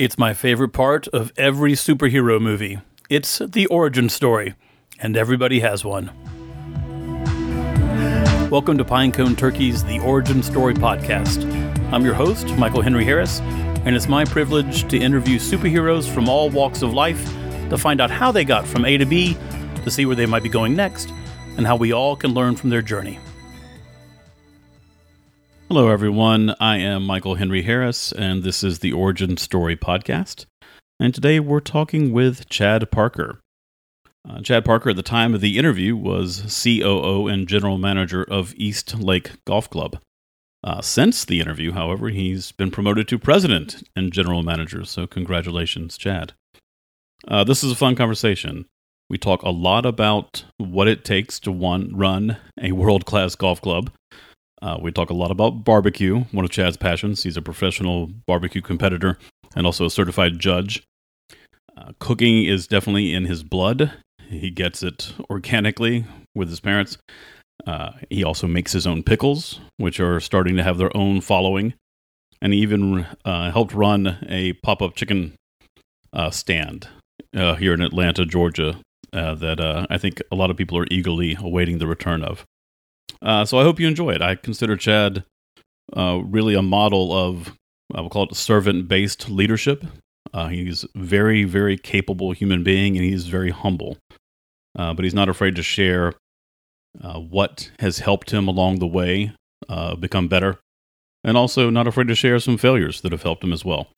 It's my favorite part of every superhero movie. It's the origin story, and everybody has one. Welcome to Pinecone Turkey's The Origin Story podcast. I'm your host, Michael Henry Harris, and it's my privilege to interview superheroes from all walks of life to find out how they got from A to B, to see where they might be going next, and how we all can learn from their journey. Hello, everyone. I am Michael Henry Harris, and this is the Origin Story podcast. And today we're talking with Chad Parker. Uh, Chad Parker, at the time of the interview, was COO and general manager of East Lake Golf Club. Uh, since the interview, however, he's been promoted to president and general manager, so congratulations, Chad. Uh, this is a fun conversation. We talk a lot about what it takes to one, run a world class golf club uh, we talk a lot about barbecue, one of Chad's passions. He's a professional barbecue competitor and also a certified judge. Uh, cooking is definitely in his blood. He gets it organically with his parents. Uh, he also makes his own pickles, which are starting to have their own following. And he even uh, helped run a pop up chicken uh, stand uh, here in Atlanta, Georgia, that I think a lot of people are eagerly awaiting the return of. Uh, so I hope you enjoy it. I consider Chad uh, really a model of, I will call it servant based leadership. Uh, he's very, very capable human being and he's very humble. Uh, but he's not afraid to share uh, what has helped him along the way uh, become better. And also not afraid to share some failures that have helped him as well.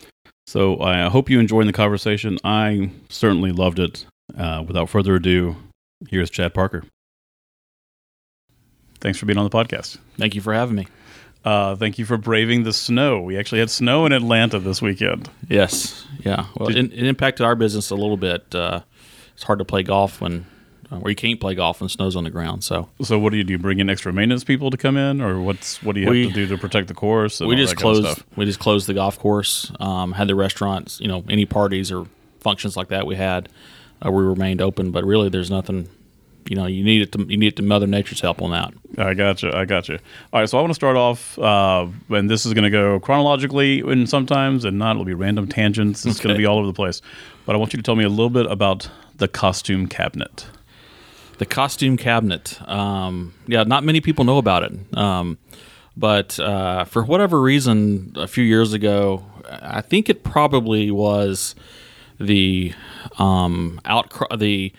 So I hope you enjoyed the conversation. I certainly loved it. without further ado, here's Chad Parker thanks for being on the podcast. Thank you for having me. Uh, thank you for braving the snow. We actually had snow in Atlanta this weekend. Yes, yeah. Well, it, it, impacted our business a little bit. Uh, it's hard to play golf when, uh, or you can't play golf when snow's on the ground. So, so what do you do? You bring in extra maintenance people to come in, or what's what do you have to do to protect the course? we just closed. Kind of we just closed the golf course. Um, had the restaurants, you know, any parties or functions like that we had, uh, we remained open. But really, there's nothing you know you need it to you need it to Mother Nature's help on that. I got you. I got you. All right, so I want to start off, uh, and this is going to go chronologically, and sometimes, and not. It'll be random tangents. It's okay. going to be all over the place. But I want you to tell me a little bit about the costume cabinet. The costume cabinet. Um, yeah, not many people know about it. Um, but uh, for whatever reason, a few years ago, I think it probably was the um, outcry the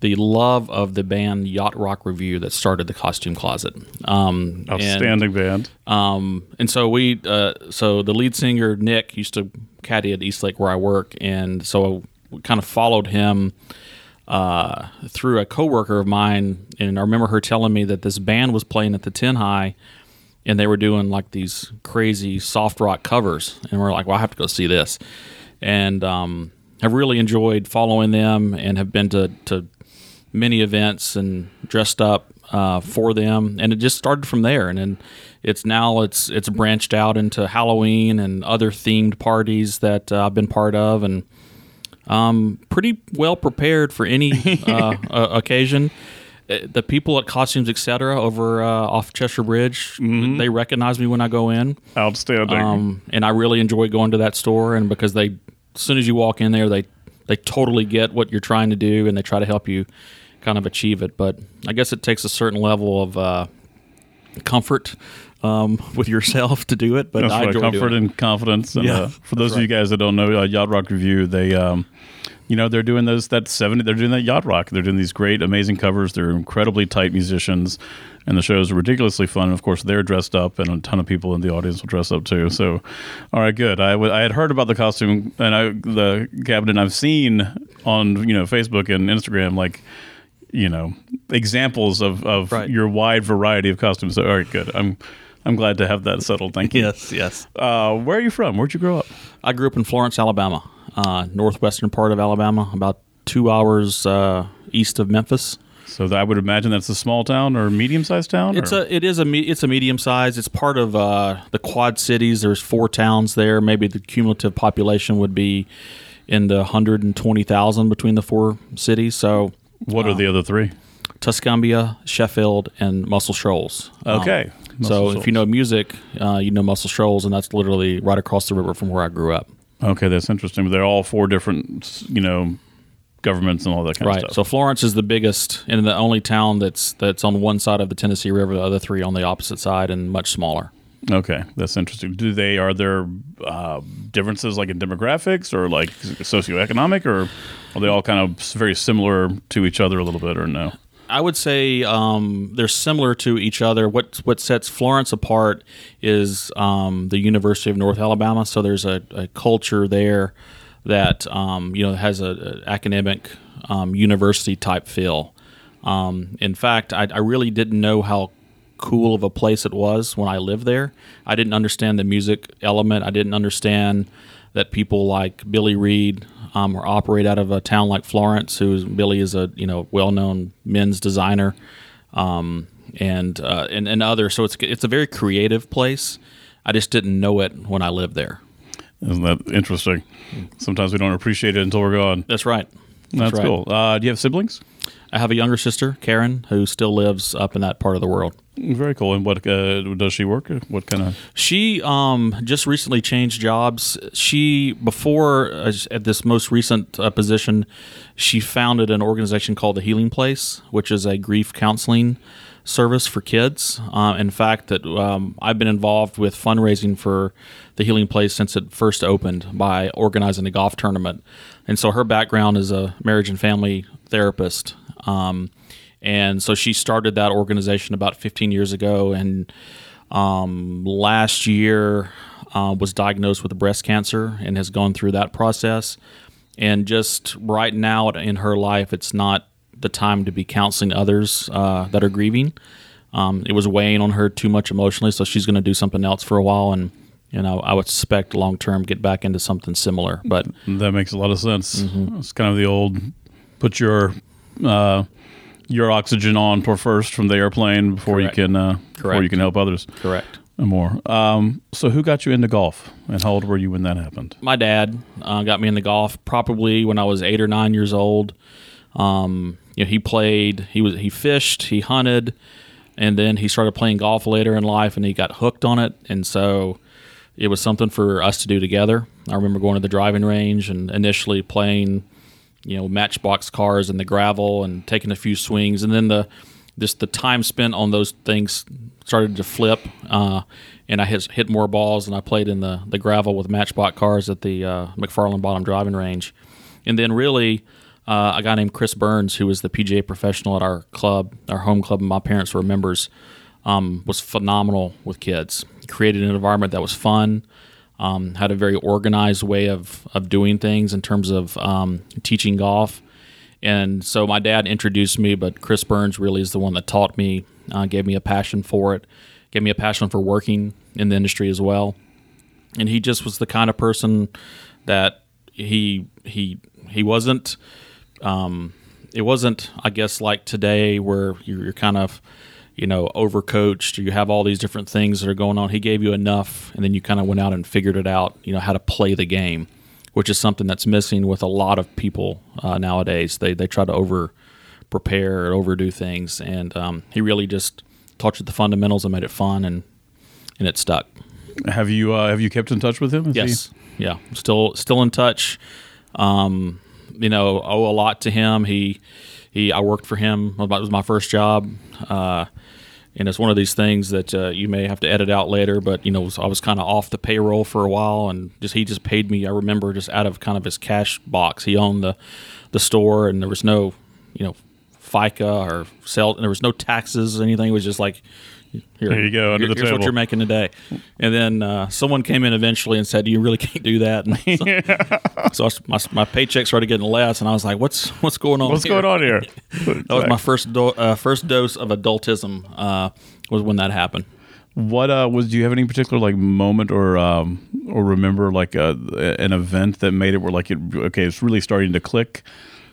the love of the band Yacht Rock Review that started the Costume Closet. Um, Outstanding and, band. Um, and so we, uh, so the lead singer Nick used to caddy at East Lake where I work, and so we kind of followed him uh, through a coworker of mine, and I remember her telling me that this band was playing at the Ten High. And they were doing like these crazy soft rock covers, and we're like, "Well, I have to go see this." And um, have really enjoyed following them, and have been to to many events and dressed up uh, for them, and it just started from there. And then it's now it's it's branched out into Halloween and other themed parties that uh, I've been part of, and um, pretty well prepared for any uh, occasion. Uh, the people at Costumes Etc. over uh, off Cheshire Bridge, mm-hmm. they recognize me when I go in. Outstanding. Um, and I really enjoy going to that store, and because they, as soon as you walk in there, they they totally get what you're trying to do, and they try to help you kind of achieve it. But I guess it takes a certain level of uh, comfort um, with yourself to do it. But That's I right. comfort and confidence. And, yeah. Uh, for those right. of you guys that don't know, uh, Yacht Rock Review, they. Um, you know they're doing those that 70 they're doing that yacht rock they're doing these great amazing covers they're incredibly tight musicians and the shows are ridiculously fun and of course they're dressed up and a ton of people in the audience will dress up too so all right good I, w- I had heard about the costume and I, the cabinet i've seen on you know facebook and instagram like you know examples of of right. your wide variety of costumes. So, all right, good. I'm I'm glad to have that settled. Thank you. yes, yes. Uh, where are you from? Where'd you grow up? I grew up in Florence, Alabama, uh, northwestern part of Alabama, about two hours uh, east of Memphis. So I would imagine that's a small town or medium sized town. It's or? a it is a it's a medium size. It's part of uh, the Quad Cities. There's four towns there. Maybe the cumulative population would be in the hundred and twenty thousand between the four cities. So what are the other three? Tuscumbia, Sheffield, and Muscle Shoals. Um, okay. Um, so Shoals. if you know music, uh, you know Muscle Shoals, and that's literally right across the river from where I grew up. Okay, that's interesting. They're all four different, you know, governments and all that kind Right. of stuff. Right. So Florence is the biggest and the only town that's that's on one side of the Tennessee River. The other three on the opposite side and much smaller. Okay, that's interesting. Do they are there uh, differences like in demographics or like socioeconomic, or are they all kind of very similar to each other a little bit, or no? I would say um, they're similar to each other. What what sets Florence apart is um, the University of North Alabama. So there's a, a culture there that um, you know has a, a academic um, university type feel. Um, in fact, I, I really didn't know how cool of a place it was when I lived there. I didn't understand the music element. I didn't understand that people like Billy Reid um, or operate out of a town like Florence, who Billy is a you know well known men's designer, um, and, uh, and and others. So it's it's a very creative place. I just didn't know it when I lived there. Isn't that interesting? Sometimes we don't appreciate it until we're gone. That's right. That's, right. cool. Uh, do you have siblings? I have a younger sister, Karen, who still lives up in that part of the world. Very cool. And what uh, does she work? What kind of? She um, just recently changed jobs. She before uh, at this most recent uh, position, she founded an organization called the Healing Place, which is a grief counseling service for kids. Uh, in fact, that um, I've been involved with fundraising for the Healing Place since it first opened by organizing a golf tournament. And so her background is a marriage and family therapist. Um, and so she started that organization about 15 years ago and um, last year uh, was diagnosed with breast cancer and has gone through that process and just right now in her life it's not the time to be counseling others uh, that are grieving um, it was weighing on her too much emotionally so she's going to do something else for a while and you know i would suspect long term get back into something similar but That makes a lot of sense. Mm-hmm. It's kind of the old put your uh, your oxygen on for first from the airplane before Correct. you can uh, before you can help others correct and more. Um, so who got you into golf, and how old were you when that happened? my dad uh, got me into golf probably when I was eight or nine years old. Um, you know, he played, he was, he fished, he hunted, and then he started playing golf later in life, and he got hooked on it, and so it was something for us to do together. I remember going to the driving range and initially playing, you know, matchbox cars and the gravel and taking a few swings, and then the just the time spent on those things started to flip, uh, and I hit, hit more balls, and I played in the the gravel with matchbox cars at the uh, McFarland Bottom Driving Range, and then really. Uh, a guy named Chris Burns, who was the PGA professional at our club, our home club, and my parents were members, um, was phenomenal with kids. He created an environment that was fun, um, had a very organized way of, of doing things in terms of um, teaching golf. And so my dad introduced me, but Chris Burns really is the one that taught me, uh, gave me a passion for it, gave me a passion for working in the industry as well. And he just was the kind of person that he he he wasn't. Um, it wasn't, I guess, like today where you're, you're kind of you know, overcoached, or you have all these different things that are going on. He gave you enough, and then you kind of went out and figured it out, you know, how to play the game, which is something that's missing with a lot of people uh, nowadays. They, they try to over prepare or overdo things, and um, he really just taught you the fundamentals and made it fun, and and it stuck. Have you uh, have you kept in touch with him? Is he- Yes, yeah, still still in touch. Um, you know, owe a lot to him. He he, I worked for him. It was my first job. Uh, and it's one of these things that uh, you may have to edit out later. But you know, I was kind of off the payroll for a while, and just he just paid me. I remember just out of kind of his cash box. He owned the the store, and there was no, you know, FICA or sell. And there was no taxes or anything. It was just like. Here, There you go, under here- the here's what you're making today. And then uh, someone came in eventually and said, "You really can't do that." And so, so I s- my, my paycheck started getting less, and I was like, "What's what's going on? What's here?" going on here? That was my first do- uh, first dose of adultism. Uh, was when that happened. What uh, was? Do you have any particular like moment or um, or remember like a, an event that made it where like it okay, it's really starting to click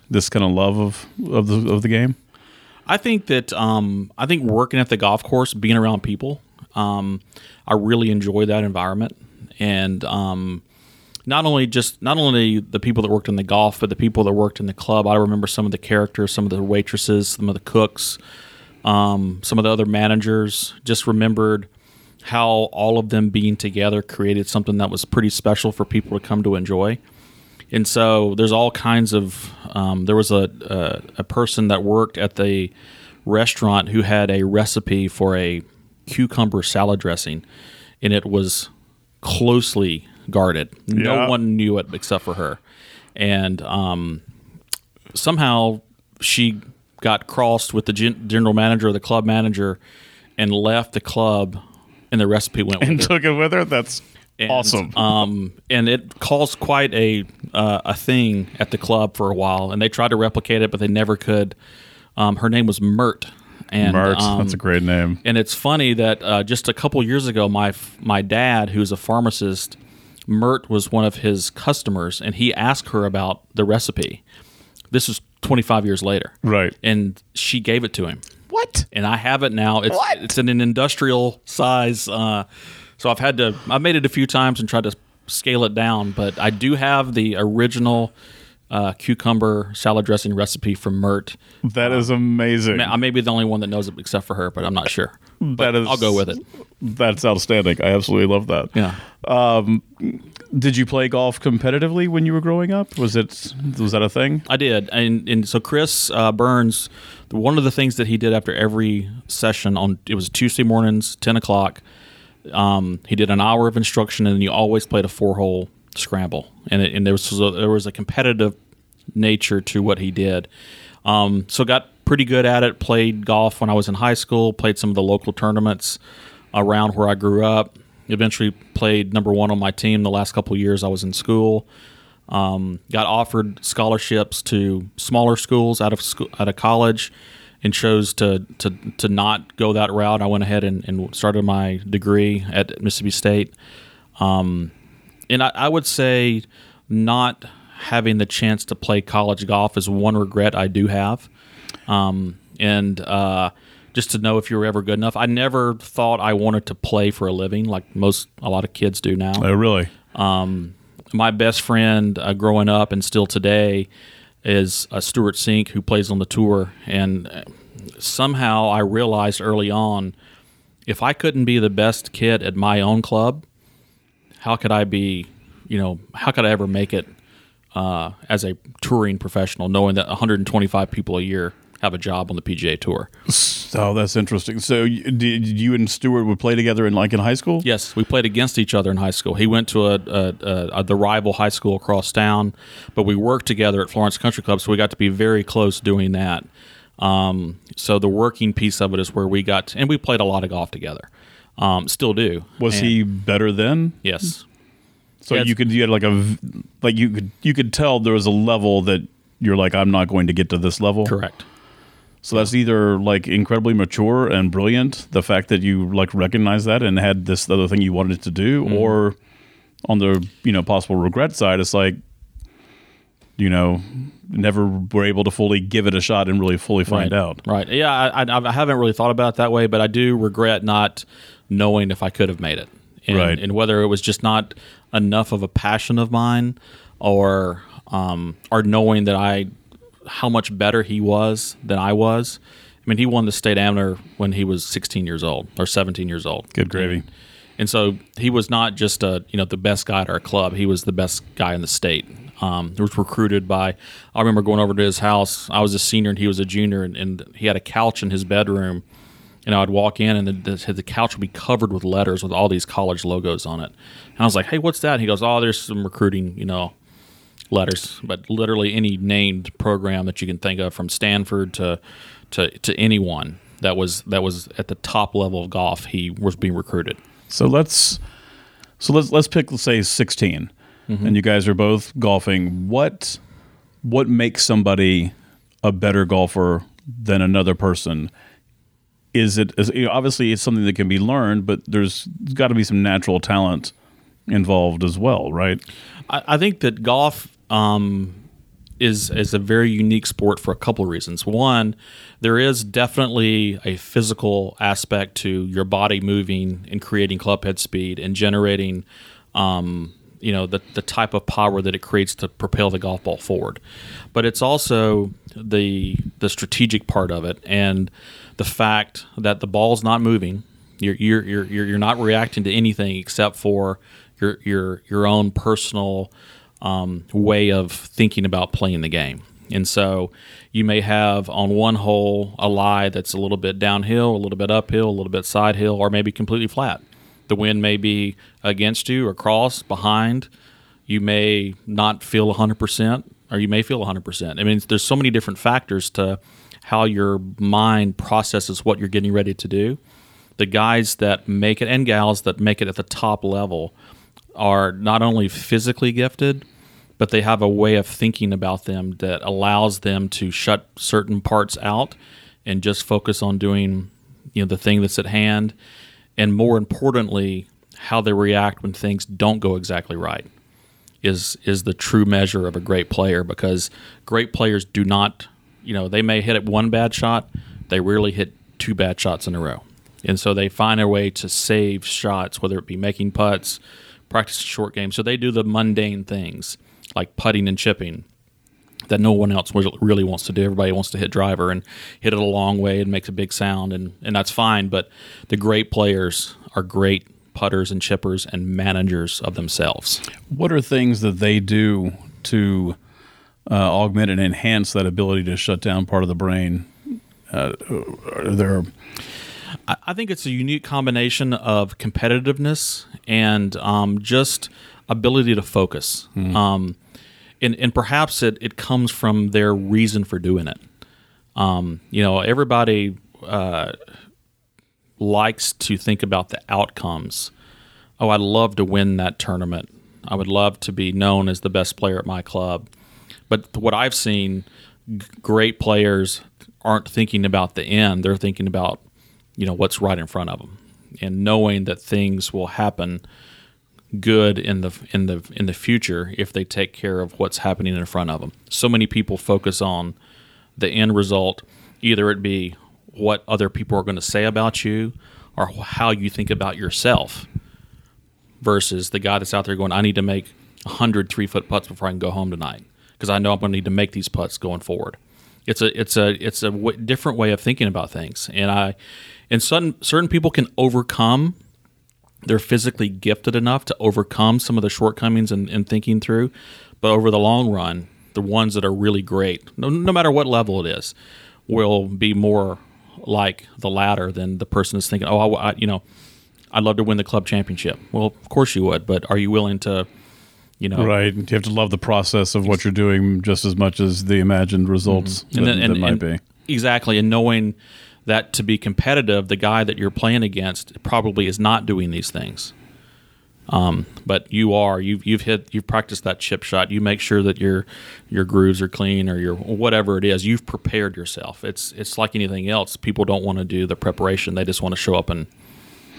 this kind of love of of the of the game? I think that um, I think working at the golf course, being around people, um, I really enjoy that environment, and um, not only just not only the people that worked in the golf, but the people that worked in the club. I remember some of the characters, some of the waitresses, some of the cooks, um, some of the other managers. Just remembered how all of them being together created something that was pretty special for people to come to enjoy. And so there's all kinds of. Um, there was a, a a person that worked at the restaurant who had a recipe for a cucumber salad dressing, and it was closely guarded. Yeah. No one knew it except for her, and um, somehow she got crossed with the gen- general manager the club manager, and left the club, and the recipe went with And her. took it with her. That's And, awesome. Um, and it caused quite a uh, a thing at the club for a while, and they tried to replicate it, but they never could. Um, her name was Mert. And, Mert. um, that's a great name. and it's funny that uh, just a couple years ago, my my dad, who's a pharmacist, Mert was one of his customers, and he asked her about the recipe. This is 25 years later, Right. and she gave it to him What? and I have it now. It's What? it's in an industrial size, uh, so I've had to. I've made it a few times and tried to scale it down, but I do have the original uh, cucumber salad dressing recipe from Mert. That is amazing. I may be the only one that knows it except for her, but I'm not sure. that is. I'll go with it. That's outstanding. I absolutely love that. Yeah. Did you play golf competitively when you were growing up? Was it was that a thing? I did, and and so Chris uh, Burns, one of the things that he did after every session on it was Tuesday mornings, ten o'clock. Um, he did an hour of instruction, and you always played a four hole scramble, and it, and there was a, there was a competitive nature to what he did. Um, so got pretty good at it. Played golf when I was in high school. Played some of the local tournaments around where I grew up. Eventually played number one on my team the last couple years I was in school um, got offered scholarships to smaller schools out of school, out of college, and chose to to to not go that route. I went ahead and, and started my degree at Mississippi State. Um, and I, I would say not having the chance to play college golf is one regret I do have. Um, and uh, just to know if you were ever good enough. I never thought I wanted to play for a living like most a lot of kids do now Oh, really? my best friend uh, growing up and still today is uh, Stewart Cink, who plays on the tour. And uh, somehow I realized early on if I couldn't be the best kid at my own club, how could I be, you know, how could I ever make it uh, as a touring professional, knowing that 125 people a year have a job on the PGA Tour? Oh, that's interesting. So, you- did you and Stewart would play together in like in high school? Yes, we played against each other in high school. He went to a, a, a, a the rival high school across town, but we worked together at Florence Country Club, so we got to be very close doing that. Um, so the working piece of it is where we got, and we played a lot of golf together. Um, still do. Was And- he better then? Yes. So Yeah, you could you had like a like you could you could tell there was a level that you're like I'm not going to get to this level. Correct. So that's either like incredibly mature and brilliant, the fact that you like recognize that and had this other thing you wanted to do, Mm-hmm. or on the you know possible regret side, it's like you know never were able to fully give it a shot and really fully find right. out. Right. Yeah, I, I, I haven't really thought about it that way, but I do regret not knowing if I could have made it. And, Right. And whether it was just not enough of a passion of mine or um, or knowing that I how much better he was than I was. I mean, he won the state amateur when he was 16 years old or 17 years old. Good gravy. And so he was not just a you know the best guy at our club. He was the best guy in the state. Um, he was recruited by. I remember going over to his house. I was a senior and he was a junior, and, and he had a couch in his bedroom. And I'd walk in, and the, the, the couch would be covered with letters with all these college logos on it. And I was like, "Hey, what's that?" And he goes, "Oh, there's some recruiting, you know, letters, but literally any named program that you can think of, from Stanford to to, to anyone that was that was at the top level of golf, he was being recruited." So let's so let's let's pick let's say 16 Mm-hmm. and you guys are both golfing. What what makes somebody a better golfer than another person? Is it is, you know, obviously it's something that can be learned, but there's got to be some natural talent involved as well, right? I, I think that golf um, is is a very unique sport for a couple of reasons. One, there is definitely a physical aspect to your body moving and creating club head speed and generating, um, you know, the the type of power that it creates to propel the golf ball forward. But it's also the the strategic part of it and the fact that the ball's not moving. You're you're you're you're not reacting to anything except for your your your own personal um, way of thinking about playing the game. And so you may have on one hole a lie that's a little bit downhill, a little bit uphill, a little bit side hill, or maybe completely flat. The wind may be against you, across, behind. You may not feel 100%, or you may feel 100%. I mean, there's so many different factors to how your mind processes what you're getting ready to do. The guys that make it, and gals that make it at the top level, are not only physically gifted, but they have a way of thinking about them that allows them to shut certain parts out and just focus on doing you know the thing that's at hand and more importantly how they react when things don't go exactly right is is the true measure of a great player because great players do not you know they may hit it one bad shot they rarely hit two bad shots in a row. And so they find a way to save shots whether it be making putts practice short game so they do the mundane things like putting and chipping that no one else really wants to do. Everybody wants to hit driver and hit it a long way and makes a big sound, and, and that's fine. But the great players are great putters and chippers and managers of themselves. What are things that they do to uh, augment and enhance that ability to shut down part of the brain? Uh, there I think it's a unique combination of competitiveness and um, just ability to focus. Mm. Um, and, and perhaps it, it comes from their reason for doing it. Um, you know, everybody uh, likes to think about the outcomes. Oh, I'd love to win that tournament. I would love to be known as the best player at my club. But what I've seen, g- great players aren't thinking about the end. They're thinking about, you know, what's right in front of them and knowing that things will happen good in the in the in the future if they take care of what's happening in front of them. So many people focus on the end result, either it be what other people are going to say about you or how you think about yourself versus the guy that's out there going, I need to make 100 three foot putts before I can go home tonight because I know I'm going to need to make these putts going forward. It's a it's a it's a w- different way of thinking about things, and I and certain certain people can overcome they're physically gifted enough to overcome some of the shortcomings in, in thinking through. But over the long run, the ones that are really great, no, no matter what level it is, will be more like the latter than the person is thinking, oh, I, I, you know, I'd love to win the club championship. Well, of course you would, but are you willing to, you know, right? You have to love the process of what you're doing just as much as the imagined results mm-hmm. that, and, and, that might and, be. Exactly, and knowing that to be competitive, the guy that you're playing against probably is not doing these things. Um, but you are. You've you've hit. You've practiced that chip shot. You make sure that your your grooves are clean or your whatever it is. You've prepared yourself. It's it's like anything else. People don't want to do the preparation. They just want to show up and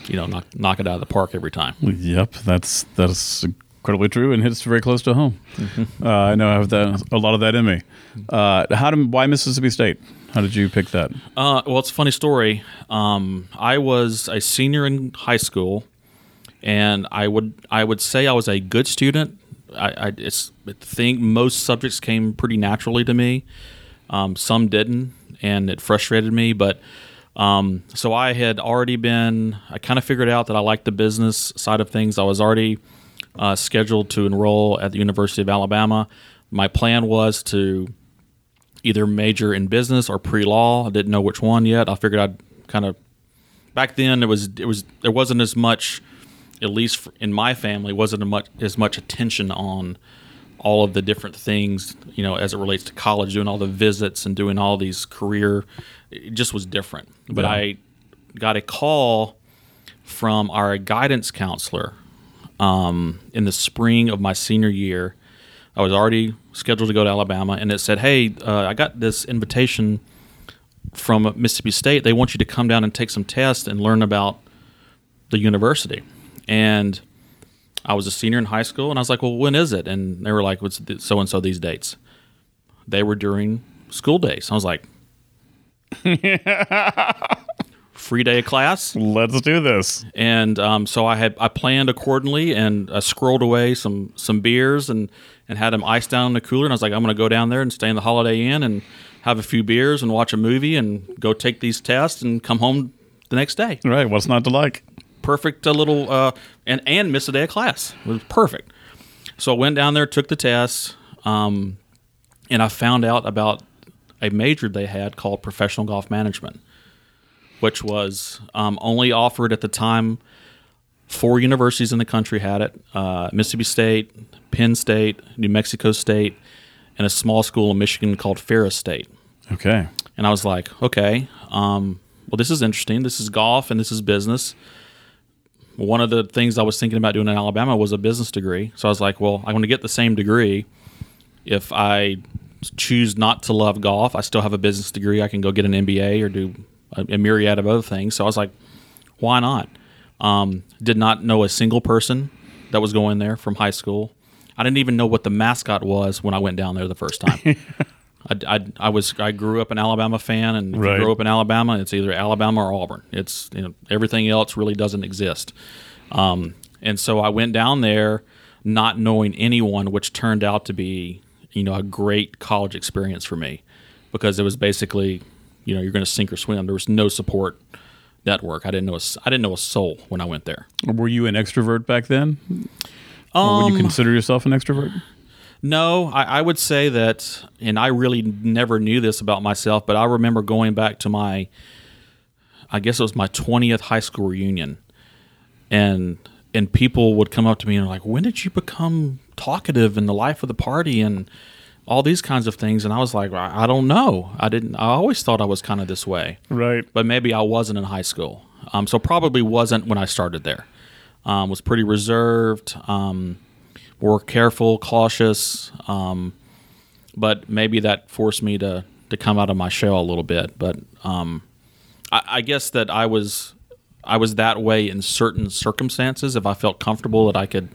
you know knock knock it out of the park every time. Yep, that's that's incredibly true and hits very close to home. Mm-hmm. Uh, I know I have that a lot of that in me. Uh, how do why Mississippi State? How did you pick that? Uh, well, it's a funny story. Um, I was a senior in high school, and I would I would say I was a good student. I, I, think most subjects came pretty naturally to me. Um, some didn't, and it frustrated me. But um, so I had already been. I kind of figured out that I liked the business side of things. I was already uh, scheduled to enroll at the University of Alabama. My plan was to either major in business or pre-law. I didn't know which one yet. I figured I'd kind of back then it was it was there wasn't as much at least in my family wasn't much as much attention on all of the different things you know as it relates to college doing all the visits and doing all these career it just was different but yeah. i got a call from our guidance counselor um, in the spring of my senior year I was already scheduled to go to Alabama, and it said, "Hey, uh, I got this invitation from Mississippi State. They want you to come down and take some tests and learn about the university." And I was a senior in high school, and I was like, "Well, when is it?" And they were like, "What's so and so these dates?" They were during school days. I was like, free day of class. Let's do this. And um, so I had I planned accordingly and I scrolled away some some beers and and had them iced down in the cooler. And I was like, I'm going to go down there and stay in the Holiday Inn and have a few beers and watch a movie and go take these tests and come home the next day. Right. What's not to like? Perfect a little uh, and and miss a day of class. It was perfect. So I went down there, took the tests, um, and I found out about a major they had called professional golf management, which was um, only offered at the time. Four universities in the country had it: uh, Mississippi State, Penn State, New Mexico State, and a small school in Michigan called Ferris State. Okay. And I was like, okay, um, well, this is interesting. This is golf and this is business. One of the things I was thinking about doing in Alabama was a business degree. So I was like, well, I'm going to get the same degree. If I choose not to love golf, I still have a business degree. I can go get an MBA or do a, a myriad of other things. So I was like, why not? Um, did not know a single person that was going there from high school. I didn't even know what the mascot was when I went down there the first time. I, I, I, was I grew up an Alabama fan, and if Right. you grow up in Alabama, it's either Alabama or Auburn. It's you know everything else really doesn't exist. Um, and so I went down there not knowing anyone, which turned out to be you know a great college experience for me because it was basically you know you're going to sink or swim. There was no support network. I didn't know a, I didn't know a soul when I went there. Were you an extrovert back then? or would you Um, consider yourself an extrovert? No, I, I would say that, and I really never knew this about myself, but I remember going back to my, I guess it was my twentieth high school reunion, and and people would come up to me and like, when did you become talkative in the life of the party and all these kinds of things? And I was like, I, I don't know. I didn't. I always thought I was kind of this way Right. but maybe I wasn't in high school. Um, so probably wasn't when I started there. Um, was pretty reserved, um, more careful, cautious. Um, but maybe that forced me to to come out of my shell a little bit. But um, I, I guess that I was I was that way in certain circumstances. If I felt comfortable that I could,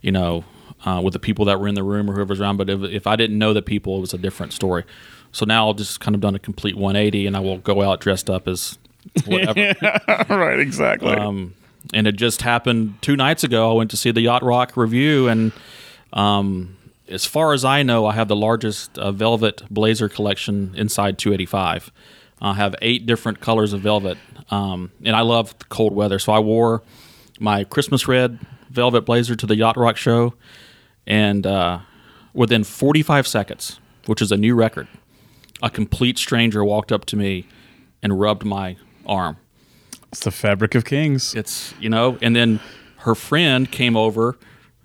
you know, uh, with the people that were in the room or whoever's around. But if, if I didn't know the people, it was a different story. So now I'll just kind of done a complete 180, and I will go out dressed up as whatever. right. Exactly. um, and it just happened two nights ago. I went to see the Yacht Rock review, and um, as far as I know, I have the largest uh, velvet blazer collection inside 285. I have eight different colors of velvet, um, and I love cold weather. So I wore my Christmas red velvet blazer to the Yacht Rock show, and uh, within 45 seconds, which is a new record, a complete stranger walked up to me and rubbed my arm. it's the fabric of kings. It's you know, and then her friend came over.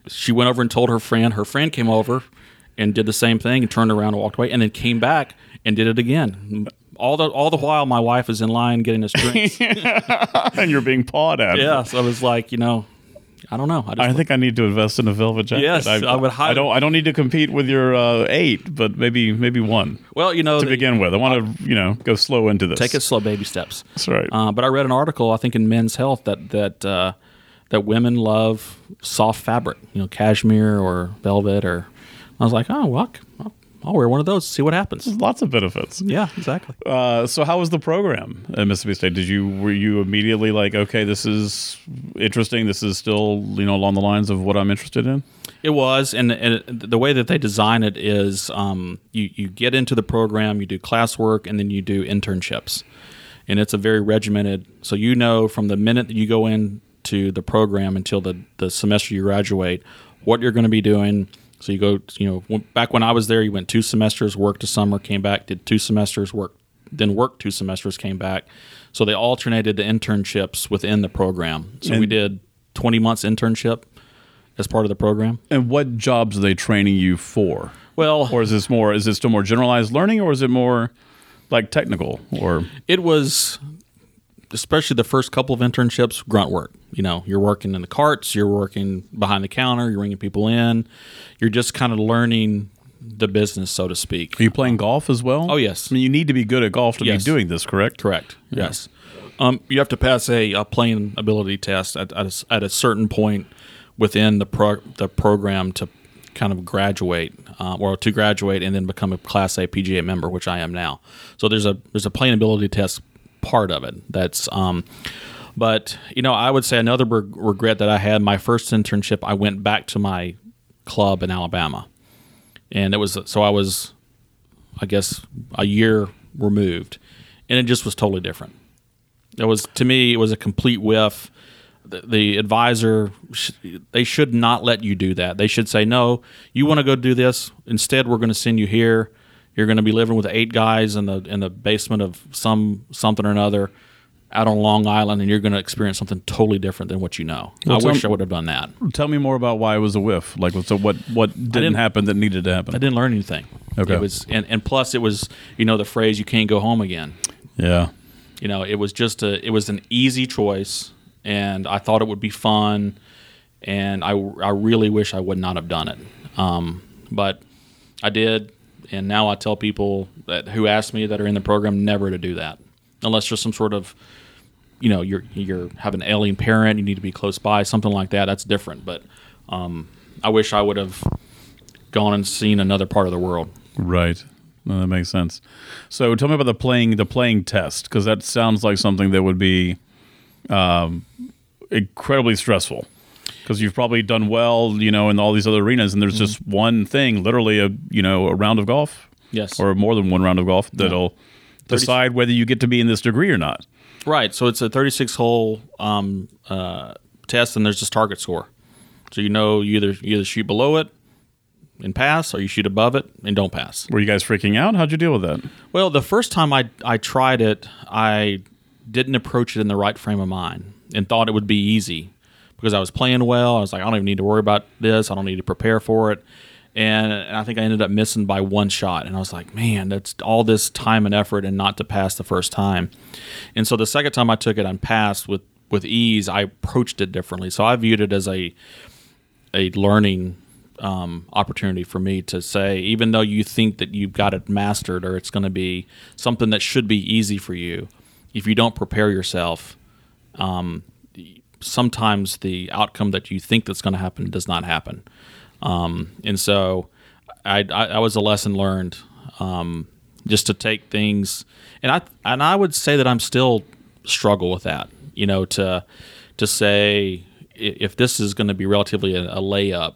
She went over and told her friend. Her friend came over and did the same thing and turned around and walked away, and then came back and did it again. All the all the while, my wife is in line getting us drinks. and you're being pawed at. yeah, so I was like, you know, I don't know. I just I think I need to invest in a velvet jacket. Yes, I would I don't. I don't need to compete with your uh, eight, but maybe maybe one well, you know, to begin with. I want to you know go slow into this. take it slow, baby steps. That's right. Uh, but I read an article, I think in Men's Health, that that uh, that women love soft fabric, you know, cashmere or velvet, or I was like, oh, well, I'll, I'll wear one of those, see what happens. Lots of benefits. Yeah, exactly. Uh, so how was the program at Mississippi State? Did you were you immediately like, okay, this is interesting. This is still you know along the lines of what I'm interested in. It was, and, and the way that they design it is, um, you you get into the program, you do classwork, and then you do internships, and it's a very regimented. So you know from the minute that you go into the program until the the semester you graduate, what you're going to be doing. So you go, you know, back when I was there, you went two semesters, worked a summer, came back, did two semesters, worked, then worked two semesters, came back. So they alternated the internships within the program. So we did 20 months internship as part of the program. And what jobs are they training you for? Well, Or is this more? Is this still more generalized learning, or is it more like technical? Or it was especially the first couple of internships grunt work you know you're working in the carts you're working behind the counter you're bringing people in you're just kind of learning the business so to speak are you playing golf as well? Oh, yes. I mean, you need to be good at golf to Yes. be doing this, correct? correct yes um, you have to pass a, a playing ability test at, at, a, at a certain point within the pro, the program to kind of graduate uh, or to graduate and then become a class A PGA member which I am now so there's a there's a playing ability test part of it that's um, but you know I would say another reg- regret that I had my first internship I went back to my club in Alabama and it was so I was I guess a year removed, and it just was totally different. It was to me, it was a complete whiff. The, advisor, they should not let you do that. They should say, no, you want to go do this. Instead, we're going to send you here. You're going to be living with eight guys in the in the basement of some something or another out on Long Island, and you're going to experience something totally different than what you know. Well, I wish I would have done that. Tell me more about why it was a whiff. Like, so what? What didn't, didn't- happen that needed to happen? I didn't learn anything. Okay. It was and, and plus it was you know the phrase you can't go home again. Yeah. You know, it was just a it was an easy choice and I thought it would be fun and I, I really wish I would not have done it. Um, but I did and now I tell people that who ask me that are in the program never to do that unless there's some sort of you know you're you're have an alien parent you need to be close by something like that that's different but um, I wish I would have gone and seen another part of the world Right. That makes sense. So tell me about the playing the playing test because that sounds like something that would be um, incredibly stressful because you've probably done well, you know, in all these other arenas, and there's just one thing, literally a you know a round of golf yes or more than one round of golf that'll decide whether you get to be in this degree or not. Right. So it's a 36 hole um, uh, test, and there's this target score. So you know you either you either shoot below it and pass, or you shoot above it and don't pass. Were you guys freaking out? How'd you deal with that? Well, the first time I I tried it, I didn't approach it in the right frame of mind and thought it would be easy because I was playing well. I was like, I don't even need to worry about this. I don't need to prepare for it. And, and I think I ended up missing by one shot. And I was like, man, that's all this time and effort and not to pass the first time. And so the second time I took it and passed with, with ease, I approached it differently. So I viewed it as a, a learning um, opportunity for me to say, even though you think that you've got it mastered or it's going to be something that should be easy for you, if you don't prepare yourself, um, sometimes the outcome that you think that's going to happen does not happen. Um, and so I, I, I was a lesson learned um, just to take things, and I and I would say that I'm still struggle with that. You know, to to say if this is going to be relatively a, a layup,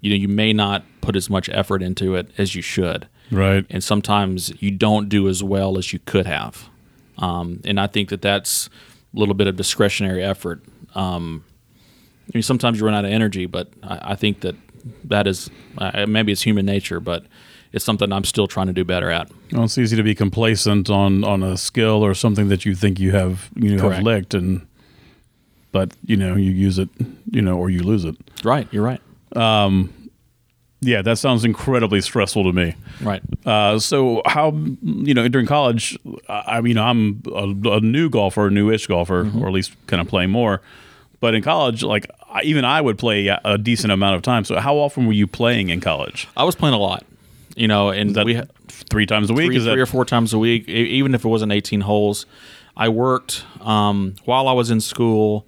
you know, you may not put as much effort into it as you should Right. and sometimes you don't do as well as you could have. Um, and I think that that's a little bit of discretionary effort. Um, I mean, sometimes you run out of energy, but I, I think that that is uh, maybe it's human nature, but it's something I'm still trying to do better at. Well, it's easy to be complacent on on a skill or something that you think you have you know, have licked, and but you know you use it, you know, or you lose it. Right, you're right. Yeah, that sounds incredibly stressful to me. Right. Uh, so how you know during college? I I mean, I'm a, a new golfer, a newish golfer, Mm-hmm. or at least kind of playing more. But in college, like even I would play a decent amount of time. So how often were you playing in college? I was playing a lot, you know, and we had three times a week? three, three or four times a week, even if it wasn't 18 holes. I worked um, while I was in school.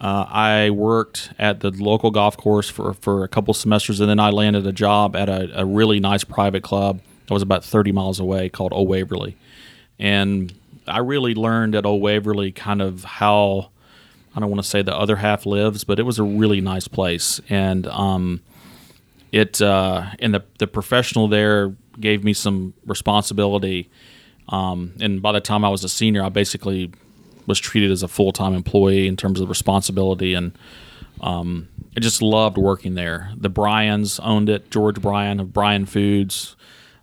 Uh, I worked at the local golf course for, for a couple semesters, and then I landed a job at a, a really nice private club that was about 30 miles away called Old Waverly. And I really learned at Old Waverly kind of how, I don't want to say the other half lives, but it was a really nice place. And um, it uh, and the the professional there gave me some responsibility. Um, and by the time I was a senior, I basically was treated as a full time employee in terms of responsibility, and um, I just loved working there. The Bryans owned it. George Bryan of Bryan Foods.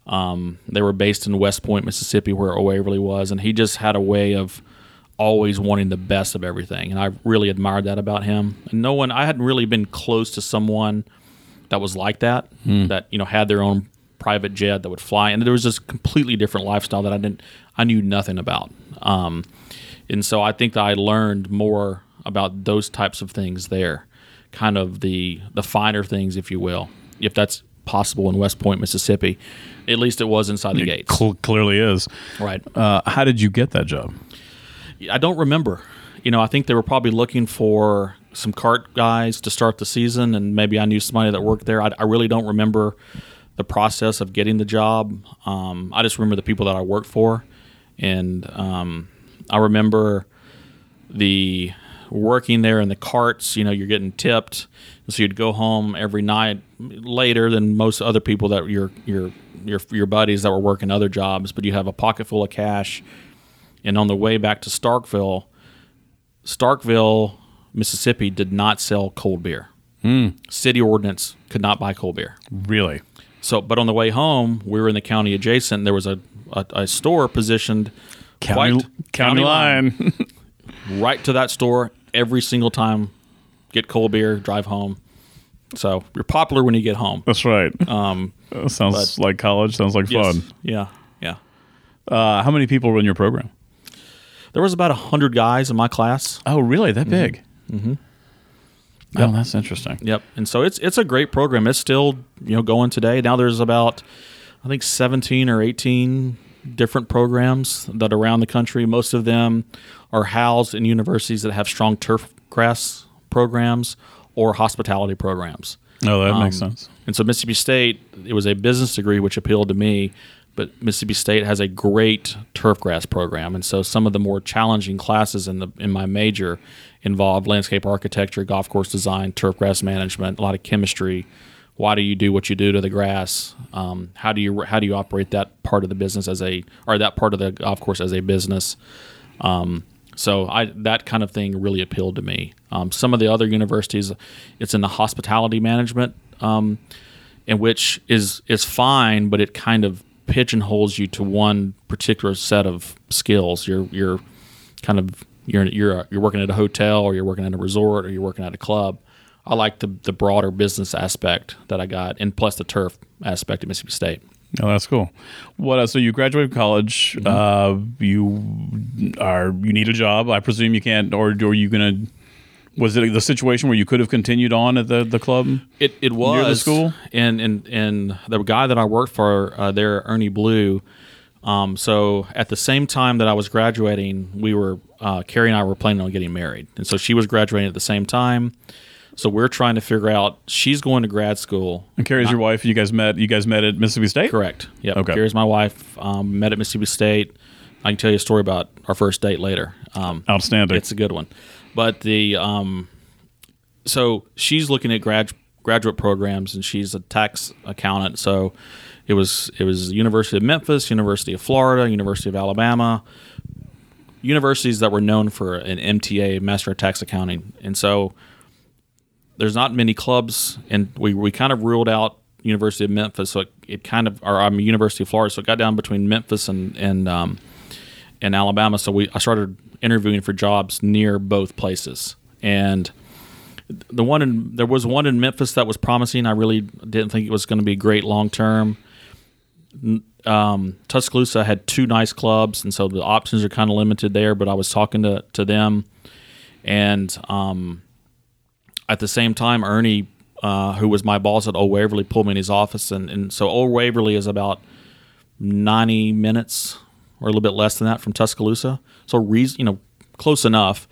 Um, they were based in West Point, Mississippi, where Waverly was, and he just had a way of always wanting the best of everything, and I really admired that about him. And no one, I hadn't really been close to someone that was like that, that you know had their own private jet that would fly, and there was this completely different lifestyle that I didn't, I knew nothing about. Um, and so I think that I learned more about those types of things there, kind of the the finer things, if you will, if that's possible in West Point, Mississippi. At least it was inside the gates, cl- clearly is? right? Uh, how did you get that job? I don't remember. You know, I think they were probably looking for some cart guys to start the season, and maybe I knew somebody that worked there. I, I really don't remember the process of getting the job. Um, I just remember the people that I worked for, and um, I remember the working there in the carts. You know, you're getting tipped, so you'd go home every night later than most other people that your your your your buddies that were working other jobs. But you have a pocket full of cash And on the way back to Starkville, Starkville, Mississippi did not sell cold beer. Hmm. City ordinance could not buy cold beer. Really? So, but on the way home, we were in the county adjacent. There was a, a, a store positioned County, quite- county, line. right to that store every single time. Get cold beer, drive home. So you're popular when you get home. That's right. Um, sounds like college. Sounds like yes. fun. Yeah, yeah. Uh, how many people were in your program? There was about hundred guys in my class. Oh, really? That big? Mm-hmm. Oh, that's interesting. Yep. And so it's it's a great program. It's still you know going today. Now there's about I think 17 or 18 different programs that are around the country. Most of them are housed in universities that have strong turf grass programs or hospitality programs. Oh, that makes Um, sense. And so Mississippi State, it was a business degree which appealed to me, but Mississippi State has a great turfgrass program, and so some of the more challenging classes in the in my major involved landscape architecture, golf course design, turfgrass management, a lot of chemistry. Why do you do what you do to the grass? Um, how do you how do you operate that part of the business as a or that part of the golf course as a business? Um, so I that kind of thing really appealed to me. Um, some of the other universities, it's in the hospitality management, um, in which is is fine, but it kind of pigeonholes you to one particular set of skills. You're you're kind of you're you're you're working at a hotel or you're working at a resort or you're working at a club. I like the the broader business aspect that I got, and plus the turf aspect at Mississippi State. Oh, that's cool. What? Uh, so you graduated college. Mm-hmm. Uh, you are you need a job. I presume you can't, or, or are you gonna? Was it the situation where you could have continued on at the the club? It it was the school? and and and the guy that I worked for uh, there, Ernie Blue. Um, so at the same time that I was graduating, we were uh, Carrie and I were planning on getting married, and so she was graduating at the same time. So we're trying to figure out. She's going to grad school. And Carrie's your wife. You guys met. You guys met at Mississippi State. Correct. Yep. Okay. Carrie's my wife. Um, met at Mississippi State. I can tell you a story about our first date later. Um, Outstanding. it's a good one. But the um, so she's looking at grad graduate programs, and she's a tax accountant. So it was it was University of Memphis, University of Florida, University of Alabama, universities that were known for an MTA, Master of Tax Accounting, and so there's not many clubs, and we we kind of ruled out University of Memphis. So it, it kind of, or I'm University of Florida, so it got down between Memphis and and um, and Alabama. So we I started interviewing for jobs near both places, and the one in there was one in Memphis that was promising. I really didn't think it was going to be great long term. Um, Tuscaloosa had two nice clubs, and so the options are kind of limited there. But I was talking to to them, and um, at the same time, Ernie, uh, who was my boss at Old Waverly, pulled me in his office, and, and so Old Waverly is about ninety minutes or a little bit less than that from Tuscaloosa. So, reason you know, close enough.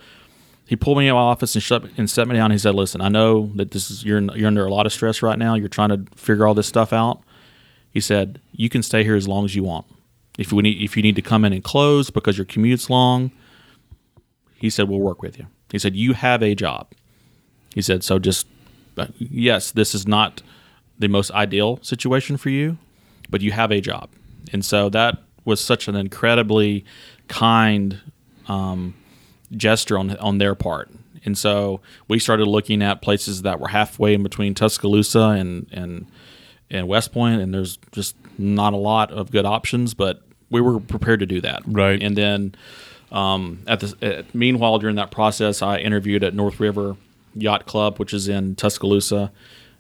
He pulled me in my office and shut and set me down. He said, "Listen, I know that this is you're you're under a lot of stress right now. You're trying to figure all this stuff out." He said, "You can stay here as long as you want. If we need if you need to come in and close because your commute's long." He said, "We'll work with you." He said, "You have a job." He said, "So just uh, yes, this is not the most ideal situation for you, but you have a job." And so that was such an incredibly kind um, gesture on on their part. And so we started looking at places that were halfway in between Tuscaloosa and and and West Point, and there's just not a lot of good options, but we were prepared to do that. Right. And then um, at the at, meanwhile during that process, I interviewed at North River Yacht Club, which is in Tuscaloosa,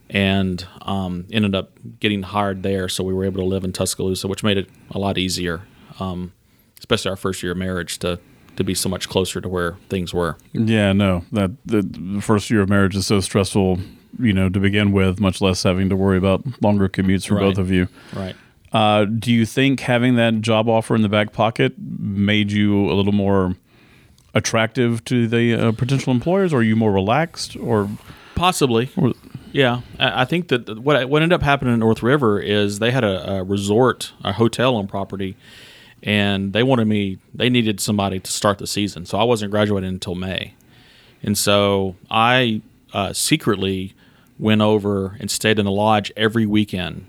and um, ended up getting hired there. So we were able to live in Tuscaloosa, which made it a lot easier, um, especially our first year of marriage to to be so much closer to where things were. Yeah, no. That the, the first year of marriage is so stressful, you know, to begin with. Much less having to worry about longer commutes for Right. both of you. Right. Uh, do you think having that job offer in the back pocket made you a little more attractive to the uh, potential employers, or are you more relaxed, or, Possibly. or Yeah, I I think that what what ended up happening in North River is they had a, a resort, a hotel on property, and they wanted me. They needed somebody to start the season, so I wasn't graduating until May, and so I uh, secretly went over and stayed in the lodge every weekend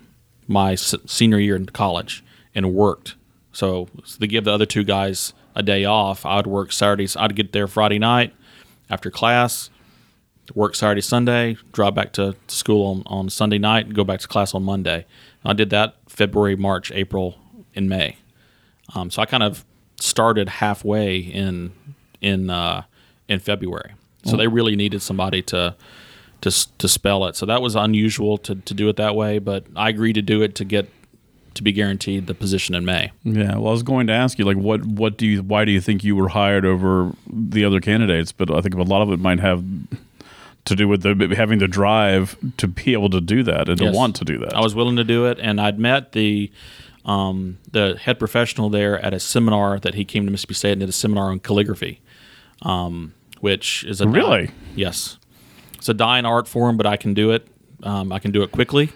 my s- senior year in college and worked. So, to give the other two guys a day off, I would work Saturdays. I'd get there Friday night after class, work Saturday, Sunday, drive back to, school on, on Sunday night, and go back to class on Monday. I did that February, March, April, and May. Um, so I kind of started halfway in in uh, in February. So they really needed somebody to to to spell it. So that was unusual to to do it that way, but I agreed to do it to get to be guaranteed the position in May. Yeah, well, I was going to ask you, like, what, what do you, why do you think you were hired over the other candidates? But I think a lot of it might have to do with the, having the drive to be able to do that and Yes. to want to do that. I was willing to do it, and I'd met the um, the head professional there at a seminar that he came to Mississippi State and did a seminar on calligraphy, um, which is a Really? yes, it's a dying art form, but I can do it. Um, I can do it quickly,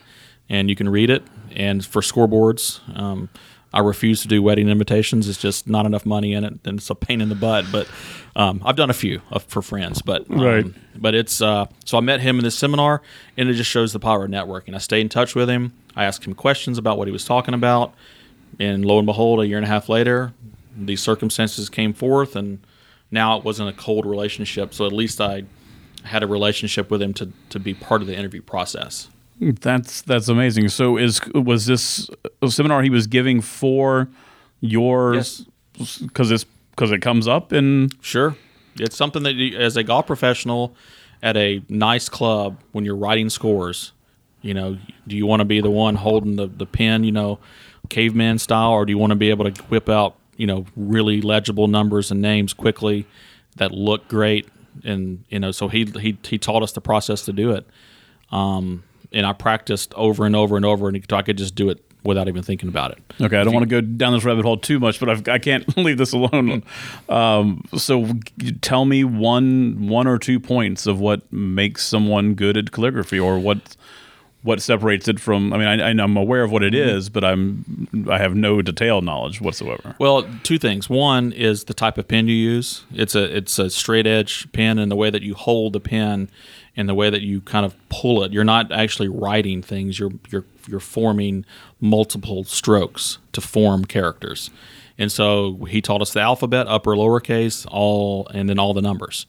and you can read it. And for scoreboards, um, I refuse to do wedding invitations. It's just not enough money in it, and it's a pain in the butt. But um, I've done a few uh, for friends, but um, Right. But it's uh, so I met him in this seminar, and it just shows the power of networking. I stayed in touch with him. I asked him questions about what he was talking about, and lo and behold, a year and a half later, these circumstances came forth, and now it wasn't a cold relationship. So at least I had a relationship with him to to be part of the interview process. That's that's amazing. So is was this a seminar he was giving for yours because it's because it comes up in Sure. It's something that you, as a golf professional at a nice club when you're writing scores, you know, do you want to be the one holding the, the pen, you know, caveman style, or do you want to be able to whip out, you know, really legible numbers and names quickly that look great? And, you know, so he, he, he taught us the process to do it. Um, and I practiced over and over and over, and I could just do it without even thinking about it. Okay, I don't want to go down this rabbit hole too much, but I've, I can't leave this alone. Um, so, tell me one one or two points of what makes someone good at calligraphy, or what what separates it from. I mean, I, I'm aware of what it is, but I'm I have no detailed knowledge whatsoever. Well, two things. One is the type of pen you use. It's a it's a straight edge pen, and the way that you hold the pen, and the way that you kind of pull it. You're not actually writing things. You're you're you're forming multiple strokes to form characters. And so he taught us the alphabet, upper, lowercase, all, and then all the numbers.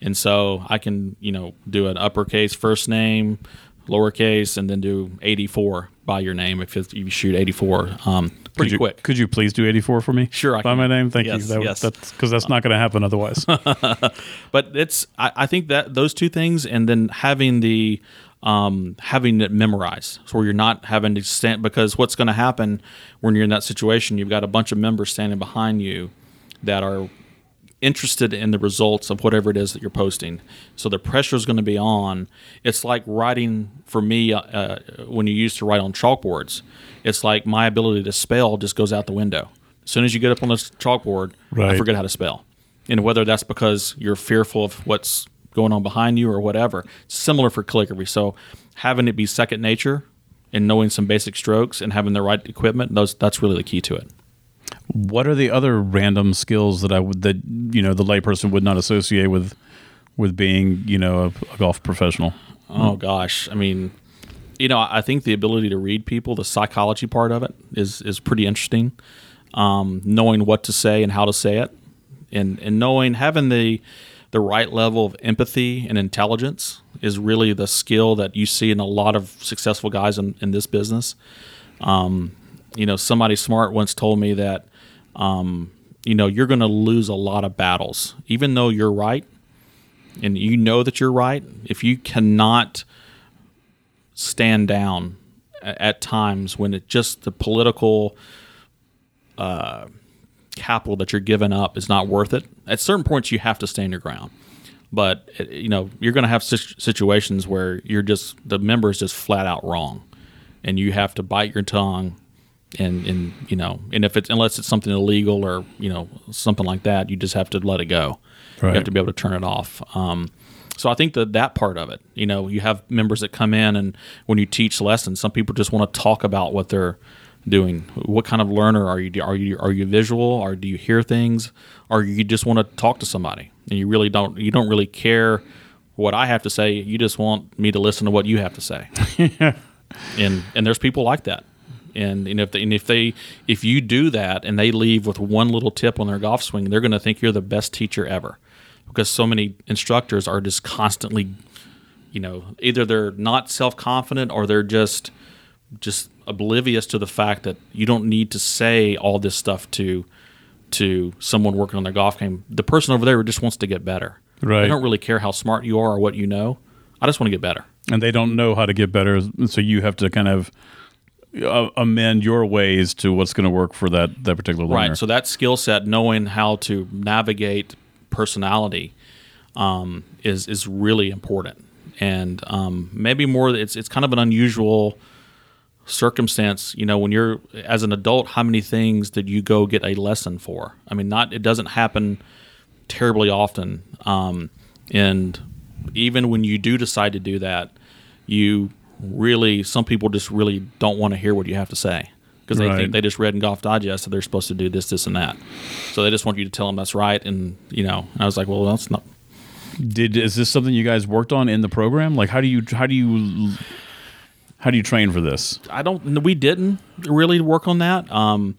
And so I can, you know, do an uppercase first name, lowercase, and then do 84 by your name if it's- you shoot 84. Um, Could pretty you, quick. Could you please do 84 for me? Sure, I By can. my name, thank Yes, you. That, yes. That's because that's not going to happen otherwise. but it's I, I think that those two things and then having the um, having it memorized so you're not having to stand because what's going to happen when you're in that situation you've got a bunch of members standing behind you that are interested in the results of whatever it is that you're posting so the pressure is going to be on it's like writing for me uh, uh, when you used to write on chalkboards it's like my ability to spell just goes out the window as soon as you get up on this chalkboard i forget how to spell and whether that's because you're fearful of what's going on behind you or whatever. Similar for calligraphy. So having it be second nature and knowing some basic strokes and having the right equipment, those that's really the key to it. What are the other random skills that I would that you know the layperson would not associate with with being you know a, a golf professional? Oh gosh, I mean, you know, I think the ability to read people, the psychology part of it, is is pretty interesting. Um, knowing what to say and how to say it, and and knowing having the the right level of empathy and intelligence is really the skill that you see in a lot of successful guys in, in this business. Um, you know, somebody smart once told me that, um, you know, you're going to lose a lot of battles, even though you're right, and you know that you're right. If you cannot stand down at times when it just the political uh, capital that you're giving up is not worth it. At certain points, you have to stand your ground. But uh, you know you're going to have situations where you're just the member is just flat out wrong, and you have to bite your tongue, and and you know and if it's unless it's something illegal or you know something like that, you just have to let it go. You have to be able to turn it off. Um, so I think that that part of it, you know, you have members that come in and when you teach lessons, some people just want to talk about what they're doing. What kind of learner are you? Are you are you visual? Or do you hear things? Or you just want to talk to somebody and you really don't you don't really care what I have to say. You just want me to listen to what you have to say. and and there's people like that. And, and if they, and if they if you do that and they leave with one little tip on their golf swing, they're going to think you're the best teacher ever, because so many instructors are just constantly, you know, either they're not self confident or they're just just oblivious to the fact that you don't need to say all this stuff to to someone working on their golf game. The person over there just wants to get better. Right. They don't really care how smart you are or what you know. I just want to get better. and they don't know how to get better, so you have to kind of uh, amend your ways to what's going to work for that that particular learner. Right. So that skill set, knowing how to navigate personality, um, is is really important. And um, maybe more, it's it's kind of an unusual circumstance. You know, when you're as an adult, how many things did you go get a lesson for? I mean, not it doesn't happen terribly often. Um, and even when you do decide to do that, you really some people just really don't want to hear what you have to say because they Right. think they just read in Golf Digest that they're supposed to do this, this, and that. So they just want you to tell them that's right. And you know, and I was like, well, that's not. Did is this something you guys worked on in the program? Like, how do you how do you how do you train for this? I don't. We didn't really work on that. Um,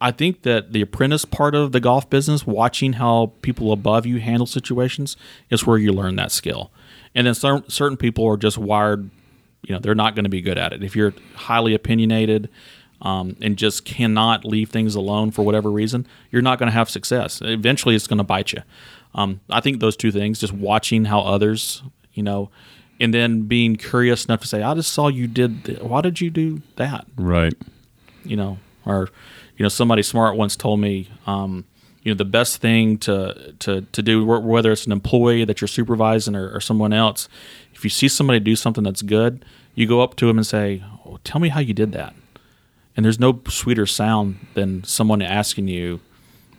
I think that the apprentice part of the golf business, watching how people above you handle situations, is where you learn that skill. And then certain certain people are just wired. You know, they're not going to be good at it. If you're highly opinionated um, and just cannot leave things alone for whatever reason, you're not going to have success. Eventually, it's going to bite you. Um, I think those two things, just watching how others, you know, and then being curious enough to say, "I just saw you did. Th- why did you do that?" Right. you know, or you know, somebody smart once told me, um, you know, the best thing to to to do, whether it's an employee that you're supervising or, or someone else, if you see somebody do something that's good, you go up to them and say, oh, "Tell me how you did that." And there's no sweeter sound than someone asking you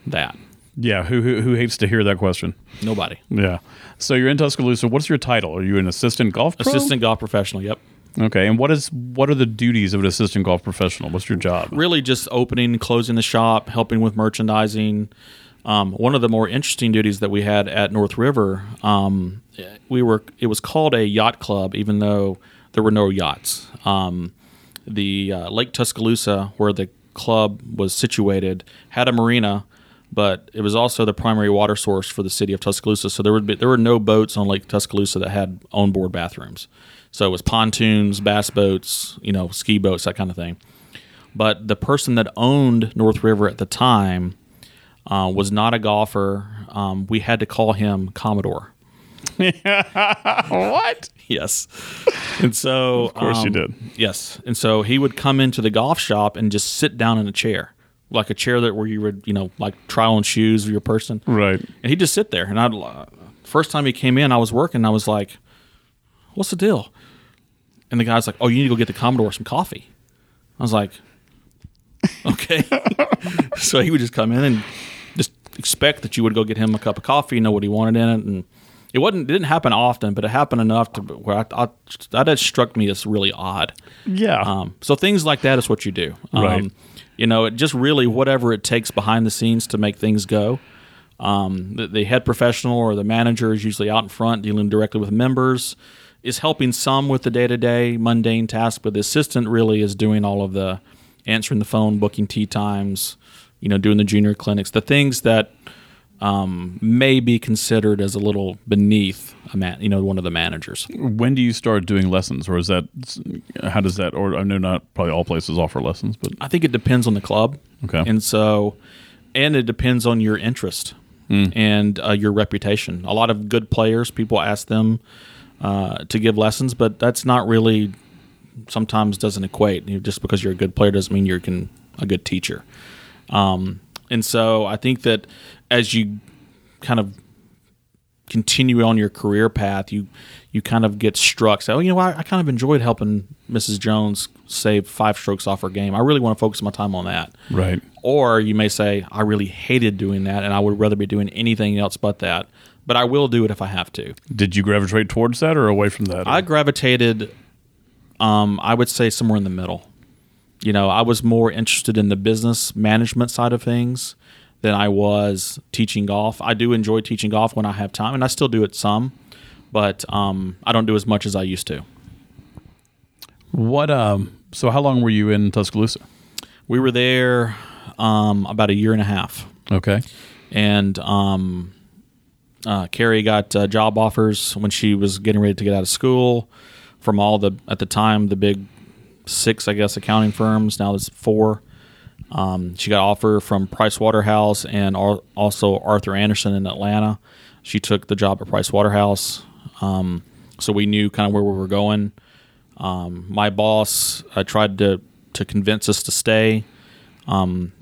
that. Yeah. Who who, who hates to hear that question? Nobody. Yeah. So you're in Tuscaloosa. What's your title? Are you an assistant golf pro? Assistant golf professional. Yep. Okay. And what is what are the duties of an assistant golf professional? What's your job? really just opening, closing the shop, helping with merchandising. Um, one of the more interesting duties that we had at North River, um, we were it was called a yacht club, even though there were no yachts. Um, the uh, Lake Tuscaloosa, where the club was situated, had a marina, but it was also the primary water source for the city of Tuscaloosa. So there would be there were no boats on Lake Tuscaloosa that had onboard bathrooms. So it was pontoons, bass boats, you know, ski boats, that kind of thing but the person that owned North River at the time uh, was not a golfer. Um, we had to call him Commodore. what? Yes, and so of course you did. Yes, and so he would come into the golf shop and just sit down in a chair, like a chair that where you would, you know, like try on shoes of your person, Right. and he'd just sit there. And I'd uh, first time he came in, I was working. I was like, "What's the deal?" And the guy's like, "Oh, you need to go get the Commodore some coffee." I was like, "Okay." so he would just come in and just expect that you would go get him a cup of coffee, know what he wanted in it, and it wasn't. It didn't happen often, but it happened enough to where I, I that had struck me as really odd. Yeah. Um, so things like that is what you do. Um, Right. You know, it just really whatever it takes behind the scenes to make things go. Um, the, the head professional or the manager is usually out in front dealing directly with members, is helping some with the day to day mundane tasks, but the assistant really is doing all of the answering the phone, booking tee times, you know, doing the junior clinics, the things that um, may be considered as a little beneath a man, you know, one of the managers. when do you start doing lessons, or is that how does that? Or I know not probably all places offer lessons, but I think it depends on the club. Okay. And so, and it depends on your interest and uh, your reputation. A lot of good players, people ask them uh, to give lessons, but that's not really sometimes doesn't equate. You know, just because you're a good player doesn't mean you're can, a good teacher. Um, and so I think that as you kind of continue on your career path, you you kind of get struck. Say, oh, you know, I, I kind of enjoyed helping Mrs. Jones save five strokes off her game. I really want to focus my time on that. right. Or you may say, I really hated doing that, and I would rather be doing anything else but that. But I will do it if I have to. Did you gravitate towards that or away from that? I gravitated, um, I would say somewhere in the middle. You know, I was more interested in the business management side of things than I was teaching golf. I do enjoy teaching golf when I have time, and I still do it some, but um, I don't do as much as I used to. What? Um. So, how long were you in Tuscaloosa? We were there um, about a year and a half, Okay. and um, uh, Carrie got uh, job offers when she was getting ready to get out of school from all the at the time the big six, I guess, accounting firms. Now there's four. Um, she got offer from Price Waterhouse and al- also Arthur Andersen in Atlanta. She took the job at Price Waterhouse, um, so we knew kind of where we were going. Um, my boss uh, tried to to convince us to stay. Um,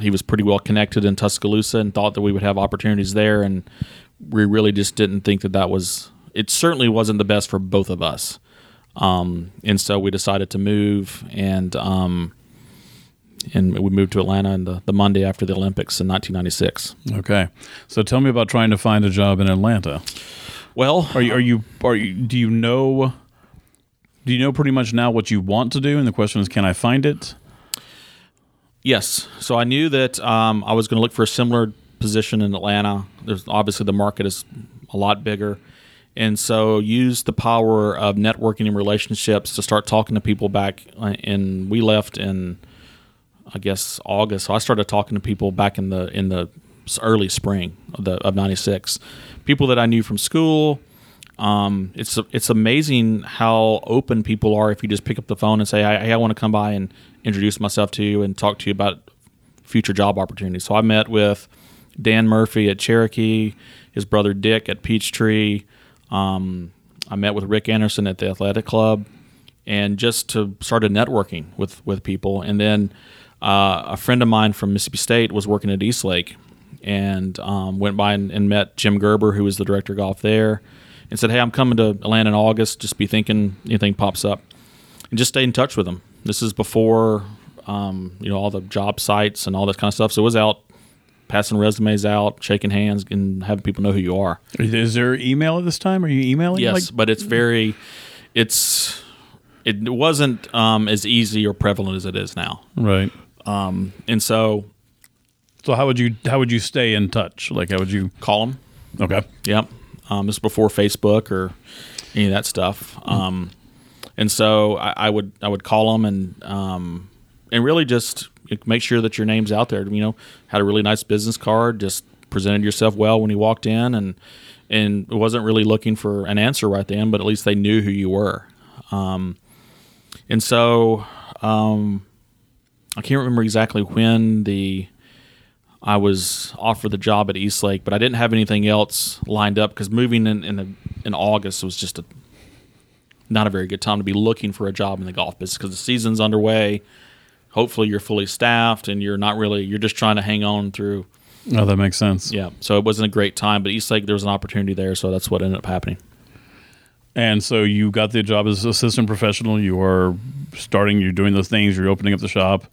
he was pretty well connected in Tuscaloosa and thought that we would have opportunities there, and we really just didn't think that that was. It certainly wasn't the best for both of us, um, and so we decided to move and um, and we moved to Atlanta in the, the Monday after the Olympics in 1996. Okay. So, tell me about trying to find a job in Atlanta. Well, Are you? Are you? Are you? Do you know? Do you know pretty much now what you want to do? And the question is, can I find it? Yes. So I knew that um, I was going to look for a similar position in Atlanta. There's obviously the market is a lot bigger, and so use the power of networking and relationships to start talking to people back. uh, In we left in, I guess August. So I started talking to people back in the in the early spring of the of '96. People that I knew from school. Um, it's it's amazing how open people are if you just pick up the phone and say, "Hey, I want to come by and introduce myself to you and talk to you about future job opportunities." So I met with Dan Murphy at Cherokee, his brother Dick at Peachtree. Um, I met with Rick Anderson at the Athletic Club, and just to started networking with with people. And then uh, a friend of mine from Mississippi State was working at Eastlake, and um, went by and, and met Jim Gerber, who was the director of golf there, and said, "Hey, I'm coming to Atlanta in August. Just be thinking anything pops up." and just stay in touch with them. This is before um, you know all the job sites and all that kind of stuff. So it was out passing resumes out, shaking hands, and having people know who you are. Is there email at this time? Are you emailing? Yes, Like, but it's very, it's it wasn't um, as easy or prevalent as it is now. right. Um, and so So how would you how would you stay in touch? Like how would you? call them. Okay. Yep. Um, this is before Facebook or any of that stuff. Um, and so I, I would I would call them and um, and really just make sure that your name's out there. You know, had a really nice business card, just presented yourself well when you walked in, and and wasn't really looking for an answer right then, but at least they knew who you were. Um, and so um, I can't remember exactly when the I was offered the job at Eastlake, but I didn't have anything else lined up because moving in in, in August was just a not a very good time to be looking for a job in the golf business because the season's underway. Hopefully, you're fully staffed and you're not really you're just trying to hang on through. Oh, that makes sense. Yeah, so it wasn't a great time, but Eastlake there was an opportunity there, so that's what ended up happening. And so you got the job as assistant professional. You are starting. You're doing those things. You're opening up the shop.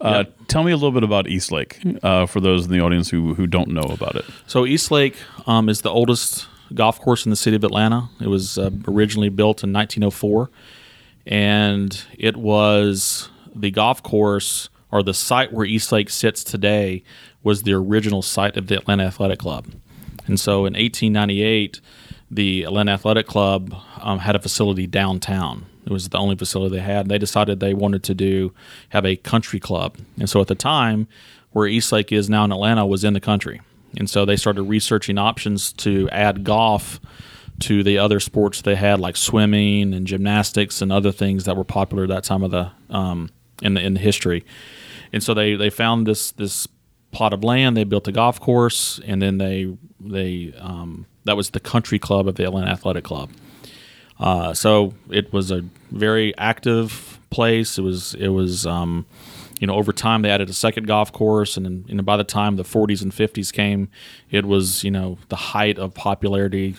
Uh, Tell me a little bit about Eastlake uh, for those in the audience who who don't know about it. So Eastlake um, is the oldest golf course in the city of Atlanta. It was uh, originally built in 1904, and it was the golf course or the site where Eastlake sits today was the original site of the Atlanta Athletic Club. And so in 1898, the Atlanta Athletic Club um, had a facility downtown. It was the only facility they had. They decided they wanted to do have a country club, and so at the time, where Eastlake is now in Atlanta was in the country, and so they started researching options to add golf to the other sports they had, like swimming and gymnastics and other things that were popular at that time of the um, in the in the history. And so they they found this this plot of land. They built a golf course, and then they they um, that was the country club of the Atlanta Athletic Club. Uh, so it was a very active place. It was it was um, you know over time they added a second golf course, and then you know, by the time the 40s and 50s came, it was you know the height of popularity.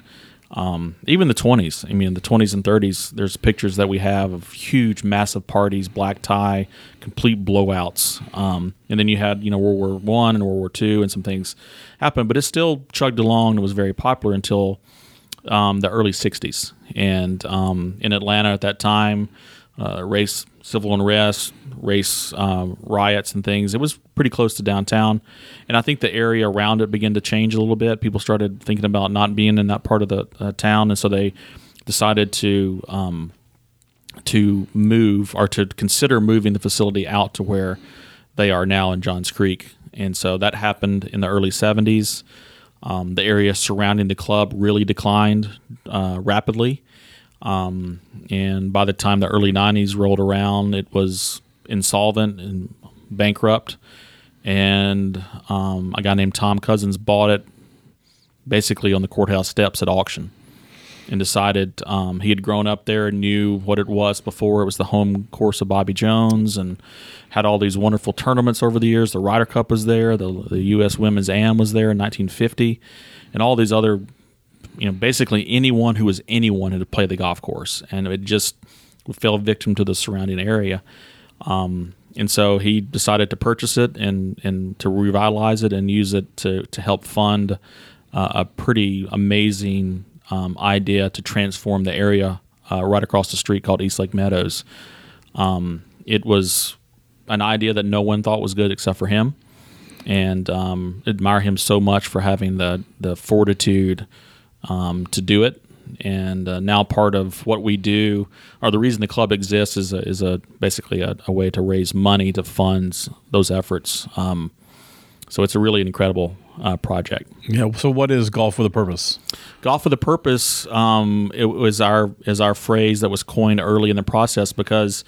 Um, even the 20s. I mean, the 20s and 30s. There's pictures that we have of huge, massive parties, black tie, complete blowouts. Um, and then you had you know World War One and World War Two, and some things happened, but it still chugged along and was very popular until um, the early 60s. And um, in Atlanta at that time, uh, race, civil unrest, race um, riots, and things, it was pretty close to downtown. And I think the area around it began to change a little bit. People started thinking about not being in that part of the uh, town. And so they decided to. Um, to move or to consider moving the facility out to where they are now in Johns Creek. And so that happened in the early 70s. Um, the area surrounding the club really declined uh, rapidly. Um, and by the time the early 90s rolled around, it was insolvent and bankrupt. And um, a guy named Tom Cousins bought it basically on the courthouse steps at auction and decided um, he had grown up there and knew what it was before. It was the home course of Bobby Jones and had all these wonderful tournaments over the years. The Ryder Cup was there, the, the U.S. Women's Am was there in 1950, and all these other, you know, basically anyone who was anyone had played the golf course. And it just fell victim to the surrounding area. Um, and so he decided to purchase it and, and to revitalize it and use it to, to help fund uh, a pretty amazing um, idea to transform the area uh, right across the street called East Lake Meadows. Um, it was an idea that no one thought was good except for him, and um, admire him so much for having the the fortitude um, to do it. And uh, now part of what we do, or the reason the club exists, is a, is a basically a, a way to raise money to fund those efforts. Um, so it's a really incredible uh, project. Yeah. So what is golf with a purpose? Golf with a purpose. Um, it was our is our phrase that was coined early in the process because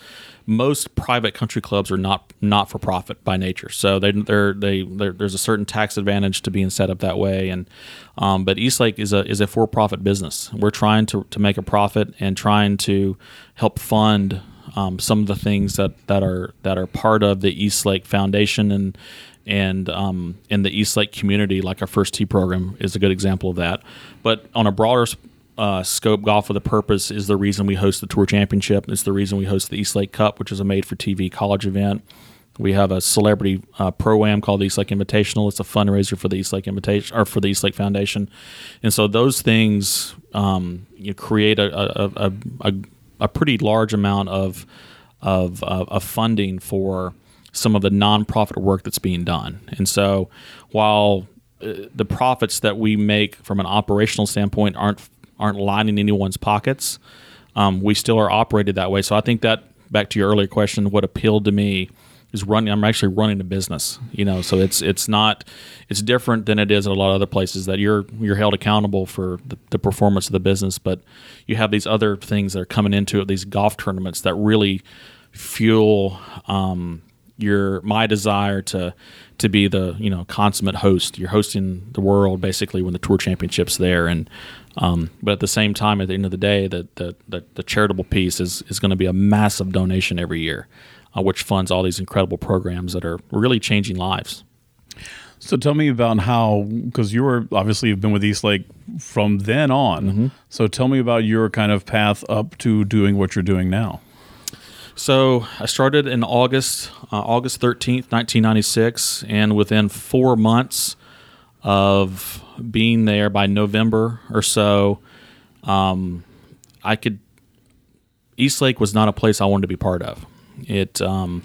most private country clubs are not not for profit by nature. So they they're, they there's a certain tax advantage to being set up that way. And um, but Eastlake is a is a for profit business. We're trying to to make a profit and trying to help fund. Um, some of the things that, that are that are part of the Eastlake Foundation and and um, in the East Lake community, like our first tee program is a good example of that. But on a broader uh, scope, golf with a purpose is the reason we host the Tour Championship. It's the reason we host the East Lake Cup, which is a made-for-TV college event. We have a celebrity uh, pro am called the East Lake Invitational. It's a fundraiser for the East Lake Invitation or for the East Lake Foundation, and so those things um, you create a a, a, a, pretty large amount of of, of funding for some of the nonprofit work that's being done. And so while uh, the profits that we make from an operational standpoint aren't aren't lining anyone's pockets, um, we still are operated that way. So I think that back to your earlier question, what appealed to me is running. I'm actually running a business, you know. So it's it's not it's different than it is at a lot of other places that you're you're held accountable for the, the performance of the business, but you have these other things that are coming into it. These golf tournaments that really fuel um, your my desire to to be the you know consummate host. You're hosting the world basically when the tour championship's there, and um, but at the same time, at the end of the day, the the, the, the charitable piece is is going to be a massive donation every year, uh, which funds all these incredible programs that are really changing lives. So tell me about how, because you were obviously you've been with Eastlake from then on. Mm-hmm. So tell me about your kind of path up to doing what you're doing now. So I started in August, uh, August 13th, 1996, and within four months of being there by November or so, um, I could. Eastlake was not a place I wanted to be part of. It, um,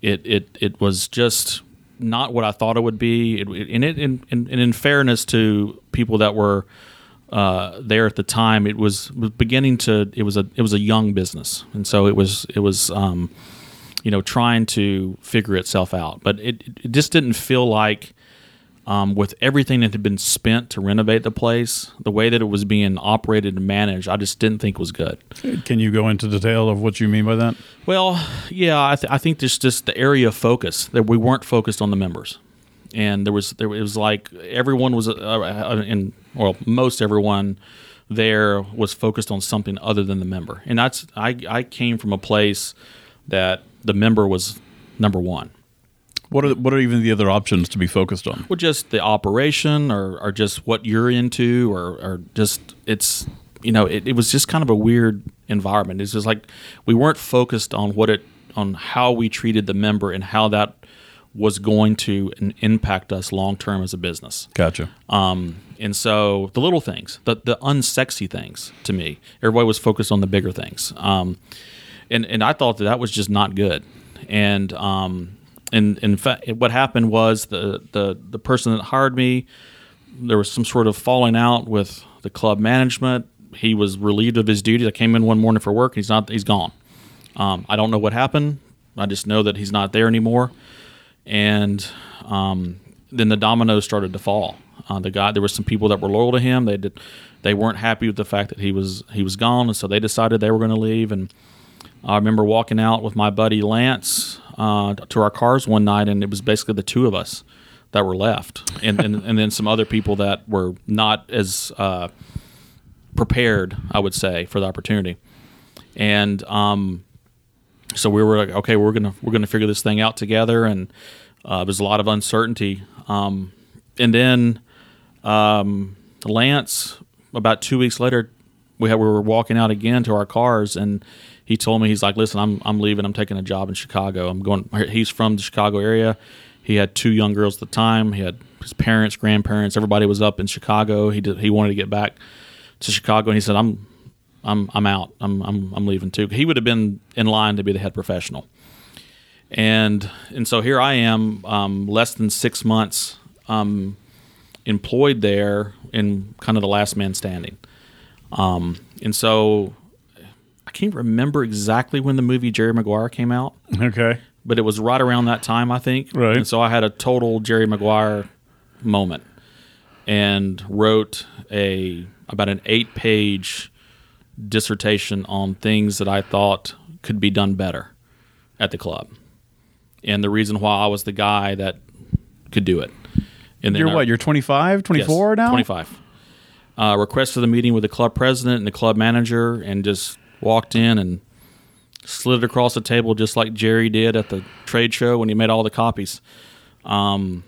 it, it, it was just not what I thought it would be. It, it, and, it, and, and in fairness to people that were uh, there at the time, it was, was beginning to it was a it was a young business, and so it was it was um, you know trying to figure itself out. But it it just didn't feel like um, with everything that had been spent to renovate the place, the way that it was being operated and managed, I just didn't think was good. Can you go into detail of what you mean by that? Well, yeah, I, th- I think there's just the area of focus that we weren't focused on the members and there was there it was like everyone was uh, uh, in well most everyone there was focused on something other than the member, and that's I I came from a place that the member was number one. What are what are even the other options to be focused on? Well, just the operation, or, or just what you're into, or, or just it's you know it, it was just kind of a weird environment. It's just like we weren't focused on what it on how we treated the member and how that was going to impact us long term as a business. Gotcha. Um, and so the little things, the the unsexy things, to me, everybody was focused on the bigger things. Um, and and I thought that that was just not good. And um, and in fact, what happened was the the the person that hired me, there was some sort of falling out with the club management. He was relieved of his duties. I came in one morning for work. He's not. He's gone. Um, I don't know what happened. I just know that he's not there anymore. And um, then the dominoes started to fall. Uh, the guy, there were some people that were loyal to him. They did, they weren't happy with the fact that he was he was gone, and so they decided they were going to leave. And I remember walking out with my buddy Lance uh, to our cars one night, and it was basically the two of us that were left, and and, and then some other people that were not as uh, prepared, I would say, for the opportunity. And um, so we were like, okay, we're gonna we're gonna figure this thing out together, and uh, there's a lot of uncertainty. Um, and then um, Lance, about two weeks later, we had, we were walking out again to our cars, and he told me he's like, listen, I'm I'm leaving. I'm taking a job in Chicago. I'm going. He's from the Chicago area. He had two young girls at the time. He had his parents, grandparents, everybody was up in Chicago. He did, he wanted to get back to Chicago, and he said, "I'm I'm I'm out. I'm I'm I'm leaving too." He would have been in line to be the head professional, and and so here I am, um, less than six months um, employed there, in kind of the last man standing, um, and so I can't remember exactly when the movie Jerry Maguire came out Okay. but it was right around that time, I think. Right. And so I had a total Jerry Maguire moment and wrote a about an eight page dissertation on things that I thought could be done better at the club. And the reason why I was the guy that could do it. And You're I- what? You're 25, Yes, 24 now? 25. Uh, requested a meeting with the club president and the club manager and just walked in and slid it across the table just like Jerry did at the trade show when he made all the copies. Um,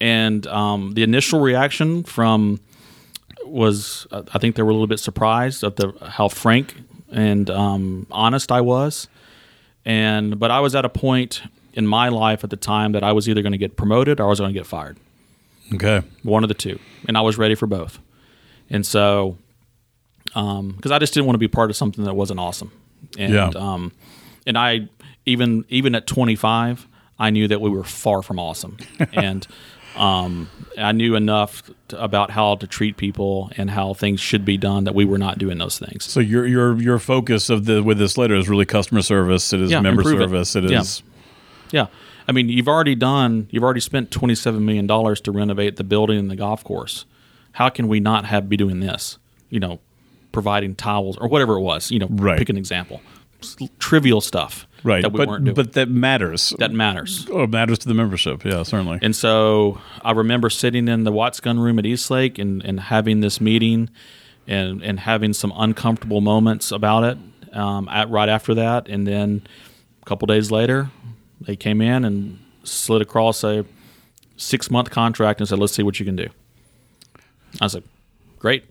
and um, the initial reaction from was uh, I think they were a little bit surprised at the how frank and um, honest I was. And but I was at a point in my life at the time that I was either going to get promoted or I was going to get fired Okay. one of the two, and I was ready for both. And so, because I just didn't want to be part of something that wasn't awesome, and Yeah. um, and I even even at 25, I knew that we were far from awesome, and um, I knew enough to, about how to treat people and how things should be done that we were not doing those things. So your your your focus of the with this letter is really customer service. It is Yeah, member improve it. service. It Yeah. Yeah. I mean, you've already done, you've already spent $27 million to renovate the building and the golf course. How can we not have be doing this? You know, providing towels or whatever it was, you know, Right. pick an example. Trivial stuff right, that we but weren't doing. but that matters. that matters. oh, it matters to the membership. Yeah, certainly. And so I remember sitting in the Watts gun room at Eastlake and, and having this meeting and, and having some uncomfortable moments about it um, at, right after that. And then a couple days later, they came in and slid across a six month contract and said, let's see what you can do. I said, great.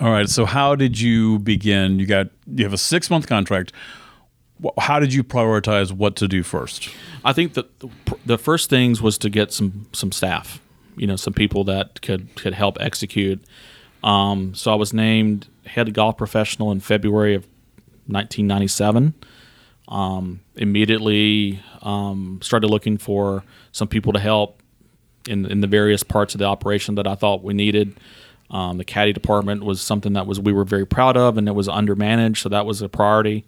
All right. So how did you begin? You got you have a six month contract. How did you prioritize what to do first? I think that the, first things was to get some some staff, you know, some people that could could help execute. Um, so I was named head golf professional in February of 1997. Um, immediately um, started looking for some people to help in in the various parts of the operation that I thought we needed. Um, the caddy department was something that was we were very proud of, and it was undermanaged, so that was a priority.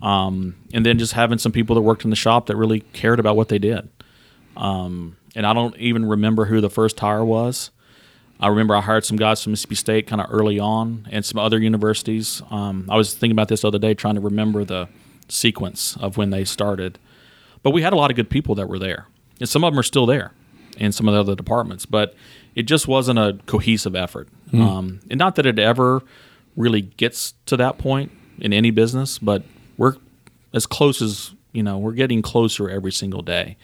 Um, and then just having some people that worked in the shop that really cared about what they did. Um, and I don't even remember who the first hire was. I remember I hired some guys from Mississippi State kind of early on, and some other universities. Um, I was thinking about this the other day, trying to remember the sequence of when they started. But we had a lot of good people that were there, and some of them are still there in some of the other departments. But it just wasn't a cohesive effort, um, and not that it ever really gets to that point in any business, but we're as close as you know. We're getting closer every single day.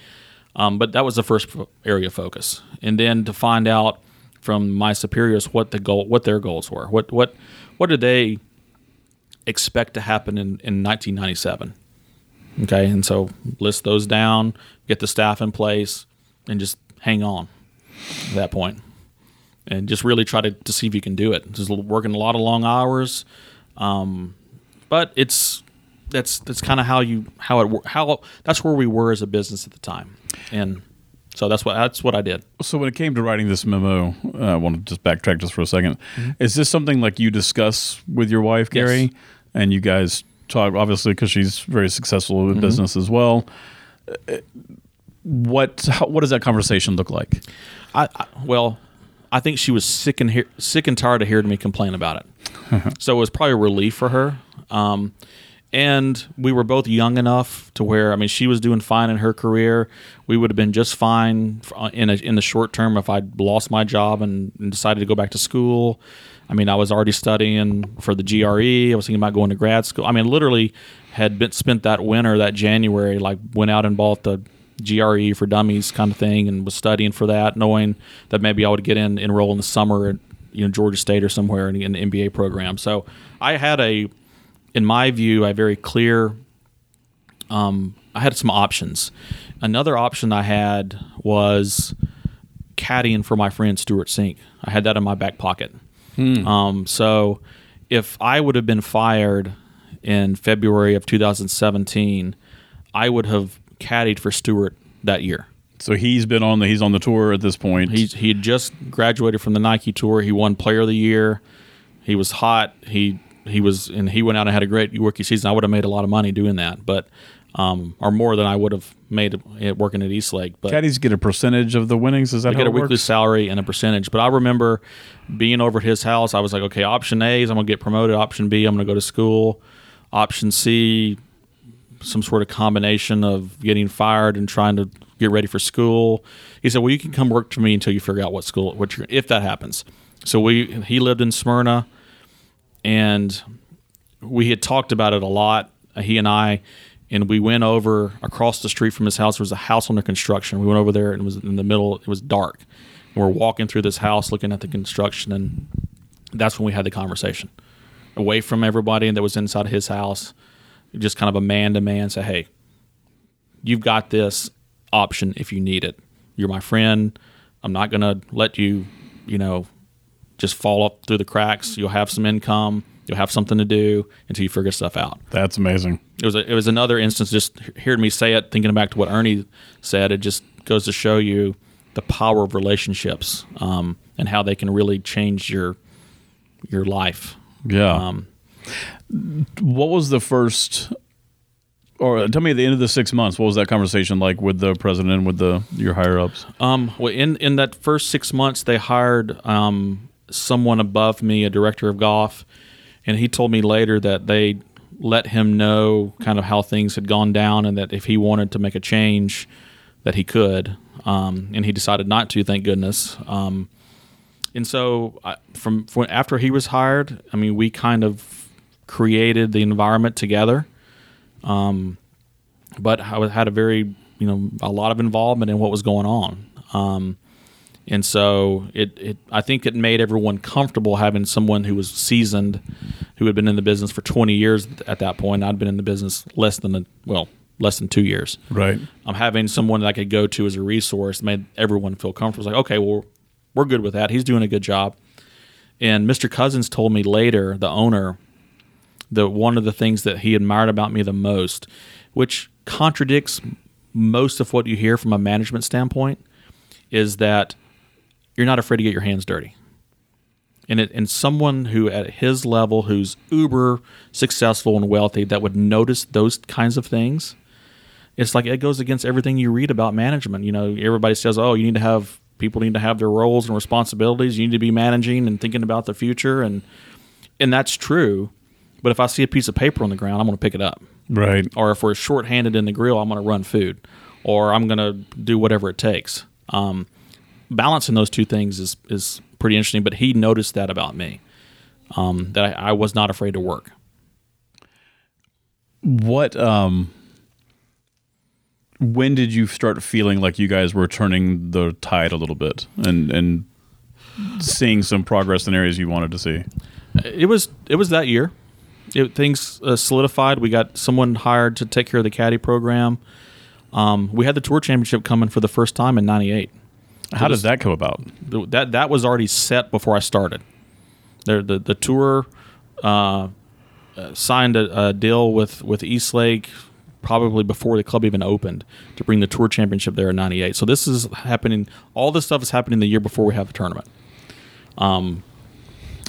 Um, but that was the first area of focus, and then to find out from my superiors what the goal, what their goals were, what what what did they expect to happen in, in 1997. Okay, and so list those down, get the staff in place, and just hang on at that point, and just really try to, to see if you can do it. Just working a lot of long hours, um, but it's that's that's kind of how you how it how that's where we were as a business at the time, and so that's what that's what I did. So when it came to writing this memo, uh, I want to just backtrack just for a 2nd Is this something like you discuss with your wife, Mm-hmm. Yes. Carrie, and you guys talk obviously because she's very successful in business as well. What how, what does that conversation look like? I, I well, I think she was sick and hear, sick and tired of hearing me complain about it. so it was probably a relief for her. Um, and we were both young enough to where I mean, she was doing fine in her career. We would have been just fine uh, in a, in the short term if I'd lost my job and, and decided to go back to school. I mean, I was already studying for the GRE. I was thinking about going to grad school. I mean, literally had been spent that winter, that January, like went out and bought the GRE for dummies kind of thing, and was studying for that, knowing that maybe I would get in enroll in the summer at you know Georgia State or somewhere in, in the MBA program. So I had a, in my view, a very clear. Um, I had some options. Another option I had was caddying for my friend Stewart Cink. I had that in my back pocket. Um, so if I would have been fired in February of 2017, I would have caddied for Stewart that year. So he's been on the he's on the tour at this point. He's, he had just graduated from the Nike Tour. He won Player of the Year. He was hot. He he was and he went out and had a great rookie season. I would have made a lot of money doing that, but um, or more than I would have made it working at East Lake. But caddies get a percentage of the winnings. Is that how get a it weekly salary and a percentage. But I remember being over at his house. I was like, okay, option A is I'm gonna get promoted. Option B, I'm gonna go to school. Option C, some sort of combination of getting fired and trying to get ready for school. He said, well, you can come work for me until you figure out what school, what you're, if that happens. So we, he lived in Smyrna, and we had talked about it a lot. He and I, and we went over across the street from his house. There was a house under construction. We went over there, and it was in the middle. It was dark. And we're walking through this house, looking at the construction, and that's when we had the conversation, away from everybody that was inside his house. Just kind of a man to man, say, "Hey, you've got this option if you need it. You're my friend. I'm not going to let you, you know, just fall up through the cracks. You'll have some income. You'll have something to do until you figure stuff out. That's amazing. It was a, it was another instance. Just hearing me say it, thinking back to what Ernie said, it just goes to show you the power of relationships um, and how they can really change your your life. Yeah. Um, what was the first or tell me at the end of the six months what was that conversation like with the president with the your higher ups Um, well, in in that first six months, they hired um, someone above me, a director of golf, and he told me later that they let him know kind of how things had gone down, and that if he wanted to make a change, that he could. Um, and he decided not to. Thank goodness. Um, and so, I, from, from after he was hired, I mean, we kind of created the environment together but I had a very, you know, a lot of involvement in what was going on. Um, and so it, it, I think it made everyone comfortable having someone who was seasoned, who had been in the business for 20 years at that point. I'd been in the business less than a, well, less than two years. right I'm having someone that I could go to as a resource made everyone feel comfortable. It's like, okay, well, we're good with that. He's doing a good job. And Mr. Cousins told me later, the owner, that one of the things that he admired about me the most, which contradicts most of what you hear from a management standpoint, is that you're not afraid to get your hands dirty. And it, and someone who at his level, who's uber successful and wealthy, that would notice those kinds of things, it's like it goes against everything you read about management. You know, everybody says, "Oh, you need to have people need to have their roles and responsibilities. You need to be managing and thinking about the future." And and that's true. But if I see a piece of paper on the ground, I'm going to pick it up. right Or if we're shorthanded in the grill, I'm going to run food, or I'm going to do whatever it takes. Um, balancing those two things is is pretty interesting. But he noticed that about me, um, that I, I was not afraid to work. what um when did you start feeling like you guys were turning the tide a little bit and and seeing some progress in areas you wanted to see It was it was that year. It, things uh, solidified. We got someone hired to take care of the caddy program. Um, we had the tour championship coming for the first time in '98. How did that come about That that was already set before I started. There, the the tour uh, uh, signed a, a deal with with East Lake probably before the club even opened to bring the tour championship there in '98. So this is happening. All this stuff is happening the year before we have the tournament. Um,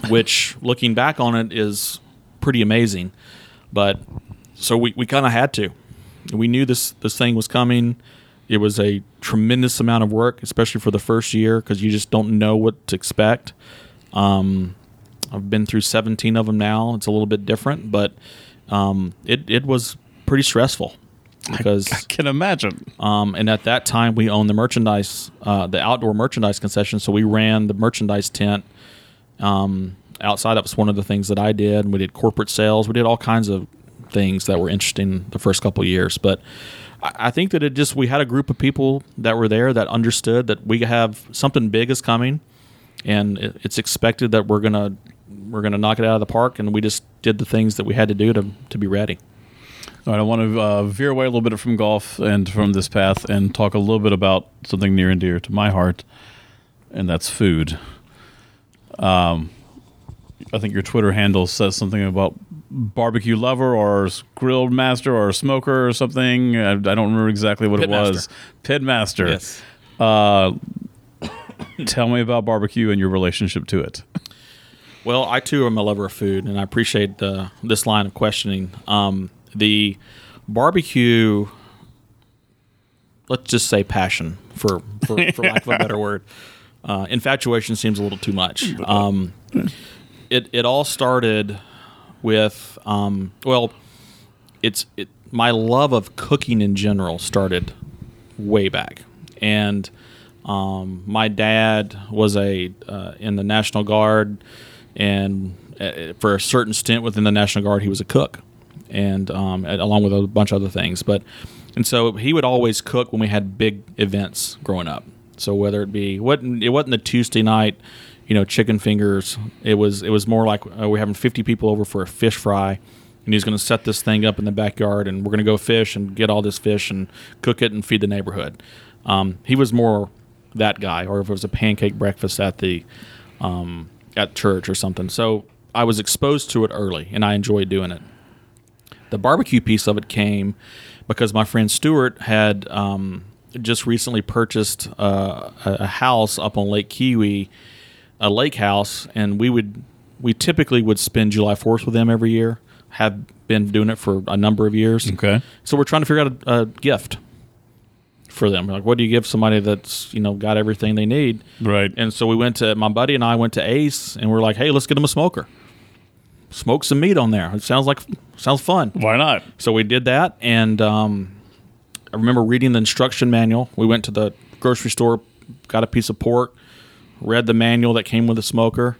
which looking back on it is pretty amazing. But so we, we kind of had to. We knew this this thing was coming. It was a tremendous amount of work, especially for the first year, because you just don't know what to expect. Um, I've been through 17 of them now. It's a little bit different, but um, it it was pretty stressful because I can imagine. um, and at that time, we owned the merchandise, uh, the outdoor merchandise concession. So we ran the merchandise tent um, outside. That was one of the things that I did. We did corporate sales. We did all kinds of things that were interesting the first couple of years. But I, think that it just we had a group of people that were there that understood that we have something big is coming, and it, it's expected that we're gonna we're gonna knock it out of the park. And we just did the things that we had to do to to be ready. All right, I want to uh, veer away a little bit from golf and from this path and talk a little bit about something near and dear to my heart, and that's food. Um, I think your Twitter handle says something about barbecue lover or grilled master or smoker or something. I, I don't remember exactly what it was. Pitmaster. Uh, tell me about barbecue and your relationship to it. Well, I too am a lover of food, and I appreciate the, this line of questioning. Um, the barbecue, let's just say passion, for for, for lack of a better word. Uh, infatuation seems a little too much. Um, it it all started with um, well, it's it, my love of cooking in general started way back, and um, my dad was a uh, in the National Guard, and uh, for a certain stint within the National Guard, he was a cook, and um, along with a bunch of other things. But and so he would always cook when we had big events growing up. So whether it be what it wasn't the Tuesday night, you know, chicken fingers. It was it was more like uh, we're having fifty people over for a fish fry. And he's going to set this thing up in the backyard, and we're going to go fish and get all this fish and cook it and feed the neighborhood. Um, he was more that guy, or if it was a pancake breakfast at the um, at church or something. So I was exposed to it early, and I enjoyed doing it. The barbecue piece of it came because my friend Stewart had um, just recently purchased uh, a house up on Lake Keowee, a lake house, and we would we typically would spend July Fourth with them every year. Have been doing it for a number of years. Okay. So we're trying to figure out a, a gift for them. Like, what do you give somebody that's you know got everything they need? Right. And so we went to my buddy and I went to Ace, and we're like, hey, let's get them a smoker. Smoke some meat on there. It sounds like sounds fun. Why not? So we did that, and um, I remember reading the instruction manual. We went to the grocery store, got a piece of pork, read the manual that came with the smoker,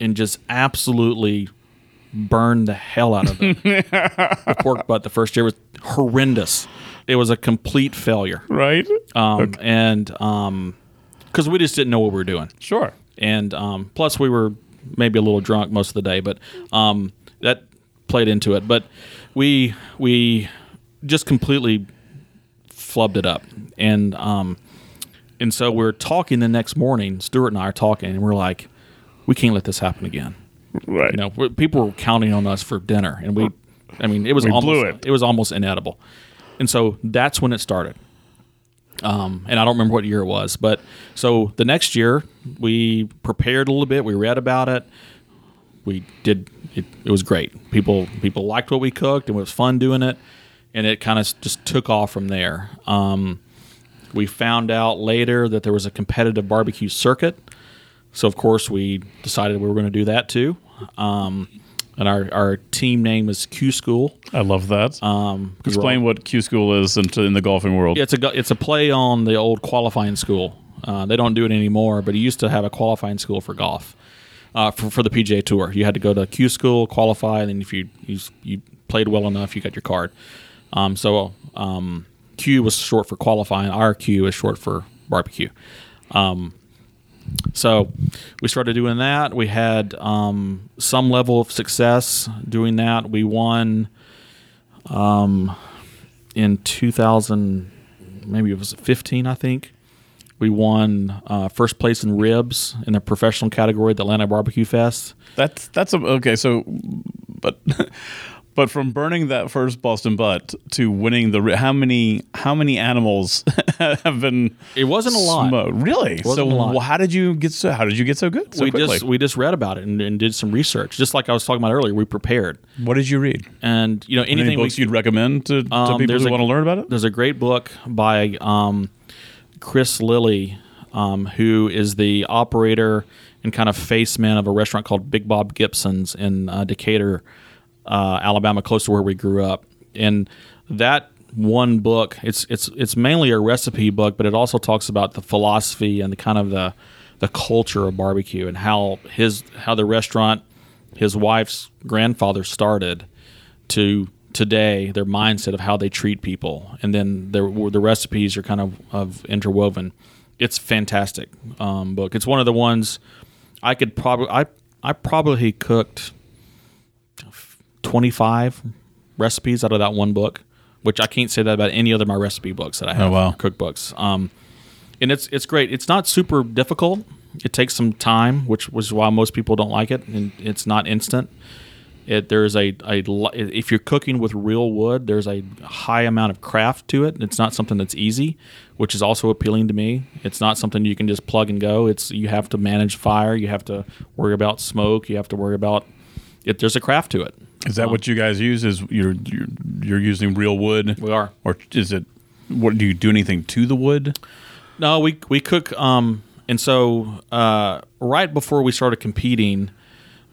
and just absolutely burned the hell out of the, the pork butt. The first year was horrendous. It was a complete failure, Right. um, and because we just didn't know what we were doing Sure. and um, plus we were maybe a little drunk most of the day, but um, that played into it. But we we just completely flubbed it up, and um, and so we're talking the next morning. Stewart and I are talking, and we're like, we can't let this happen again. Right. You know, people were counting on us for dinner, and we, I mean, it was We almost it. it was almost inedible, and so that's when it started. Um, and I don't remember what year it was, but so the next year we prepared a little bit. We read about it. We did. It, it was great. People people liked what we cooked, and it was fun doing it. And it kind of just took off from there. Um, we found out later that there was a competitive barbecue circuit, so of course we decided we were going to do that too. Um, and our, our team name is Q School. I love that. Um, 'cause we're all- Explain what Q School is in, in the golfing world. it's a it's a play on the old qualifying school. Uh, they don't do it anymore, but it used to have a qualifying school for golf uh, for for the PGA Tour. You had to go to Q school, qualify, and then if you you, you played well enough, you got your card. Um, so um, Q was short for qualifying. Our Q is short for barbecue. Um, so we started doing that. We had um, some level of success doing that. We won um, in 2000, maybe it was 15, I think. We won uh, first place in ribs in the professional category at the Atlanta Barbecue Fest. That's that's a, okay. So, but But from burning that first Boston butt to winning the how many how many animals have been It wasn't a lot. smoked? Really? Wasn't so a lot. wh- how did you get so how did you get so good so we quickly? just we just read about it and, and did some research. Just like I was talking about earlier, we prepared. what did you read? And you know Any anything we, books you'd recommend to, to Um, people who a- want to learn about it? There's a great book by um, Chris Lilly, um, who is the operator and kind of face man of a restaurant called Big Bob Gibson's in uh, Decatur, uh, Alabama, close to where we grew up. And that one book, it's it's it's mainly a recipe book, but it also talks about the philosophy and the kind of the the culture of barbecue and how his how the restaurant his wife's grandfather started to today their mindset of how they treat people. And then their, the recipes are kind of, of interwoven. It's fantastic um, book. It's one of the ones i could probably i i probably cooked 25 recipes out of that one book which i can't say that about any other of my recipe books that i have Oh, wow. cookbooks. Um, and it's it's great. It's not super difficult. It takes some time which was why most people don't like it and it's not instant. It there's a, a if you're cooking with real wood there's a high amount of craft to it. It's not something that's easy which is also appealing to me. It's not something you can just plug and go. It's you have to manage fire. You have to worry about smoke. You have to worry about it there's a craft to it Is that what you guys use? Is you're you're, you're using real wood? we are or is it? What do you do anything to the wood? No, we we cook. Um, and so uh, right before we started competing,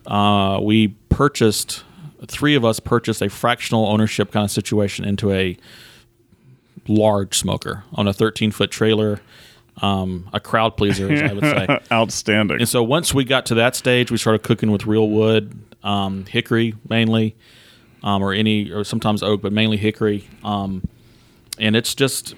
uh, we purchased three of us purchased a fractional ownership kind of situation into a large smoker on a 13 foot trailer, um, a crowd pleaser, as I would say. Outstanding. And so once we got to that stage, we started cooking with real wood, um, hickory mainly, um, or any, or sometimes oak, but mainly hickory. Um, and it's just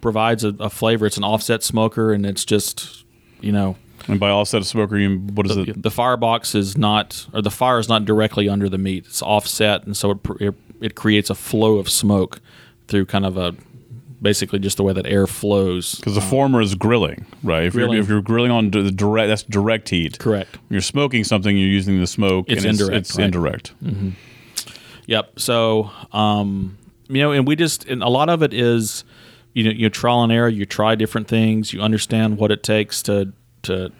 provides a, a flavor. It's an offset smoker, and it's just, you know, And by offset smoker, you what is it? the firebox is not, or the fire is not directly under the meat. It's offset, and so it, it, it creates a flow of smoke through kind of a, basically just the way that air flows. Because the former is grilling, right? If Grilling. you're if you're grilling on the direct, that's direct heat. Correct. When you're smoking something, you're using the smoke. It's and indirect, It's, right. indirect. Yep. So, um, you know, and we just, and a lot of it is, you know, you trial and error. You try different things. You understand what it takes to to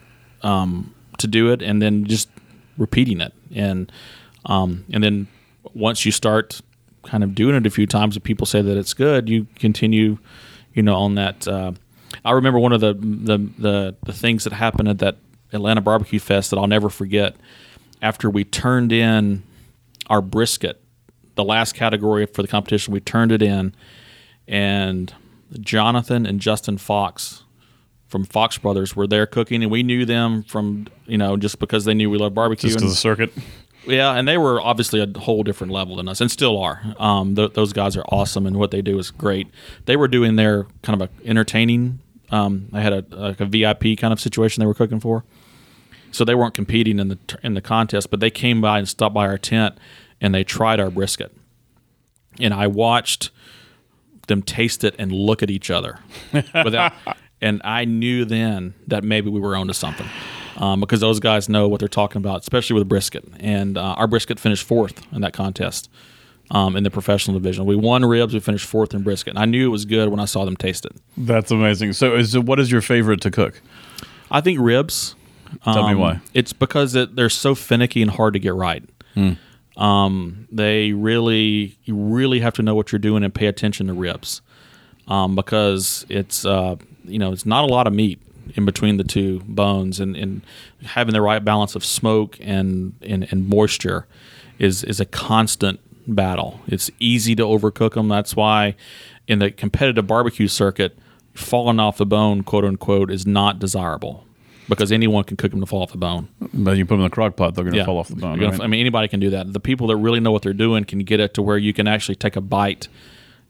um, to do it, and then just repeating it, and um, and then once you start kind of doing it a few times, and people say that it's good, you continue, you know, on that. Uh, I remember one of the, the the the things that happened at that Atlanta Barbecue Fest that I'll never forget. After we turned in our brisket, the last category for the competition, we turned it in, and Jonathan and Justin Fox from Fox Brothers were there cooking, and we knew them from you know just because they knew we love barbecue. Just and- the circuit. Yeah, and they were obviously a whole different level than us, and still are. Um, th- those guys are awesome, and what they do is great. They were doing their kind of a entertaining. Um, they had a like a VIP kind of situation they were cooking for, so they weren't competing in the in the contest, but they came by and stopped by our tent, and they tried our brisket, and I watched them taste it and look at each other without and I knew then that maybe we were onto something um, because those guys know what they're talking about, especially with brisket. And uh, our brisket finished fourth in that contest um, in the professional division. We won ribs, we finished fourth in brisket. And I knew it was good when I saw them taste it. That's amazing. So, is what is your favorite to cook? I think ribs. Tell me um, why. It's because it, they're so finicky and hard to get right. Hmm. Um, they really, you really have to know what you're doing and pay attention to ribs, um, because it's uh, you know it's not a lot of meat in between the two bones, and, and having the right balance of smoke and, and and moisture is is a constant battle. It's easy to overcook them. That's why in the competitive barbecue circuit, falling off the bone, quote unquote, is not desirable because anyone can cook them to fall off the bone. But you put them in the crock pot, they're going to fall off the bone. Right? I mean, anybody can do that. The people that really know what they're doing can get it to where you can actually take a bite,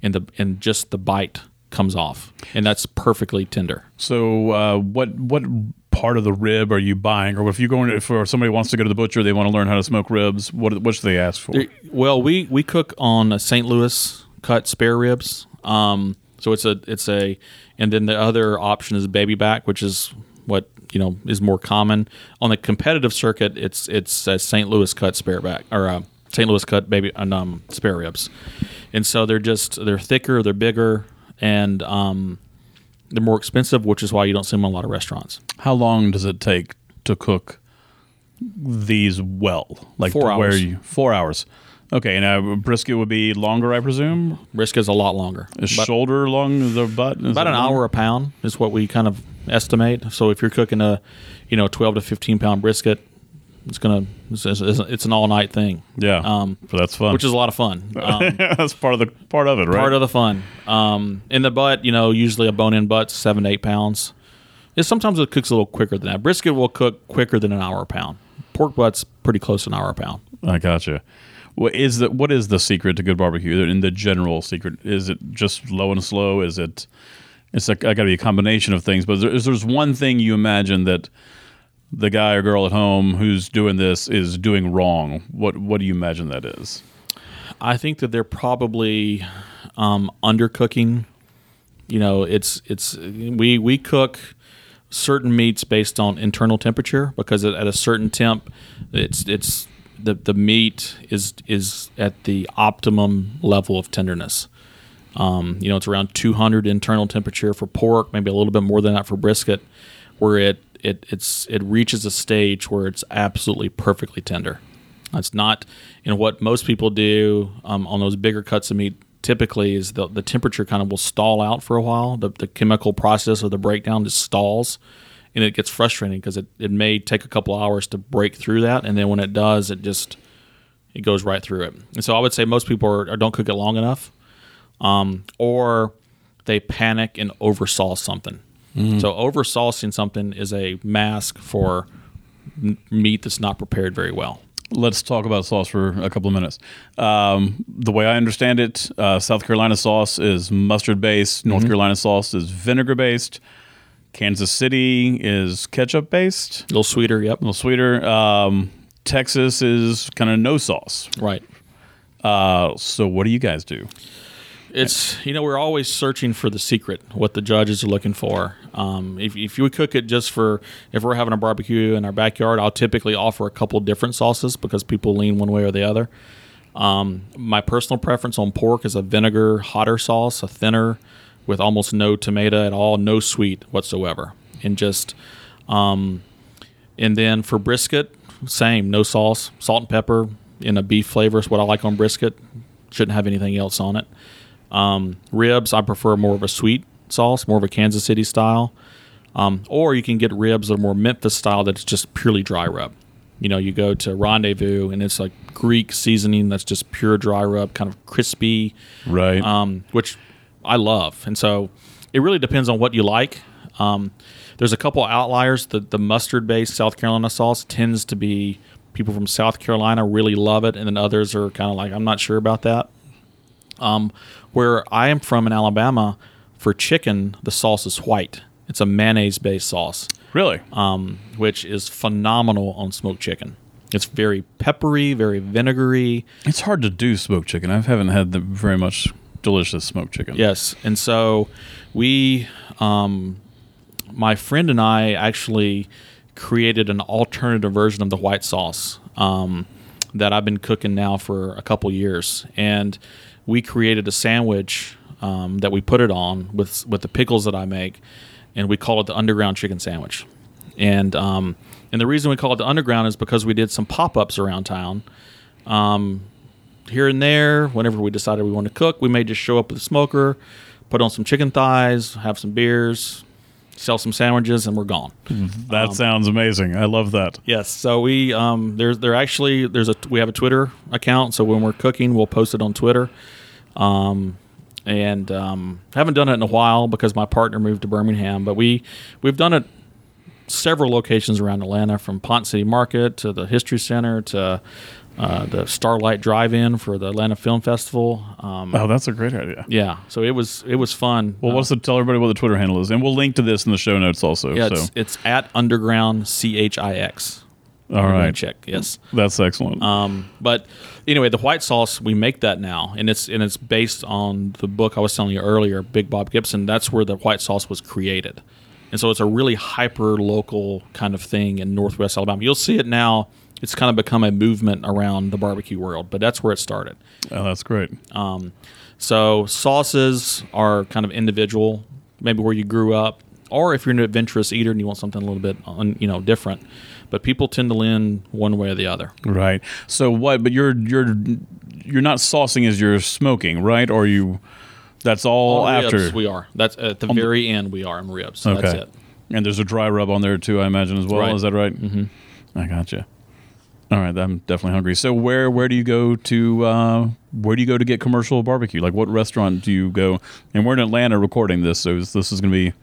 and the and just the bite comes off, and that's perfectly tender. So, uh, what what part of the rib are you buying, or if you go in, if somebody wants to go to the butcher, they want to learn how to smoke ribs. What what should they ask for? Well, we we cook on a St. Louis cut spare ribs. Um, so it's a it's a, and then the other option is baby back, which is what you know is more common on the competitive circuit. It's it's a St. Louis cut spare back or uh, St. Louis cut baby and um, spare ribs, and so they're just they're thicker, they're bigger, and um, they're more expensive, which is why you don't see them in a lot of restaurants. How long does it take to cook these well? Like Four Where hours. you four hours? Okay, now brisket would be longer, I presume. Brisket's a lot longer. Is But- shoulder long the butt? Is about an longer? hour a pound is what we kind of estimate. So if you're cooking a, you know, 12 to 15 pound brisket, it's gonna it's, it's, it's an all night thing, Yeah, um, but that's fun. which is a lot of fun. Um, that's part of the part of it, right? part of the fun. Um, in the butt, you know, usually a bone in butt's seven to eight pounds. It sometimes it cooks a little quicker than that. Brisket will cook quicker than an hour a pound. Pork butt's pretty close to an hour a pound. I gotcha. What is the what is the secret to good barbecue? In the general secret, is it just low and slow? Is it? It's like I got to be a combination of things. But there, is there's one thing you imagine that the guy or girl at home who's doing this is doing wrong. What what do you imagine that is? I think that they're probably um, undercooking. You know, it's it's we we cook certain meats based on internal temperature because at, at a certain temp, it's it's the the meat is is at the optimum level of tenderness. Um, you know, it's around 200 internal temperature for pork, maybe a little bit more than that for brisket, where it it it's it reaches a stage where it's absolutely perfectly tender. That's not you know what most people do um, on those bigger cuts of meat. Typically, is the the temperature kind of will stall out for a while. The the chemical process of the breakdown just stalls, and it gets frustrating because it, it may take a couple hours to break through that, and then when it does, it just it goes right through it. And so I would say most people are, don't cook it long enough, um, or they panic and oversauce something. So over saucing something is a mask for m- meat that's not prepared very well. Let's talk about sauce for a couple of minutes. Um, the way I understand it, uh, South Carolina sauce is mustard based. North Carolina sauce is vinegar based. Kansas City is ketchup based. A little sweeter, yep. a little sweeter. Um, Texas is kind of no sauce. Right. Uh, so what do you guys do? It's you know we're always searching for the secret, what the judges are looking for. Um, if if you cook it just for if we're having a barbecue in our backyard, I'll typically offer a couple different sauces because people lean one way or the other. Um, my personal preference on pork is a vinegar hotter sauce, a thinner with almost no tomato at all, no sweet whatsoever, and just um, and then for brisket, same, no sauce, salt and pepper in a beef flavor is what I like on brisket. Shouldn't have anything else on it. Um, ribs, I prefer more of a sweet sauce, more of a Kansas City style. Um, or you can get ribs that are more Memphis style that's just purely dry rub. You know, you go to Rendezvous and it's like Greek seasoning that's just pure dry rub, kind of crispy, Right. um, which I love. And so it really depends on what you like. Um, there's a couple outliers. The, the mustard based South Carolina sauce tends to be people from South Carolina really love it, and then others are kind of like, I'm not sure about that. Um, where I am from in Alabama, for chicken, the sauce is white. It's a mayonnaise based sauce really? um, which is phenomenal on smoked chicken. It's very peppery, very vinegary. it's hard to do smoked chicken. I haven't had the very much delicious smoked chicken. Yes, and so we, um, my friend and I, actually created an alternative version of the white sauce um, that I've been cooking now for a couple years, and we created a sandwich um, that we put it on with with the pickles that I make, and we call it the underground chicken sandwich. And um, and the reason we call it the underground is because we did some pop ups around town. Um, here and there, whenever we decided we wanted to cook, we may just show up with a smoker, put on some chicken thighs, have some beers, sell some sandwiches, and we're gone. That sounds amazing. I love that. Yes. So we um there's there actually there's a we have a Twitter account. So when we're cooking, we'll post it on Twitter. Um, and um, haven't done it in a while because my partner moved to Birmingham. But we we've done it several locations around Atlanta, from Ponce City Market to the History Center to uh, the Starlight Drive-In for the Atlanta Film Festival. Um, Oh, that's a great idea. yeah. So it was it was fun. Well, Uh, what's the tell everybody what the Twitter handle is, and we'll link to this in the show notes also. yeah, so, it's, it's at Underground C H I X. all right, Check. Yes. that's excellent. Um, but anyway, the white sauce we make that now, and it's and it's based on the book I was telling you earlier, Big Bob Gibson. That's where the white sauce was created, and so it's a really hyper local kind of thing in Northwest Alabama. You'll see it now it's kind of become a movement around the barbecue world. But that's where it started. Oh, that's great. Um, so sauces are kind of individual, maybe where you grew up, or if you're an adventurous eater and you want something a little bit, un, you know, different. But people tend to lean one way or the other. Right. So what? But you're you're you're not saucing as you're smoking, right? Or you? That's all, On after. ribs, we are. That's at the very end. We are on ribs. So That's it. And there's a dry rub on there too, I imagine as well. Right. Is that right? Mm-hmm. I gotcha. All right, I'm definitely hungry. So where where do you go to uh, where do you go to get commercial barbecue? Like what restaurant do you go? And we're in Atlanta recording this, so this is going to be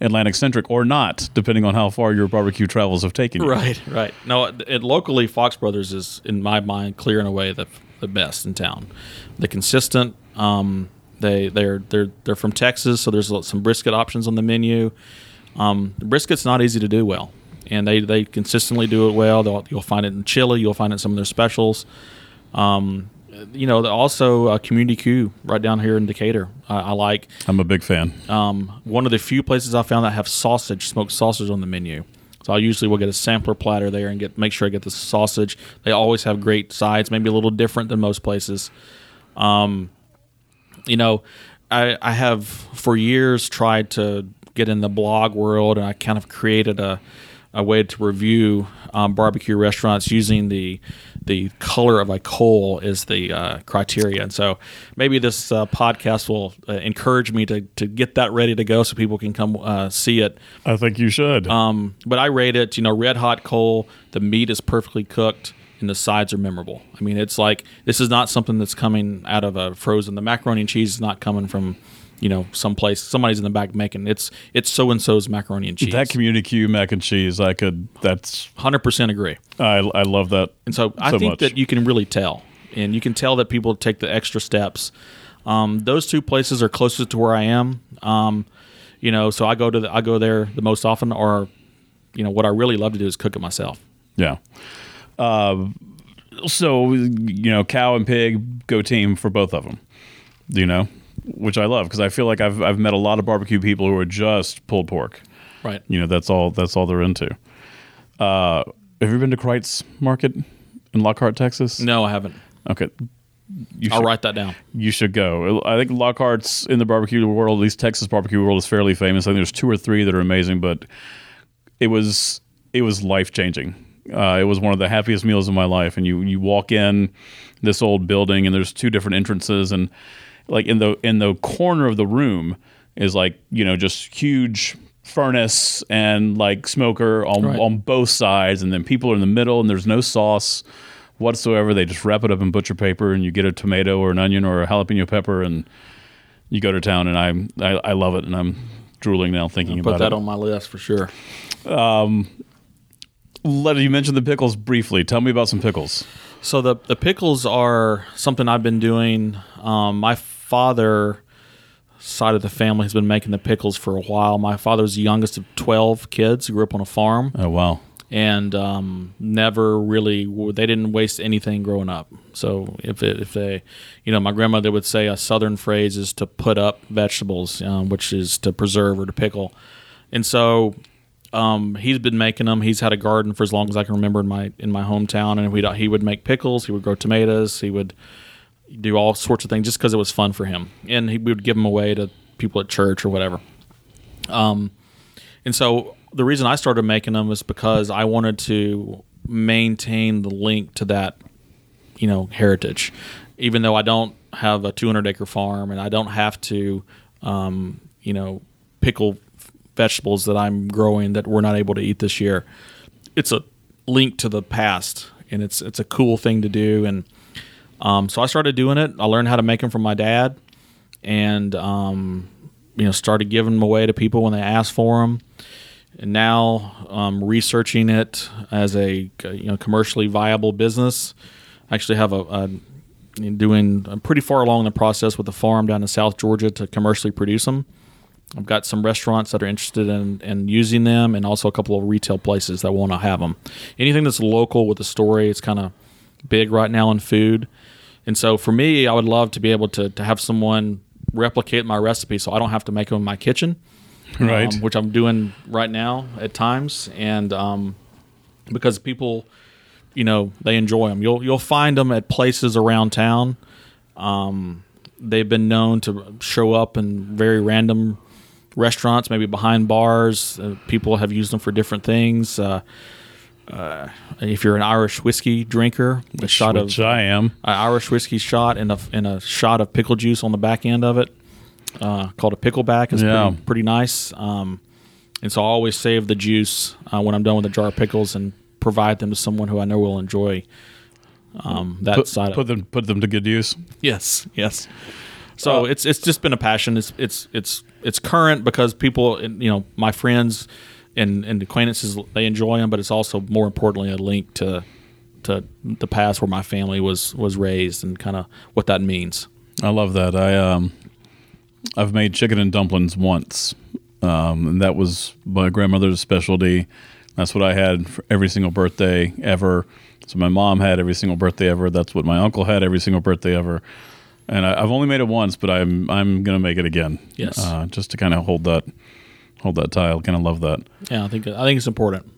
Atlantic centric or not, depending on how far your barbecue travels have taken you. Right, right. No, it, locally, Fox Brothers is, in my mind, clear and away the the best in town. The consistent. Um, they they're they're they're from Texas, so there's some brisket options on the menu. Um, the brisket's not easy to do well, and they they consistently do it well. They'll, you'll find it in chili. You'll find it in some of their specials. Um, you know, also uh, Community Q right down here in Decatur. I, I like I'm a big fan. um, one of the few places I found that have sausage, smoked sausage on the menu. So I usually will get a sampler platter there and get make sure I get the sausage. They always have great sides, maybe a little different than most places. Um, you know, I, I have for years tried to get in the blog world, and I kind of created a, a way to review um, barbecue restaurants using the the color of a coal as the uh, criteria. And so maybe this uh, podcast will uh, encourage me to, to get that ready to go so people can come uh, see it. I think you should. Um, but I rate it, you know, red hot coal. The meat is perfectly cooked, and the sides are memorable. I mean, it's like this is not something that's coming out of a frozen. The macaroni and cheese is not coming from, you know, someplace somebody's in the back making. It's it's so and so's macaroni and cheese. that community Q mac and cheese, I could. That's Hundred percent agree. I I love that. And so I think much. that you can really tell, and you can tell that people take the extra steps. Um, those two places are closest to where I am. Um, you know, so I go to the, I go there the most often, or you know, what I really love to do is cook it myself. Yeah. Uh, so you know, cow and pig go team for both of them. Do you know, which I love because I feel like I've I've met a lot of barbecue people who are just pulled pork. Right. You know, that's all that's all they're into. Uh, have you been to Kreuz Market in Lockhart, Texas? No, I haven't. Okay. You I'll should, write that down. you should go. I think Lockhart's in the barbecue world, at least Texas barbecue world, is fairly famous. I think there's two or three that are amazing, but it was it was life changing. Uh, it was one of the happiest meals of my life. And you you walk in this old building, and there's two different entrances, and like in the in the corner of the room is like you know just huge furnace and like smoker on Right. on both sides, and then people are in the middle, and there's no sauce whatsoever. They just wrap it up in butcher paper, and you get a tomato or an onion or a jalapeno pepper, and you go to town. And I I, I love it, and I'm drooling now thinking Put about that it. on my list for sure. Let you mentioned the pickles briefly. Tell me about some pickles. So the the pickles are something I've been doing. Um, my father side of the family has been making the pickles for a while. My father's the youngest of twelve kids. He grew up on a farm Oh wow, and um, never really they didn't waste anything growing up. So if it, if they, you know, my grandmother would say a southern phrase is to put up vegetables, um, which is to preserve or to pickle, and so um, he's been making them. He's had a garden for as long as I can remember in my in my hometown, and we he would make pickles. He would grow tomatoes. He would do all sorts of things just because it was fun for him, and he would give them away to people at church or whatever. Um, and so the reason I started making them is because I wanted to maintain the link to that, you know, heritage. Even though I don't have a 200 acre farm and I don't have to, um, you know, pickle vegetables that I'm growing that we're not able to eat this year, it's a link to the past and it's it's a cool thing to do. And um, so I started doing it. I learned how to make them from my dad, and um, you know started giving them away to people when they asked for them and now um, researching it as a you know commercially viable business. I actually have a, a doing I'm pretty far along in the process with a farm down in South Georgia to commercially produce them. I've got some restaurants that are interested in, in using them, and also a couple of retail places that want to have them. Anything that's local with a story, it's kind of big right now in food. And so for me, I would love to be able to, to have someone replicate my recipe so I don't have to make them in my kitchen right? um, which I'm doing right now at times, and um, because people, you know they enjoy them. You'll you'll find them at places around town. Um, they've been known to show up in very random restaurants, maybe behind bars. Uh, people have used them for different things. Uh, uh, if you're an Irish whiskey drinker, a shot of Which I am. an Irish whiskey shot and a and a shot of pickle juice on the back end of it, uh, called a pickleback, is Yeah. pretty, pretty nice. Um, and so I always save the juice uh, when I'm done with a jar of pickles and provide them to someone who I know will enjoy um, that Put, side put of them put them to good use. Yes, yes. So it's it's just been a passion. It's it's it's it's current because people, you know, my friends and and acquaintances, they enjoy them. But it's also more importantly a link to to the past where my family was was raised and kind of what that means. I love that. I um, I've made chicken and dumplings once, um, and that was my grandmother's specialty. That's what I had for every single birthday ever. So my mom had every single birthday ever. That's what my uncle had every single birthday ever. And I, I've only made it once, but I'm I'm gonna make it again. Yes. uh, just to kind of hold that hold that. I kind of love that. Yeah, I think I think it's important.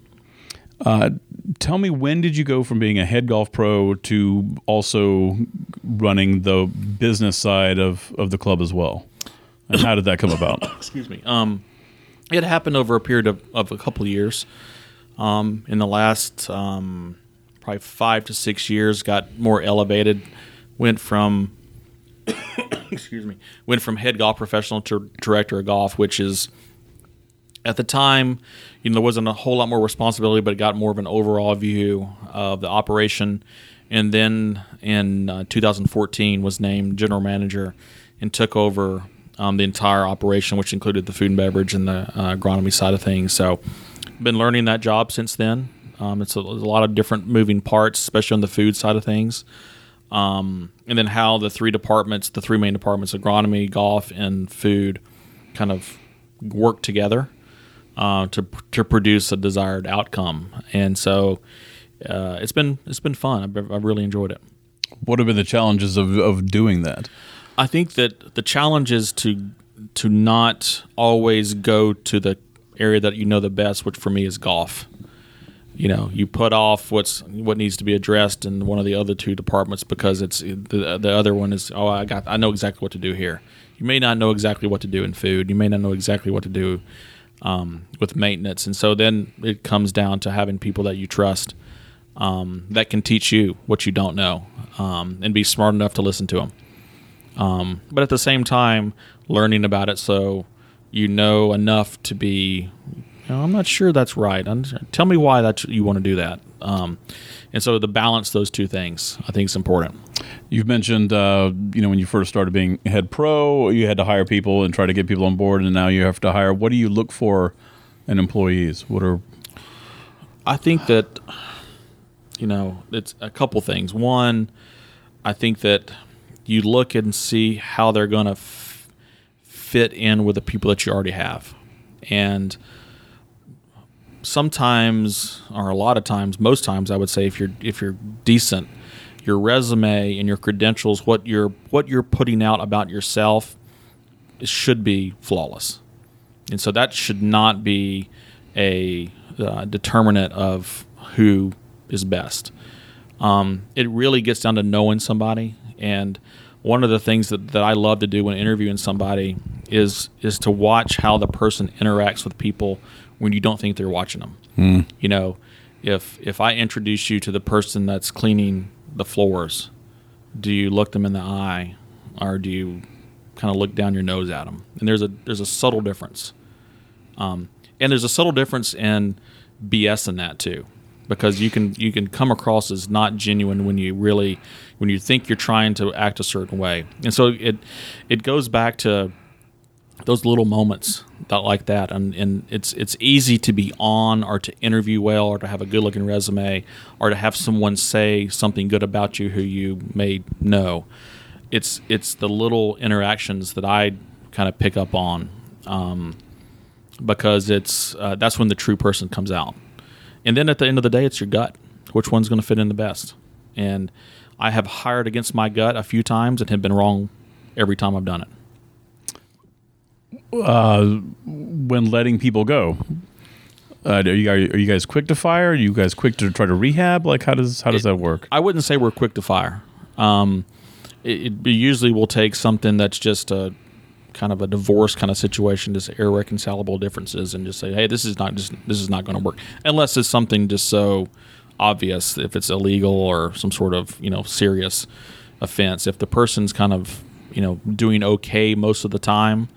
Tell me, when did you go from being a head golf pro to also running the business side of, of the club as well? And how did that come about? excuse me. Um, it happened over a period of, of a couple of years. Um, in the last um, probably five to six years, got more elevated. Went from excuse me, went from head golf professional to director of golf, which is at the time, you know, there wasn't a whole lot more responsibility, but it got more of an overall view of the operation. And then in uh, 2014, was named general manager and took over um, the entire operation, which included the food and beverage and the uh, agronomy side of things. So, been learning that job since then. Um, it's a, a lot of different moving parts, especially on the food side of things. Um, and then how the three departments, the three main departments, agronomy, golf, and food, kind of work together uh, to to produce a desired outcome. And so uh, it's been it's been fun. I've, I've really enjoyed it. What have been the challenges of, of doing that? I think that the challenge is to to not always go to the area that you know the best, which for me is golf. You know, you put off what's what needs to be addressed in one of the other two departments because it's the the other one is oh I got I know exactly what to do here. You may not know exactly what to do in food. You may not know exactly what to do um, with maintenance, and so then it comes down to having people that you trust um, that can teach you what you don't know um, and be smart enough to listen to them um, but at the same time learning about it so you know enough to be you know, i'm not sure that's right. I'm, tell me why that you want to do that. Um, and so to balance those two things i think is important You've mentioned, uh, you know, when you first started being head pro, you had to hire people and try to get people on board, and now you have to hire. What do you look for in employees? What are I think that you know it's a couple things. One, I think that you look and see how they're going to f- fit in with the people that you already have, and sometimes, or a lot of times, most times, I would say if you're if you're decent, your resume and your credentials, what you're what you're putting out about yourself, should be flawless, and so that should not be a uh, determinant of who is best. Um, it really gets down to knowing somebody, and one of the things that, that I love to do when interviewing somebody is is to watch how the person interacts with people when you don't think they're watching them. You know, if if I introduce you to the person that's cleaning the floors, do you look them in the eye, or do you kind of look down your nose at them? And there's a there's a subtle difference. Um, and there's a subtle difference in BS in that too, because you can you can come across as not genuine when you really when you think you're trying to act a certain way, and so it it goes back to those little moments that like that, and and it's it's easy to be on or to interview well or to have a good looking resume or to have someone say something good about you who you may know. It's it's the little interactions that I kind of pick up on. Um, because it's uh, that's when the true person comes out. And then at the end of the day, it's your gut. Which one's going to fit in the best? And I have hired against my gut a few times and have been wrong every time I've done it. Uh, when letting people go? Uh, are, you, are you guys quick to fire? Are you guys quick to try to rehab? Like how does how does that work? I wouldn't say we're quick to fire. Um, it, it usually will take something that's just a kind of a divorce kind of situation, just irreconcilable differences, and just say, hey, this is not just this is not going to work, unless it's something just so obvious, if it's illegal or some sort of you know serious offense. If the person's kind of you know doing okay most of the time.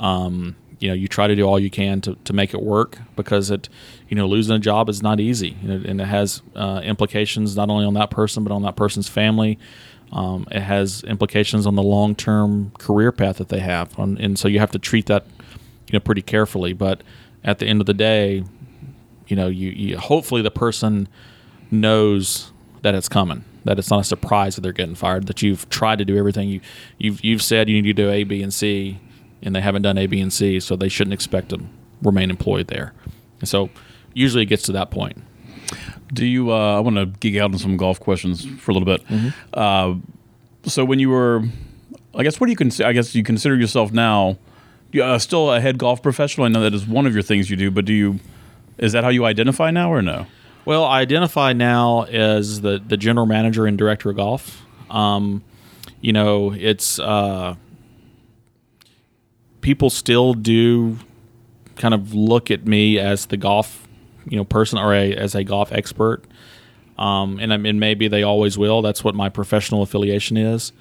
Um, you know, you try to do all you can to, to make it work because it, you know, losing a job is not easy, and it has uh, implications not only on that person but on that person's family, um, it has implications on the long term career path that they have, on, and so you have to treat that you know pretty carefully. But at the end of the day, you know, you, you hopefully the person knows that it's coming, that it's not a surprise that they're getting fired, that you've tried to do everything you you've you've said you need to do A, B, and C, and they haven't done A, B, and C, so they shouldn't expect to remain employed there. And so usually it gets to that point. Do you? Uh, I want to geek out on some golf questions for a little bit. Mm-hmm. Uh, so when you were, I guess, what do you consider? I guess you consider yourself now uh, still a head golf professional. I know that is one of your things you do, but do you? Is that how you identify now, or no? Well, I identify now as the the general manager and director of golf. Um, you know, it's uh, people still do kind of look at me as the golf you know person or a, as a golf expert. Um, and I mean, maybe they always will. That's what my professional affiliation is.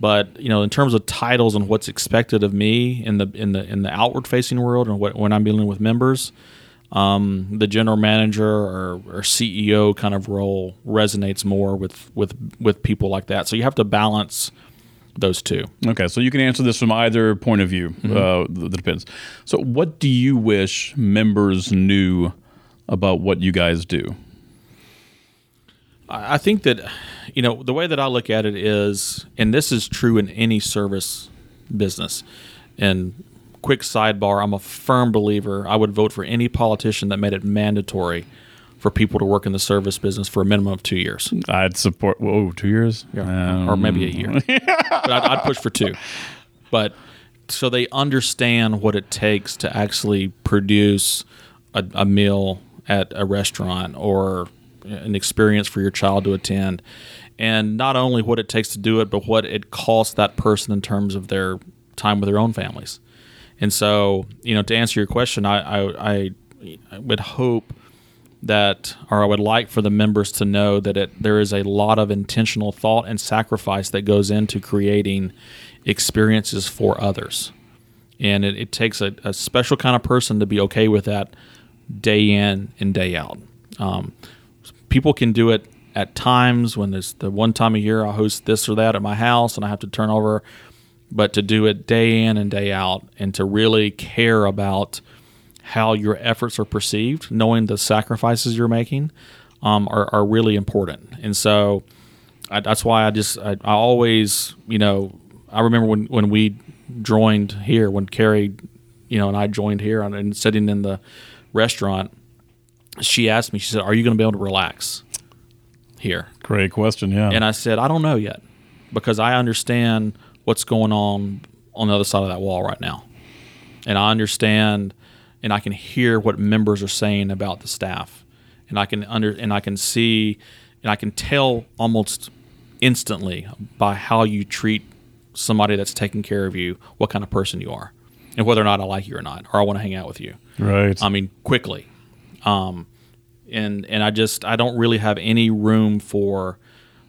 But you know, in terms of titles and what's expected of me in the in the in the outward facing world, and what, when I'm dealing with members, um, the general manager or, or, CEO kind of role resonates more with with with people like that. So you have to balance those two. Okay, so you can answer this from either point of view. Mm-hmm. Uh, that depends. So, what do you wish members knew about what you guys do? I think that, you know, the way that I look at it is, and this is true in any service business. And quick sidebar, I'm a firm believer. I would vote for any politician that made it mandatory for people to work in the service business for a minimum of two years. I'd support. Whoa, two years? Yeah, um, or maybe a year. but I'd, I'd push for two. But so they understand what it takes to actually produce a, a meal at a restaurant or an experience for your child to attend. And not only what it takes to do it, but what it costs that person in terms of their time with their own families. And so, you know, to answer your question, I, I, I, I would hope that, or I would like for the members to know that it, there is a lot of intentional thought and sacrifice that goes into creating experiences for others. And it, it takes a, a special kind of person to be okay with that day in and day out. Um, people can do it at times when there's the one time a year I host this or that at my house and I have to turn over, but to do it day in and day out and to really care about how your efforts are perceived, knowing the sacrifices you're making, um, are, are really important. And so I, that's why I just I, I always you know I remember when when we joined here when Carrie you know and I joined here and, and sitting in the restaurant, she asked me, she said, Are you going to be able to relax here? Great question, yeah. And I said, I don't know yet because I understand what's going on on the other side of that wall right now. And I understand and I can hear what members are saying about the staff. And I can under and I can see and I can tell almost instantly by how you treat somebody that's taking care of you what kind of person you are and whether or not I like you or not or I want to hang out with you. Right. I mean, quickly. Um, and and I just I don't really have any room for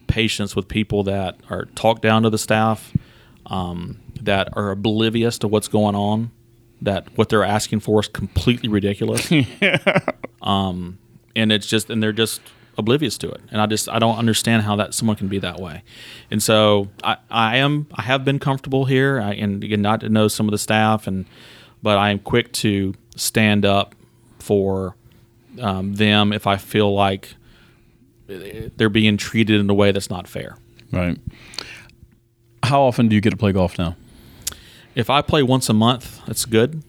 patience with people that are talked down to the staff, um, that are oblivious to what's going on, that what they're asking for is completely ridiculous. yeah. Um, and it's just and they're just oblivious to it. And I just I don't understand how that someone can be that way. And so I, I am I have been comfortable here I, and again not to know some of the staff and but I am quick to stand up for um, them if I feel like they're being treated in a way that's not fair. Right. How often do you get to play golf now? If I play once a month, that's good.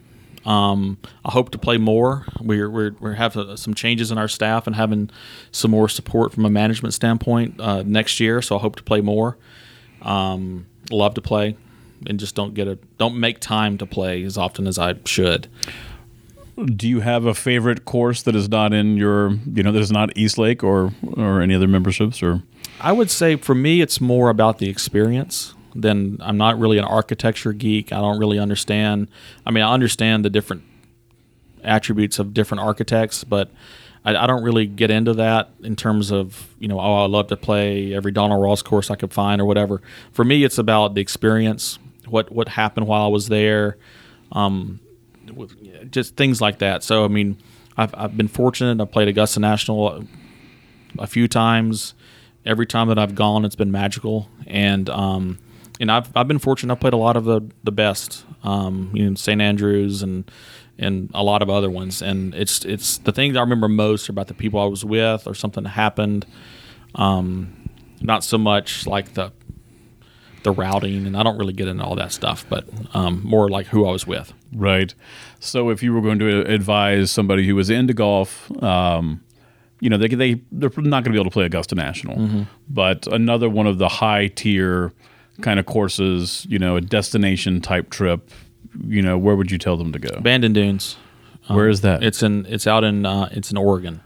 Um, I hope to play more. We're we're, we're having some changes in our staff and having some more support from a management standpoint uh, next year. So I hope to play more. Um, love to play, and just don't get a don't make time to play as often as I should. Do you have a favorite course that is not in your, you know, that is not East Lake or or any other memberships or? I would say for me, it's more about the experience. Then I'm not really an architecture geek. I don't really understand. I mean, I understand the different attributes of different architects, but I, I don't really get into that in terms of you know, oh, I love to play every Donald Ross course I could find or whatever. For me, it's about the experience. What what happened while I was there. Um, just things like that. So I mean, I've, I've been fortunate. I played Augusta National a few times. Every time that I've gone, it's been magical, and um, and I've I've been fortunate. I've played a lot of the the best, um, you know, St Andrews and and a lot of other ones. And it's it's the things I remember most are about the people I was with or something that happened. Um, not so much like the the routing, and I don't really get into all that stuff, but um, more like who I was with. Right. So if you were going to advise somebody who was into golf, um, you know, they they they're not going to be able to play Augusta National, Mm-hmm. but another one of the high tier kind of courses, you know, a destination type trip, you know, where would you tell them to go? Bandon Dunes. Where is that? It's in it's out in uh, it's in Oregon,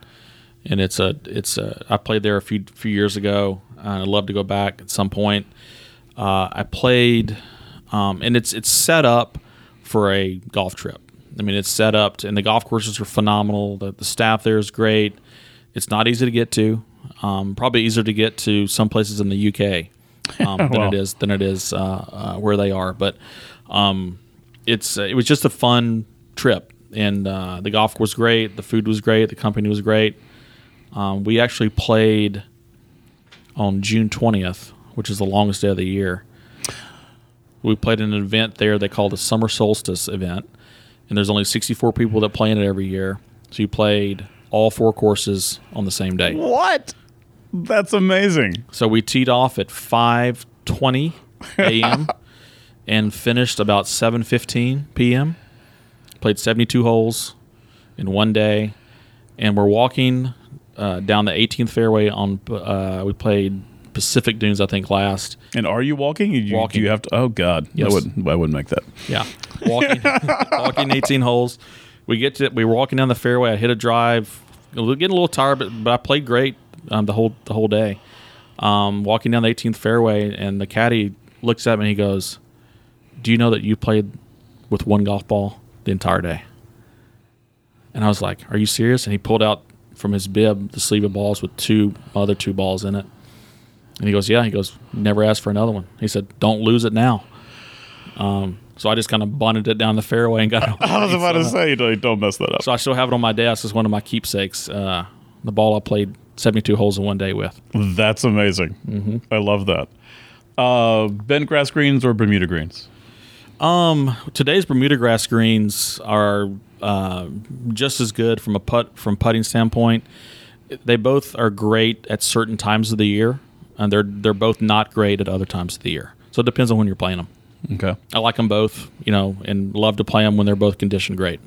and it's a it's a I played there a few few years ago. and I'd love to go back at some point. Uh, I played, um, and it's it's set up for a golf trip. I mean, it's set up, to, and the golf courses are phenomenal. The, the staff there is great. It's not easy to get to. Um, probably easier to get to some places in the UK um, than it is than it is uh, uh, where they are. But um, it's uh, it was just a fun trip, and uh, the golf was great. The food was great. The company was great. Um, we actually played on June twentieth, which is the longest day of the year. We played in an event there they call the Summer Solstice event, and there's only 64 people that play in it every year. So you played all four courses on the same day. what? That's amazing. So we teed off at 5:20 a.m. and finished about 7:15 p.m. Played 72 holes in one day, and we're walking uh, down the 18th fairway on. Uh, we played Pacific Dunes, I think, last. And are you walking? You, do Walking. you have to? Oh God, Yes. I wouldn't. I wouldn't make that. Yeah, walking, walking 18 holes. We get to we were walking down the fairway. I hit a drive. Getting a little tired, but, but I played great um, the whole the whole day. Um, walking down the 18th fairway, and the caddy looks at me and he goes, "Do you know that you played with one golf ball the entire day?" And I was like, "Are you serious?" And he pulled out from his bib the sleeve of balls with two other two balls in it. And he goes, "Yeah." He goes, "Never asked for another one." He said, "Don't lose it now." Um, so I just kind of bunted it down the fairway and got it. I was about to say, don't don't mess that up. So I still have it on my desk as one of my keepsakes. Uh, the ball I played 72 holes in one day with. That's amazing. Mm-hmm. I love that. Uh, bent grass greens or Bermuda greens? Um, today's Bermuda grass greens are uh, just as good from a putt from putting standpoint. They both are great at certain times of the year, and they're they're both not great at other times of the year. So it depends on when you're playing them. Okay. I like them both, you know, and love to play them when they're both conditioned great.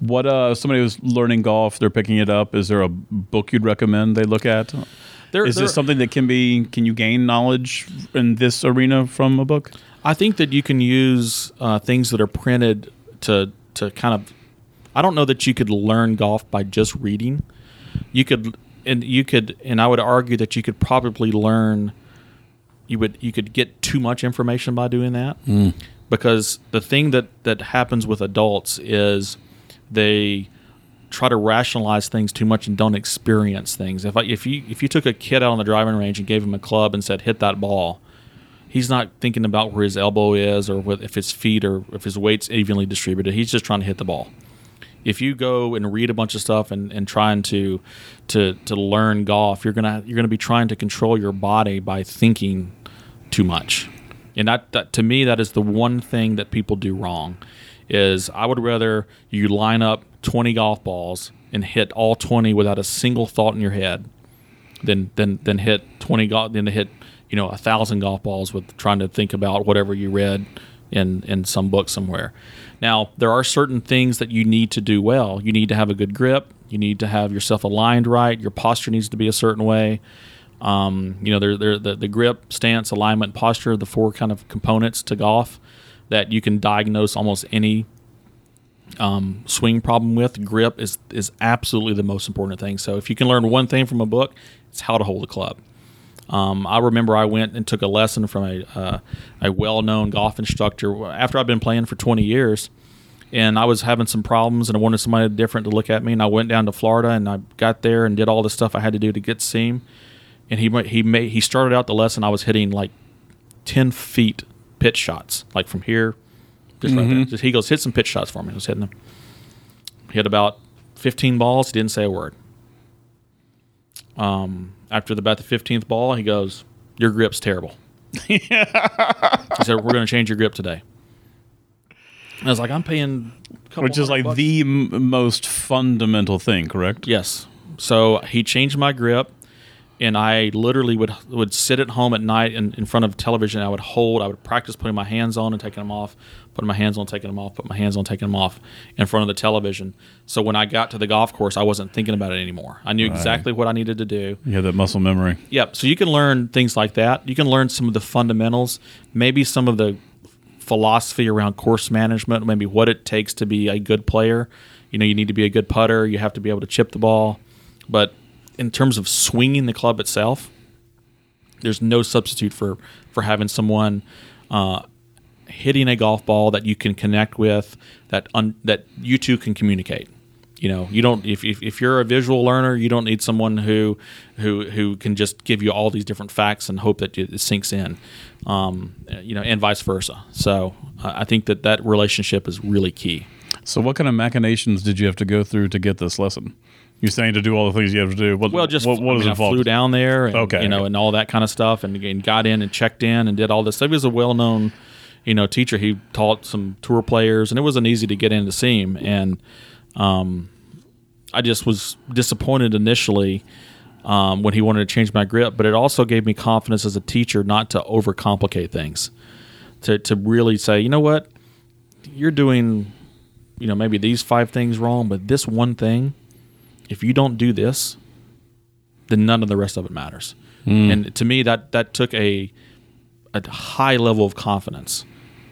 What uh somebody who's learning golf, they're picking it up. Is there a book you'd recommend they look at? There, Is there- this something that can be can you gain knowledge in this arena from a book? I think that you can use uh, things that are printed to to kind of. I don't know that you could learn golf by just reading. You could, and you could, and I would argue that you could probably learn. You would you could get too much information by doing that, because the thing that that happens with adults is they try to rationalize things too much and don't experience things. If if you if you took a kid out on the driving range and gave him a club and said hit that ball, he's not thinking about where his elbow is or what, if his feet or if his weight's evenly distributed. He's just trying to hit the ball. If you go and read a bunch of stuff and, and trying to to to learn golf, you're gonna you're gonna be trying to control your body by thinking too much. And that, that to me that is the one thing that people do wrong is I would rather you line up 20 golf balls and hit all 20 without a single thought in your head than than than hit 20 golf than to hit you know a thousand golf balls with trying to think about whatever you read in in some book somewhere. Now there are certain things that you need to do well. You need to have a good grip. You need to have yourself aligned right. Your posture needs to be a certain way. Um, you know, the, the grip, stance, alignment, posture, the four kind of components to golf that you can diagnose almost any um, swing problem with. Grip is is absolutely the most important thing. So if you can learn one thing from a book, it's how to hold a club. Um, I remember I went and took a lesson from a uh, a well known golf instructor after I've been playing for 20 years, and I was having some problems and I wanted somebody different to look at me. And I went down to Florida and I got there and did all the stuff I had to do to get to see him. And he he made he started out the lesson I was hitting like 10 feet pitch shots like from here just right there. Just, he goes hit some pitch shots for me. I was hitting them. Hit about 15 balls. He didn't say a word. Um, after the, about the 15th ball, he goes, "Your grip's terrible." he said, "We're going to change your grip today." And I was like, "I'm paying," Which is like bucks." the m- most fundamental thing, correct? Yes. So he changed my grip, and I literally would would sit at home at night in, in front of television. I would hold. I would practice putting my hands on and taking them off, putting my hands on, taking them off, put my hands on, taking them off in front of the television. So when I got to the golf course, I wasn't thinking about it anymore. I knew exactly what I needed to do. You have that muscle memory. Yep. So you can learn things like that. You can learn some of the fundamentals, maybe some of the philosophy around course management, maybe what it takes to be a good player. You know, you need to be a good putter. You have to be able to chip the ball. But in terms of swinging the club itself, there's no substitute for for having someone uh, hitting a golf ball that you can connect with, that un, that you two can communicate. You know, you don't if, if if you're a visual learner, you don't need someone who who who can just give you all these different facts and hope that it sinks in. Um, you know, and vice versa. So uh, I think that that relationship is really key. So, what kind of machinations did you have to go through to get this lesson? You're saying to do all the things you have to do. What, Well, just what, what I, mean, I flew down there, and, Okay, you know, okay. and all that kind of stuff, and, and got in and checked in and did all this. He was a well-known, you know, teacher. He taught some tour players, and it wasn't easy to get in to see him. And um, I just was disappointed initially um, when he wanted to change my grip, but it also gave me confidence as a teacher not to overcomplicate things, to to really say, you know what, you're doing, you know, maybe these five things wrong, but this one thing if you don't do this, then none of the rest of it matters. And to me, that that took a a high level of confidence,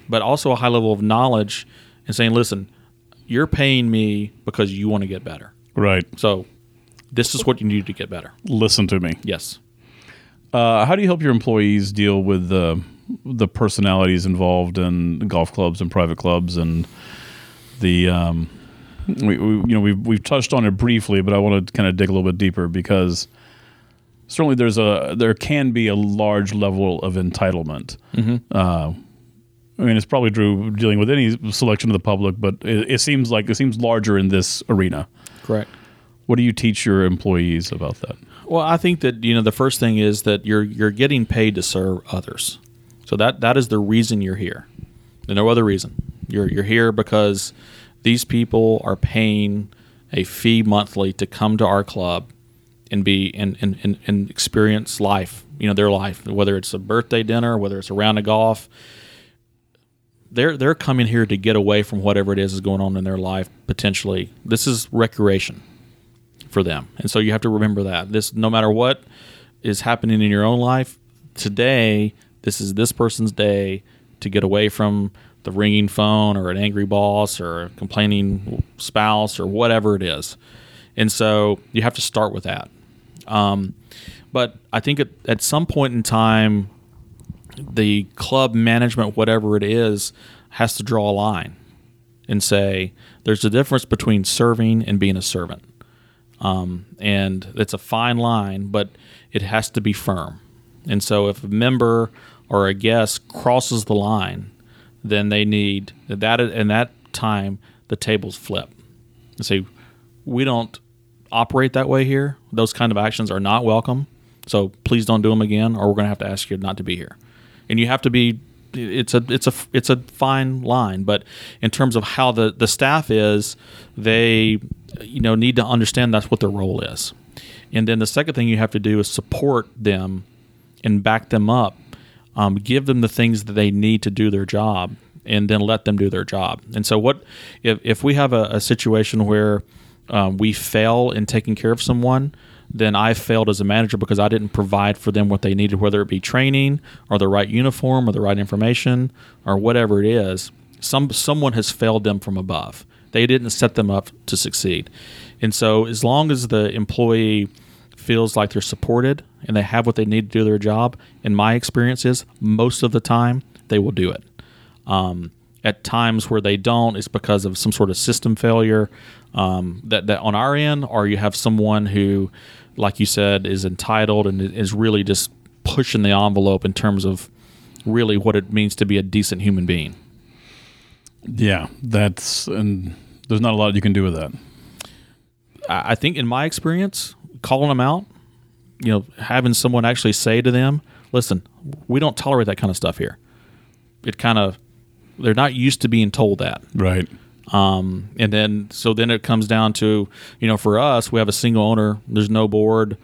but also a high level of knowledge, and saying, "Listen, you're paying me because you want to get better. right. So this is what you need to get better." Listen to me. Yes. Uh, how do you help your employees deal with the the personalities involved in golf clubs and private clubs and the um, we, we you know we've we've touched on it briefly, but I want to kind of dig a little bit deeper because certainly there's a there can be a large level of entitlement. Uh, I mean, it's probably true dealing with any selection of the public, but it, it seems like it seems larger in this arena. Correct. What do you teach your employees about that? Well, I think that you know the first thing is that you're you're getting paid to serve others. So that that is the reason you're here. There's no other reason. You're you're here because these people are paying a fee monthly to come to our club and be and, and, and, and experience life, you know, their life, whether it's a birthday dinner, whether it's a round of golf. They're they're coming here to get away from whatever it is is going on in their life potentially. This is recreation for them. And so you have to remember that. This no matter what is happening in your own life, today this is this person's day to get away from the ringing phone or an angry boss or a complaining spouse or whatever it is. And so you have to start with that. Um, but I think at, at some point in time, the club management, whatever it is, has to draw a line and say there's a difference between serving and being a servant. Um, and it's a fine line, but it has to be firm. And so if a member or a guest crosses the line, then they need that in that time the tables flip and say we don't operate that way here. Those kind of actions are not welcome. So please don't do them again, or we're going to have to ask you not to be here. And you have to be. It's a it's a it's a fine line, but in terms of how the the staff is, they you know need to understand that's what their role is. And then the second thing you have to do is support them and back them up, um, give them the things that they need to do their job, and then let them do their job. And so, what if if we have a, a situation where um, we fail in taking care of someone, then I failed as a manager because I didn't provide for them what they needed, whether it be training or the right uniform or the right information or whatever it is. Some someone has failed them from above, They didn't set them up to succeed. And so, as long as the employee feels like they're supported and they have what they need to do their job, in my experience is most of the time they will do it. Um, at times where they don't, it's because of some sort of system failure um, that, that on our end, or you have someone who, like you said, is entitled and is really just pushing the envelope in terms of really what it means to be a decent human being. Yeah, that's and there's not a lot you can do with that. I think in my experience, calling them out, you know, having someone actually say to them, "Listen, we don't tolerate that kind of stuff here." It kind of they're not used to being told that. Right. Um, and then so then it comes down to you know for us we have a single owner. There's no board.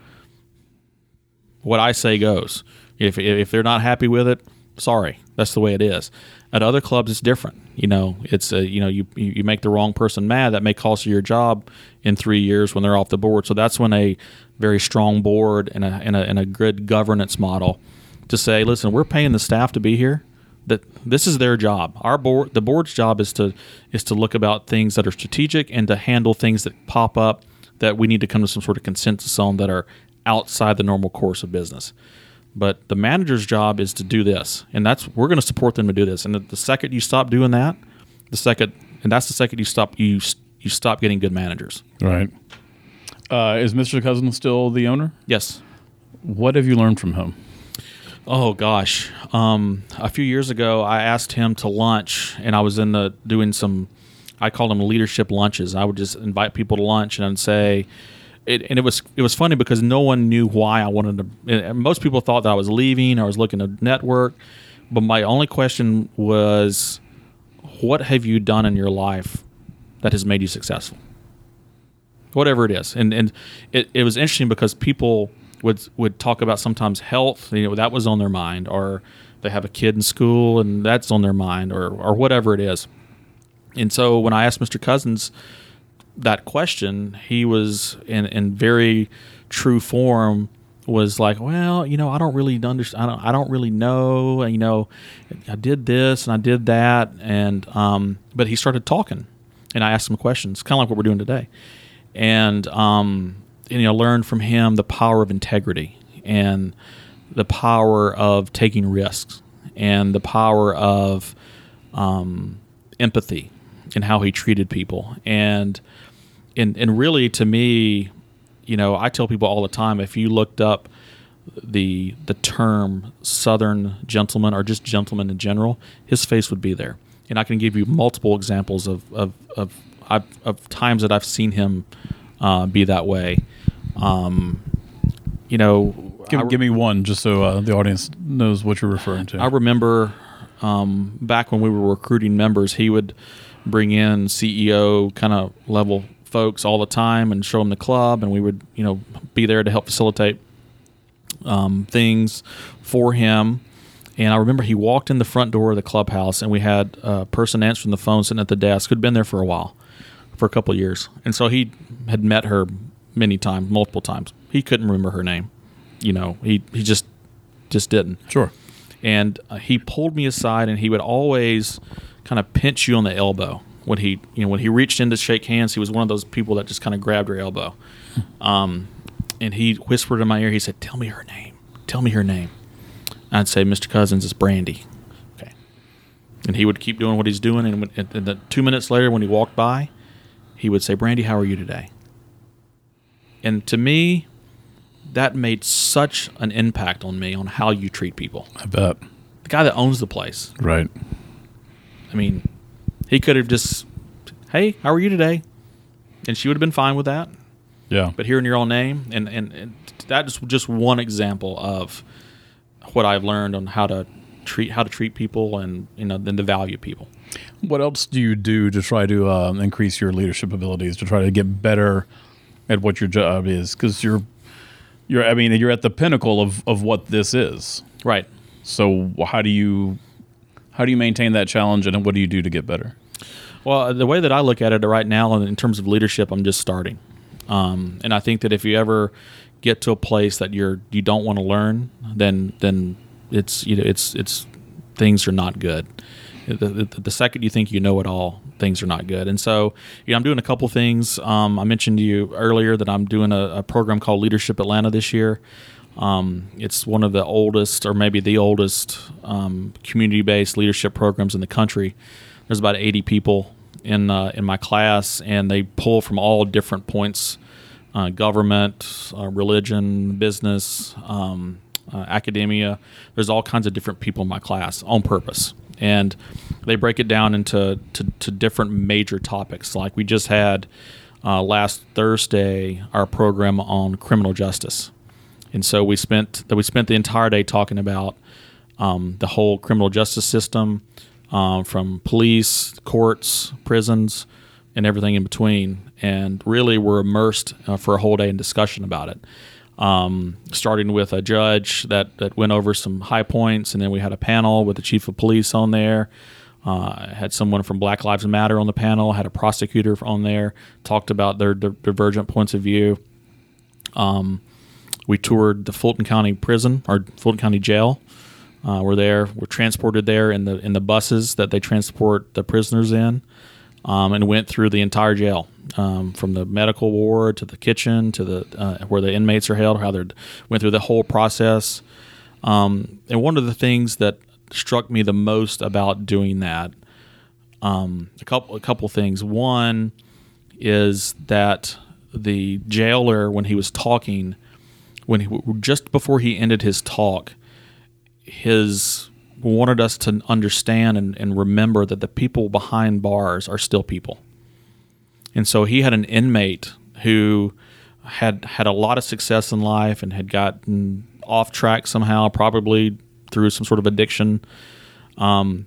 What I say goes. If if they're not happy with it, sorry, that's the way it is. At other clubs, it's different. You know, it's a, you know you you make the wrong person mad that may cost you your job in three years when they're off the board. So that's when a very strong board and a and a, and a good governance model to say, listen, we're paying the staff to be here that this is their job. Our board, the board's job is to is to look about things that are strategic and to handle things that pop up that we need to come to some sort of consensus on that are outside the normal course of business. But the manager's job is to do this, and that's we're going to support them to do this. And the, the second you stop doing that, the second, and that's the second you stop you you stop getting good managers. Right. Uh, is Mr. Cousins still the owner? Yes. What have you learned from him? Oh gosh, um, a few years ago, I asked him to lunch, and I was in the doing some. I called them leadership lunches. I would just invite people to lunch, and I'd say, it, and it was it was funny because no one knew why I wanted to. most people thought that I was leaving, I was looking to network, but my only question was, what have you done in your life that has made you successful? Whatever it is, and and it, it was interesting because people would would talk about sometimes health, you know, that was on their mind, or they have a kid in school and that's on their mind, or or whatever it is. And so when I asked Mr. Cousins that question, he was in in very true form was like, well, you know, I don't really understand. I don't, I don't really know. You know, I did this and I did that, and um, but he started talking, and I asked him questions, kind of like what we're doing today, and um, you know learned from him the power of integrity and the power of taking risks and the power of um, empathy and how he treated people and and and really to me you know I tell people all the time if you looked up the the term southern gentleman or just gentleman in general his face would be there and I can give you multiple examples of of of, of times that I've seen him uh, be that way um, you know, give, I, give, me one just so uh, the audience knows what you're referring to. I remember um, back when we were recruiting members, he would bring in CEO kind of level folks all the time and show them the club, and we would you know be there to help facilitate um, things for him. And I remember he walked in the front door of the clubhouse, and we had a person answering the phone sitting at the desk who'd been there for a while, for a couple years. And so he had met her many times, multiple times. He couldn't remember her name. You know, he he just just didn't. Sure. And uh, he pulled me aside, and he would always kind of pinch you on the elbow when he you know when he reached in to shake hands. He was one of those people that just kind of grabbed her elbow. Um, and he whispered in my ear. He said, "Tell me her name. Tell me her name." I'd say, "Mr. Cousins, it's Brandy." Okay. And he would keep doing what he's doing, and, and, and the two minutes later, when he walked by, he would say, "Brandy, how are you today?" And to me, that made such an impact on me on how you treat people. I bet. The guy that owns the place. Right. I mean, he could have just, hey, how are you today? And she would have been fine with that. Yeah. But hearing your own name, and, and, and that is just one example of what I've learned on how to treat how to treat people and you know then to value people. What else do you do to try to uh, increase your leadership abilities to try to get better at what your job is because you're you're I mean you're at the pinnacle of of what this is. Right. So how do you how do you maintain that challenge and what do you do to get better? Well, the way that I look at it right now, in terms of leadership, I'm just starting, um, and I think that if you ever get to a place that you're you don't want to learn, then then it's you know it's it's things are not good, The, the, the second you think you know it all, things are not good. And so, you know, I'm doing a couple things. Um, I mentioned to you earlier that I'm doing a, a program called Leadership Atlanta this year. Um, it's one of the oldest, or maybe the oldest, um, community-based leadership programs in the country. There's about 80 people in uh, in my class, and they pull from all different points: uh, government, uh, religion, business, um, uh, academia. There's all kinds of different people in my class on purpose, and they break it down into to, to different major topics. Like we just had uh, last Thursday our program on criminal justice and so we spent that we spent the entire day talking about um, the whole criminal justice system, um, from police, courts, prisons, and everything in between. And really, we're immersed uh, for a whole day in discussion about it. Um, starting with a judge that, that went over some high points, and then we had a panel with the chief of police on there. Uh, had someone from Black Lives Matter on the panel, had a prosecutor on there, talked about their di- divergent points of view. Um, we toured the Fulton County Prison or Fulton County Jail. Uh, we're there. We're transported there in the in the buses that they transport the prisoners in, um, and went through the entire jail, um, from the medical ward to the kitchen to the uh, where the inmates are held. How they went through the whole process. Um, and one of the things that struck me the most about doing that, um, a couple a couple things. One is that the jailer, when he was talking, when he, just before he ended his talk, his wanted us to understand and, and remember that the people behind bars are still people. And so he had an inmate who had had a lot of success in life and had gotten off track somehow, probably through some sort of addiction, um,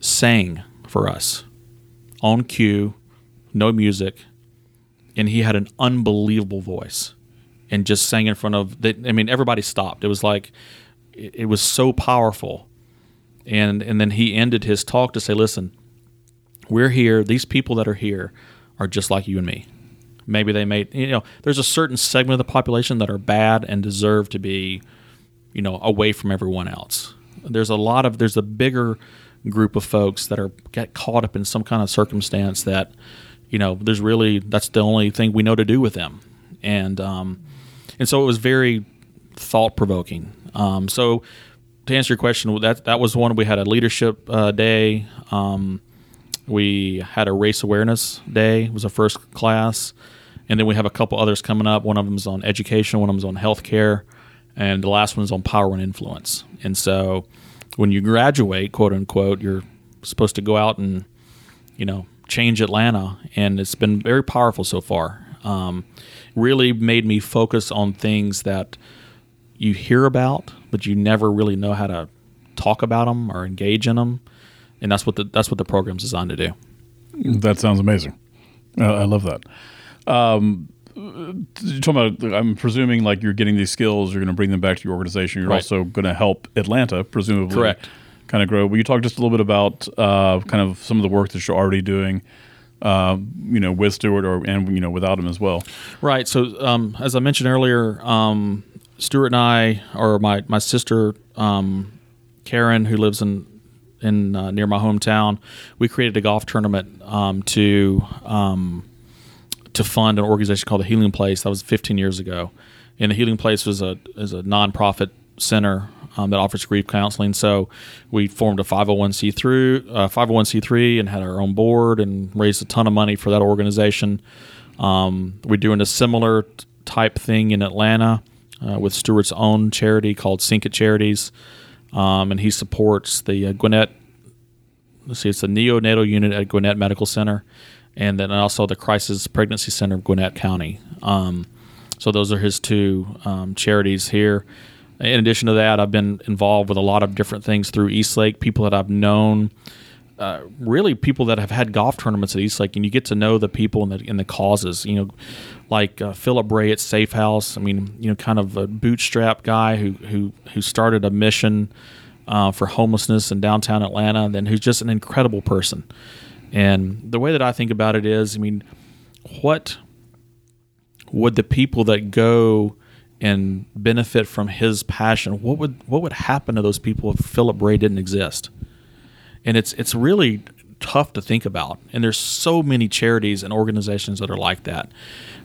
sang for us on cue, no music, and he had an unbelievable voice and just sang in front of that. I mean, everybody stopped. It was like it, it was so powerful. And and then he ended his talk to say, "Listen, we're here. These people that are here are just like you and me. Maybe they made you know. There's a certain segment of the population that are bad and deserve to be, you know, away from everyone else. There's a lot of there's a bigger group of folks that are get caught up in some kind of circumstance that, you know, there's really that's the only thing we know to do with them. And um, and so it was very thought provoking. Um, so to answer your question, that that was one we had a leadership uh, day. Um, we had a race awareness day. It was a first class, and then we have a couple others coming up. One of them is on education. One of them is on healthcare, and the last one is on power and influence. And so, when you graduate, quote unquote, you're supposed to go out and you know change Atlanta, and it's been very powerful so far. Um, really made me focus on things that you hear about, but you never really know how to talk about them or engage in them. And that's what the that's what the program's designed to do. That sounds amazing. I love that. Um, talking about, I'm presuming like you're getting these skills, you're going to bring them back to your organization. You're right. also going to help Atlanta, presumably, correct, kind of grow. Will you talk just a little bit about uh, kind of some of the work that you're already doing uh, you know, with Stewart or and you know without him as well. Right. So um, as I mentioned earlier, um, Stewart and I, or my my sister um, Karen, who lives in in uh, near my hometown, we created a golf tournament um, to um, to fund an organization called the Healing Place. That was 15 years ago, and the Healing Place was a is a nonprofit center um, that offers grief counseling. So we formed a 501c3, uh, 501c3 and had our own board and raised a ton of money for that organization. Um, we're doing a similar type thing in Atlanta uh, with Stewart's own charity called Sink It Charities. Um, and he supports the uh, Gwinnett, let's see, it's the neonatal unit at Gwinnett Medical Center and then also the Crisis Pregnancy Center of Gwinnett County. Um, so those are his two um, charities here in addition to that, I've been involved with a lot of different things through East Lake, people that I've known. Uh, really, people that have had golf tournaments at East Lake, and you get to know the people and the, and the causes. You know, like uh, Philip Bray at Safe House. I mean, you know, kind of a bootstrap guy who who who started a mission uh, for homelessness in downtown Atlanta, and then who's just an incredible person. And the way that I think about it is, I mean, what would the people that go and benefit from his passion, what would what would happen to those people if Philip Bray didn't exist? And it's it's really tough to think about. And there's so many charities and organizations that are like that.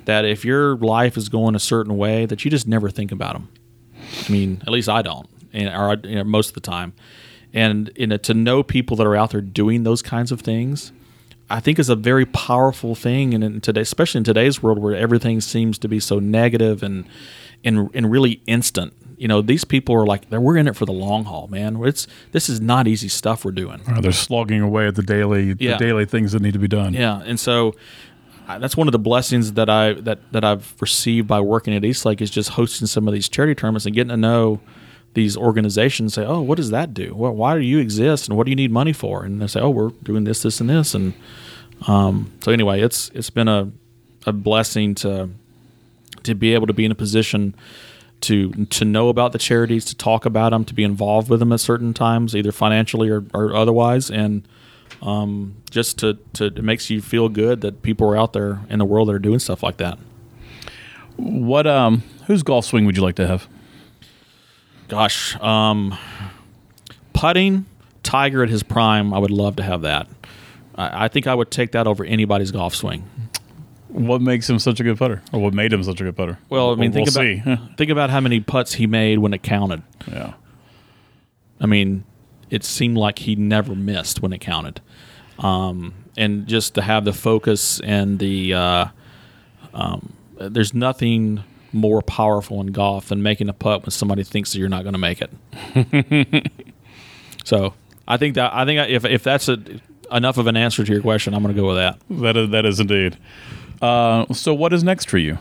That if your life is going a certain way, that you just never think about them. I mean, at least I don't, and or you know, most of the time. And you know, to know people that are out there doing those kinds of things, I think is a very powerful thing. And in today, especially in today's world where everything seems to be so negative and and and really instant, you know, these people are like, we're in it for the long haul, man. It's this is not easy stuff we're doing. Or they're slogging away at the daily Yeah. the daily things that need to be done. Yeah, and so that's one of the blessings that I that that I've received by working at East Lake is just hosting some of these charity tournaments and getting to know these organizations. Say, oh, what does that do? Well, why do you exist, and what do you need money for? And they say, oh, we're doing this, this, and this, and um, so anyway, it's it's been a a blessing to to be able to be in a position to to know about the charities, to talk about them, to be involved with them at certain times, either financially or, or otherwise, and um, just to, to it makes you feel good that people are out there in the world that are doing stuff like that. What um whose golf swing would you like to have? Gosh, um, putting Tiger at his prime, I would love to have that. I, I think I would take that over anybody's golf swing. What makes him such a good putter? Or what made him such a good putter? Well, I mean, we'll think about see. think about how many putts he made when it counted. yeah. I mean, it seemed like he never missed when it counted. Um, and just to have the focus and the, uh, um, there's nothing more powerful in golf than making a putt when somebody thinks that you're not going to make it. so I think that I think if if that's a, enough of an answer to your question, I'm going to go with that. That is that is indeed. Uh, so what is next for you?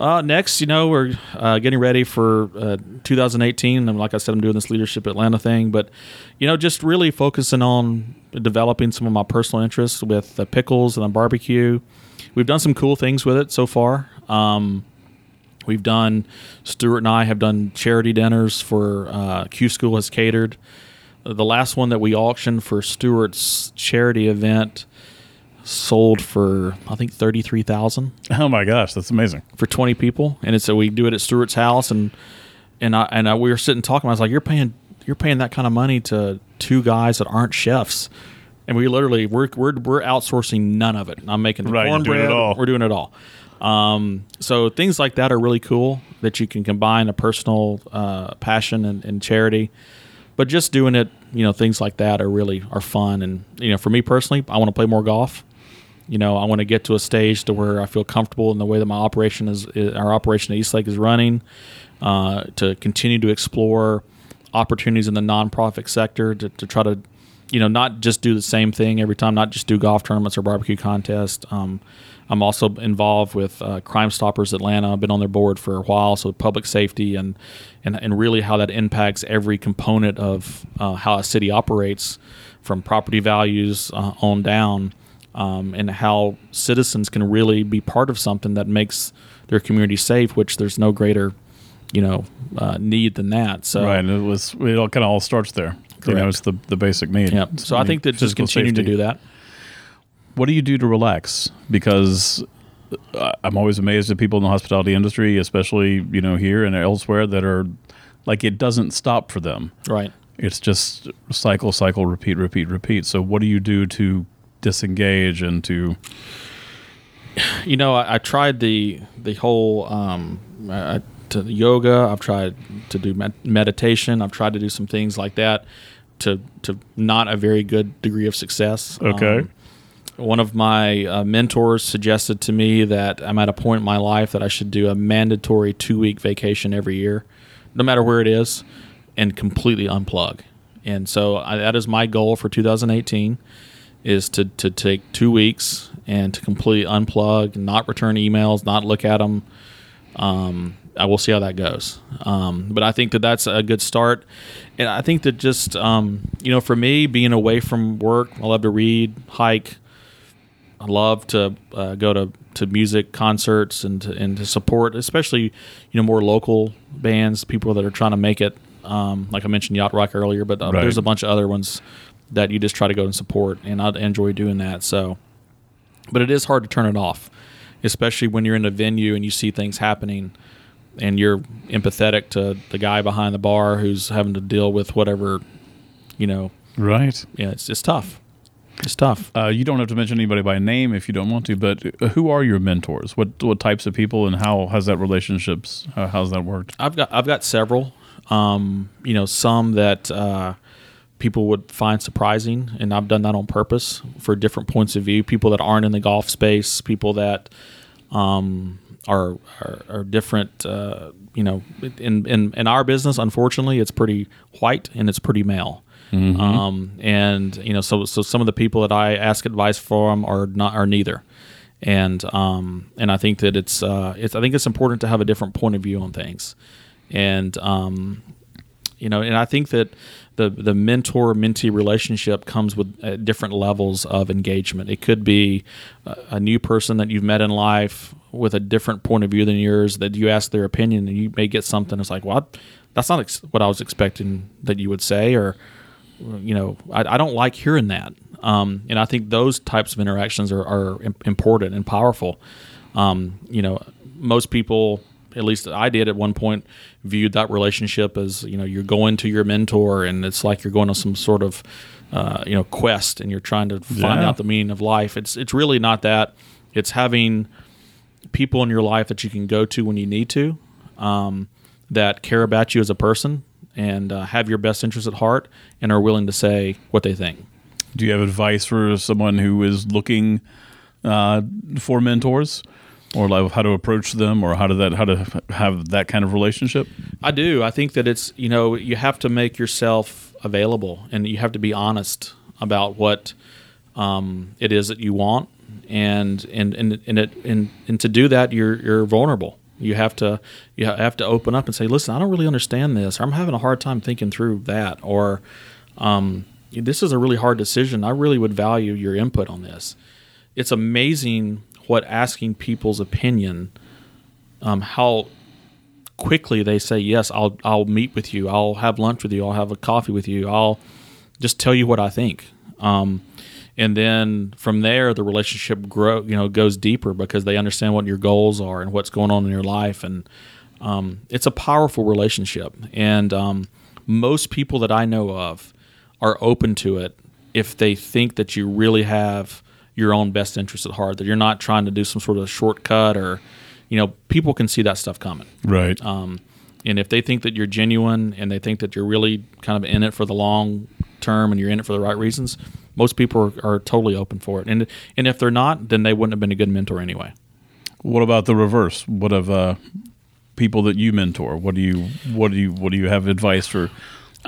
Uh, next, you know, we're uh, getting ready for uh, 2018, and like I said, I'm doing this leadership Atlanta thing. But you know, just really focusing on developing some of my personal interests with the pickles and the barbecue. We've done some cool things with it so far. Um, we've done Stewart and I have done charity dinners for uh, Q School has catered. The last one that we auctioned for Stewart's charity event sold for I think thirty three thousand. Oh my gosh, that's amazing. for 20 people. And it's so we do it at Stewart's house and and I and I, we were sitting talking. I was like you're paying you're paying that kind of money to two guys that aren't chefs. And we literally we're we're, we're outsourcing none of it. I'm making the Right, you're doing it all. we're doing it all. Um, so things like that are really cool that you can combine a personal uh, passion and, and charity. But just doing it you know things like that are really are fun. And you know for me personally I want to play more golf you know, I want to get to a stage to where I feel comfortable in the way that my operation is, is our operation at East Lake is running. Uh, to continue to explore opportunities in the nonprofit sector to, to try to, you know, not just do the same thing every time, not just do golf tournaments or barbecue contests. Um, I'm also involved with uh, Crime Stoppers Atlanta. I've been on their board for a while, so public safety and and, and really how that impacts every component of uh, how a city operates, from property values uh, on down um, and how citizens can really be part of something that makes their community safe, which there's no greater, you know, uh, need than that. So, Right, and it was it all kind of all starts there. You know, Correct. it's the the basic need. yeah. So I think that just Physical continuing to do that. What do you do to relax? Because uh, I'm always amazed at people in the hospitality industry, especially you know here and elsewhere, that are like it doesn't stop for them. Right. It's just cycle, cycle, repeat, repeat, repeat. So what do you do to disengage and to You know, I, I tried the the whole um, uh, to yoga. I've tried to do med- meditation. I've tried to do some things like that to to not a very good degree of success. Okay. Um, one of my uh, mentors suggested to me that I'm at a point in my life that I should do a mandatory two week vacation every year, no matter where it is, and completely unplug. And so I, that is my goal for 2018 is to, to take two weeks and to completely unplug, not return emails, not look at them. Um, I will see how that goes. Um, but I think that that's a good start. And I think that just, um, you know, for me, being away from work, I love to read, hike. I love to uh, go to, to music concerts and to, and to support, especially, you know, more local bands, people that are trying to make it. Um, like I mentioned Yacht Rock earlier, but uh, Right. there's a bunch of other ones that you just try to go and support. And I enjoy doing that. So, but it is hard to turn it off, especially when you're in a venue and you see things happening and you're empathetic to the guy behind the bar who's having to deal with whatever, you know, Right. Yeah, it's it's tough. It's tough. Uh, you don't have to mention anybody by name if you don't want to, but uh, who are your mentors? What what types of people, and how has that relationships? How, how's that worked? I've got I've got several. Um, you know, some that uh, people would find surprising, and I've done that on purpose for different points of view. People that aren't in the golf space, people that um, are, are are different. Uh, you know, in, in in our business, unfortunately, it's pretty white and it's pretty male. Um, and you know, so so some of the people that I ask advice from are not are neither. And um, and I think that it's uh, it's I think it's important to have a different point of view on things, and um, you know, and I think that the the mentor mentee relationship comes with uh, different levels of engagement. It could be a, a new person that you've met in life with a different point of view than yours that you ask their opinion and you may get something that's like, well, that's not ex- what I was expecting that you would say, or you know, I, I don't like hearing that. Um, and I think those types of interactions are, are important and powerful. Um, you know, most people, at least I did at one point, viewed that relationship as you know you're going to your mentor, and it's like you're going on some sort of uh, you know quest, and you're trying to find Yeah. out the meaning of life. It's it's really not that. It's having people in your life that you can go to when you need to, um, that care about you as a person and uh, have your best interest at heart, and are willing to say what they think. Do you have advice for someone who is looking uh, for mentors, or like how to approach them, or how to that how to have that kind of relationship? I do. I think that it's you know you have to make yourself available, and you have to be honest about what um, it is that you want, and and and and, it, and and to do that, you're you're vulnerable. You have to you have to open up and say, listen, I don't really understand this, I'm having a hard time thinking through that, or um, this is a really hard decision. I really would value your input on this. It's amazing what asking people's opinion, um, how quickly they say yes i'll i'll meet with you. I'll have lunch with you. I'll have a coffee with you. I'll just tell you what i think. Um, and then from there the relationship grow you know goes deeper because they understand what your goals are and what's going on in your life. And um, it's a powerful relationship. And um, most people that i know of are open to it if they think that you really have your own best interest at heart that you're not trying to do some sort of shortcut or you know people can see that stuff coming Right. um, and if they think that you're genuine and they think that you're really kind of in it for the long term and you're in it for the right reasons, most people are, are totally open for it. And and if they're not, then they wouldn't have been a good mentor anyway. What about the reverse? What of uh, people that you mentor? What do you what do you what do you have advice for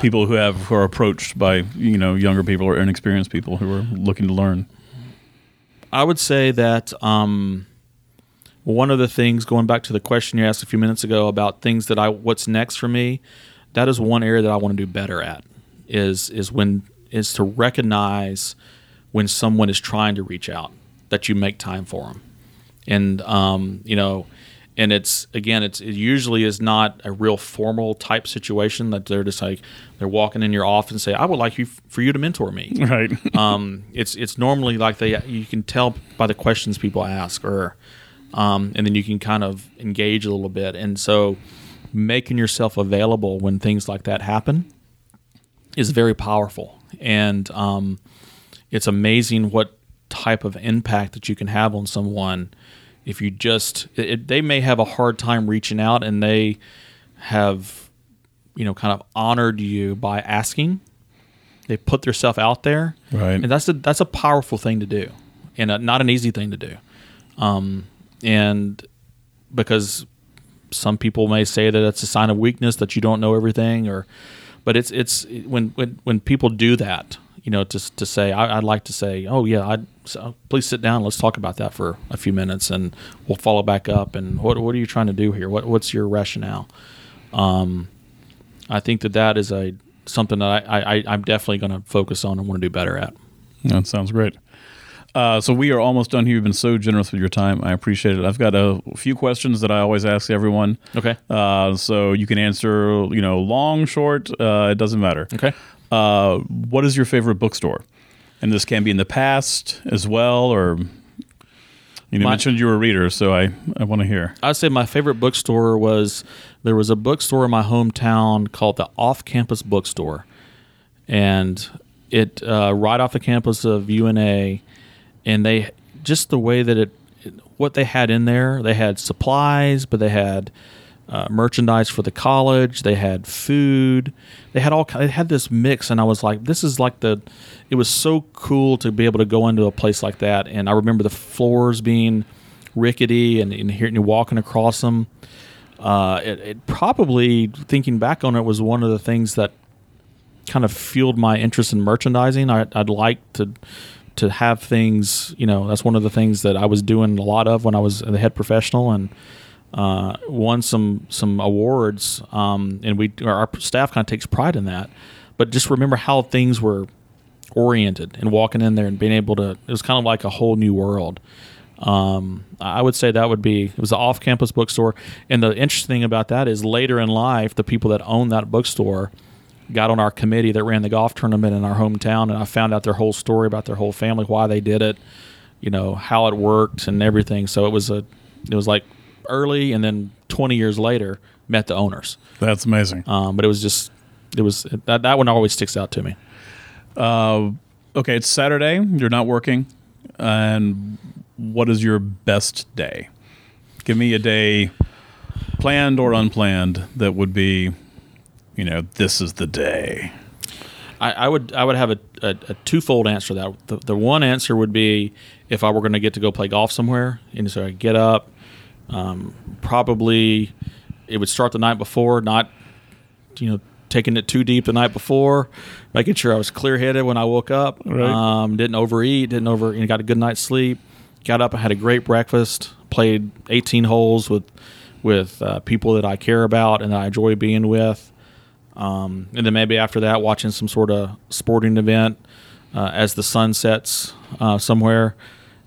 people who have who are approached by you know younger people or inexperienced people who are looking to learn? I would say that um, one of the things, going back to the question you asked a few minutes ago about things that I, what's next for me, that is one area that I want to do better at. Is is when is to recognize when someone is trying to reach out that you make time for them, and um, you know, and it's again, it's it usually is not a real formal type situation that they're just like they're walking in your office and say, "I would like you for you to mentor me." Right. um, it's it's normally like they you can tell by the questions people ask or um, and then you can kind of engage a little bit and so making yourself available when things like that happen is very powerful and um, it's amazing what type of impact that you can have on someone if you just it, they may have a hard time reaching out and they have you know kind of honored you by asking. They put themselves out there. Right. and that's a that's a powerful thing to do and a, not an easy thing to do. Um, and because some people may say that it's a sign of weakness that you don't know everything or but it's it's when when when people do that you know to to say I, I'd like to say oh yeah I so please sit down let's talk about that for a few minutes and we'll follow back up and what what are you trying to do here what what's your rationale um, I think that that is a something that I, I I'm definitely going to focus on and want to do better at. That sounds great. Uh, so we are almost done here. You've been so generous with your time. I appreciate it. I've got a few questions that I always ask everyone. Okay. Uh, so you can answer, you know, long, short. Uh, it doesn't matter. Okay. Uh, what is your favorite bookstore? And this can be in the past as well, or you know, My- mentioned you were a reader, so I, I want to hear. I'd say my favorite bookstore was there was a bookstore in my hometown called the Off Campus Bookstore, and it uh, right off the campus of UNA, and they just the way that it what they had in there. They had supplies, but they had uh, merchandise for the college. They had food. They had all. They had this mix, and I was like, "This is like the." It was so cool to be able to go into a place like that, and I remember the floors being rickety, and, and hearing you walking across them. Uh, it, it probably, thinking back on it, was one of the things that kind of fueled my interest in merchandising. I, I'd like to to have things. You know, that's one of the things that I was doing a lot of when I was the head professional, and uh, won some some awards, um, and we our staff kind of takes pride in that. But just remember how things were oriented and walking in there and being able to. It was kind of like a whole new world. Um, I would say that would be it was an off-campus bookstore, and the interesting thing about that is later in life, the people that owned that bookstore got on our committee that ran the golf tournament in our hometown, and I found out their whole story about their whole family, why they did it, you know, how it worked, and everything. So it was a, it was like early, and then 20 years later, met the owners. That's amazing. Um, but it was just, it was that that one always sticks out to me. Uh, okay, it's Saturday. You're not working, and what is your best day? Give me a day, planned or unplanned, that would be, you know, this is the day. I, I would I would have a, a, a twofold answer to that. The, the one answer would be if I were going to get to go play golf somewhere, and so I get up, um, probably it would start the night before, not you know taking it too deep the night before, making sure I was clear headed when I woke up, Right. um, didn't overeat, didn't over, you know, got a good night's sleep, got up, and had a great breakfast, played 18 holes with with uh, people that I care about and that I enjoy being with. Um, and then maybe after that, watching some sort of sporting event uh, as the sun sets uh, somewhere,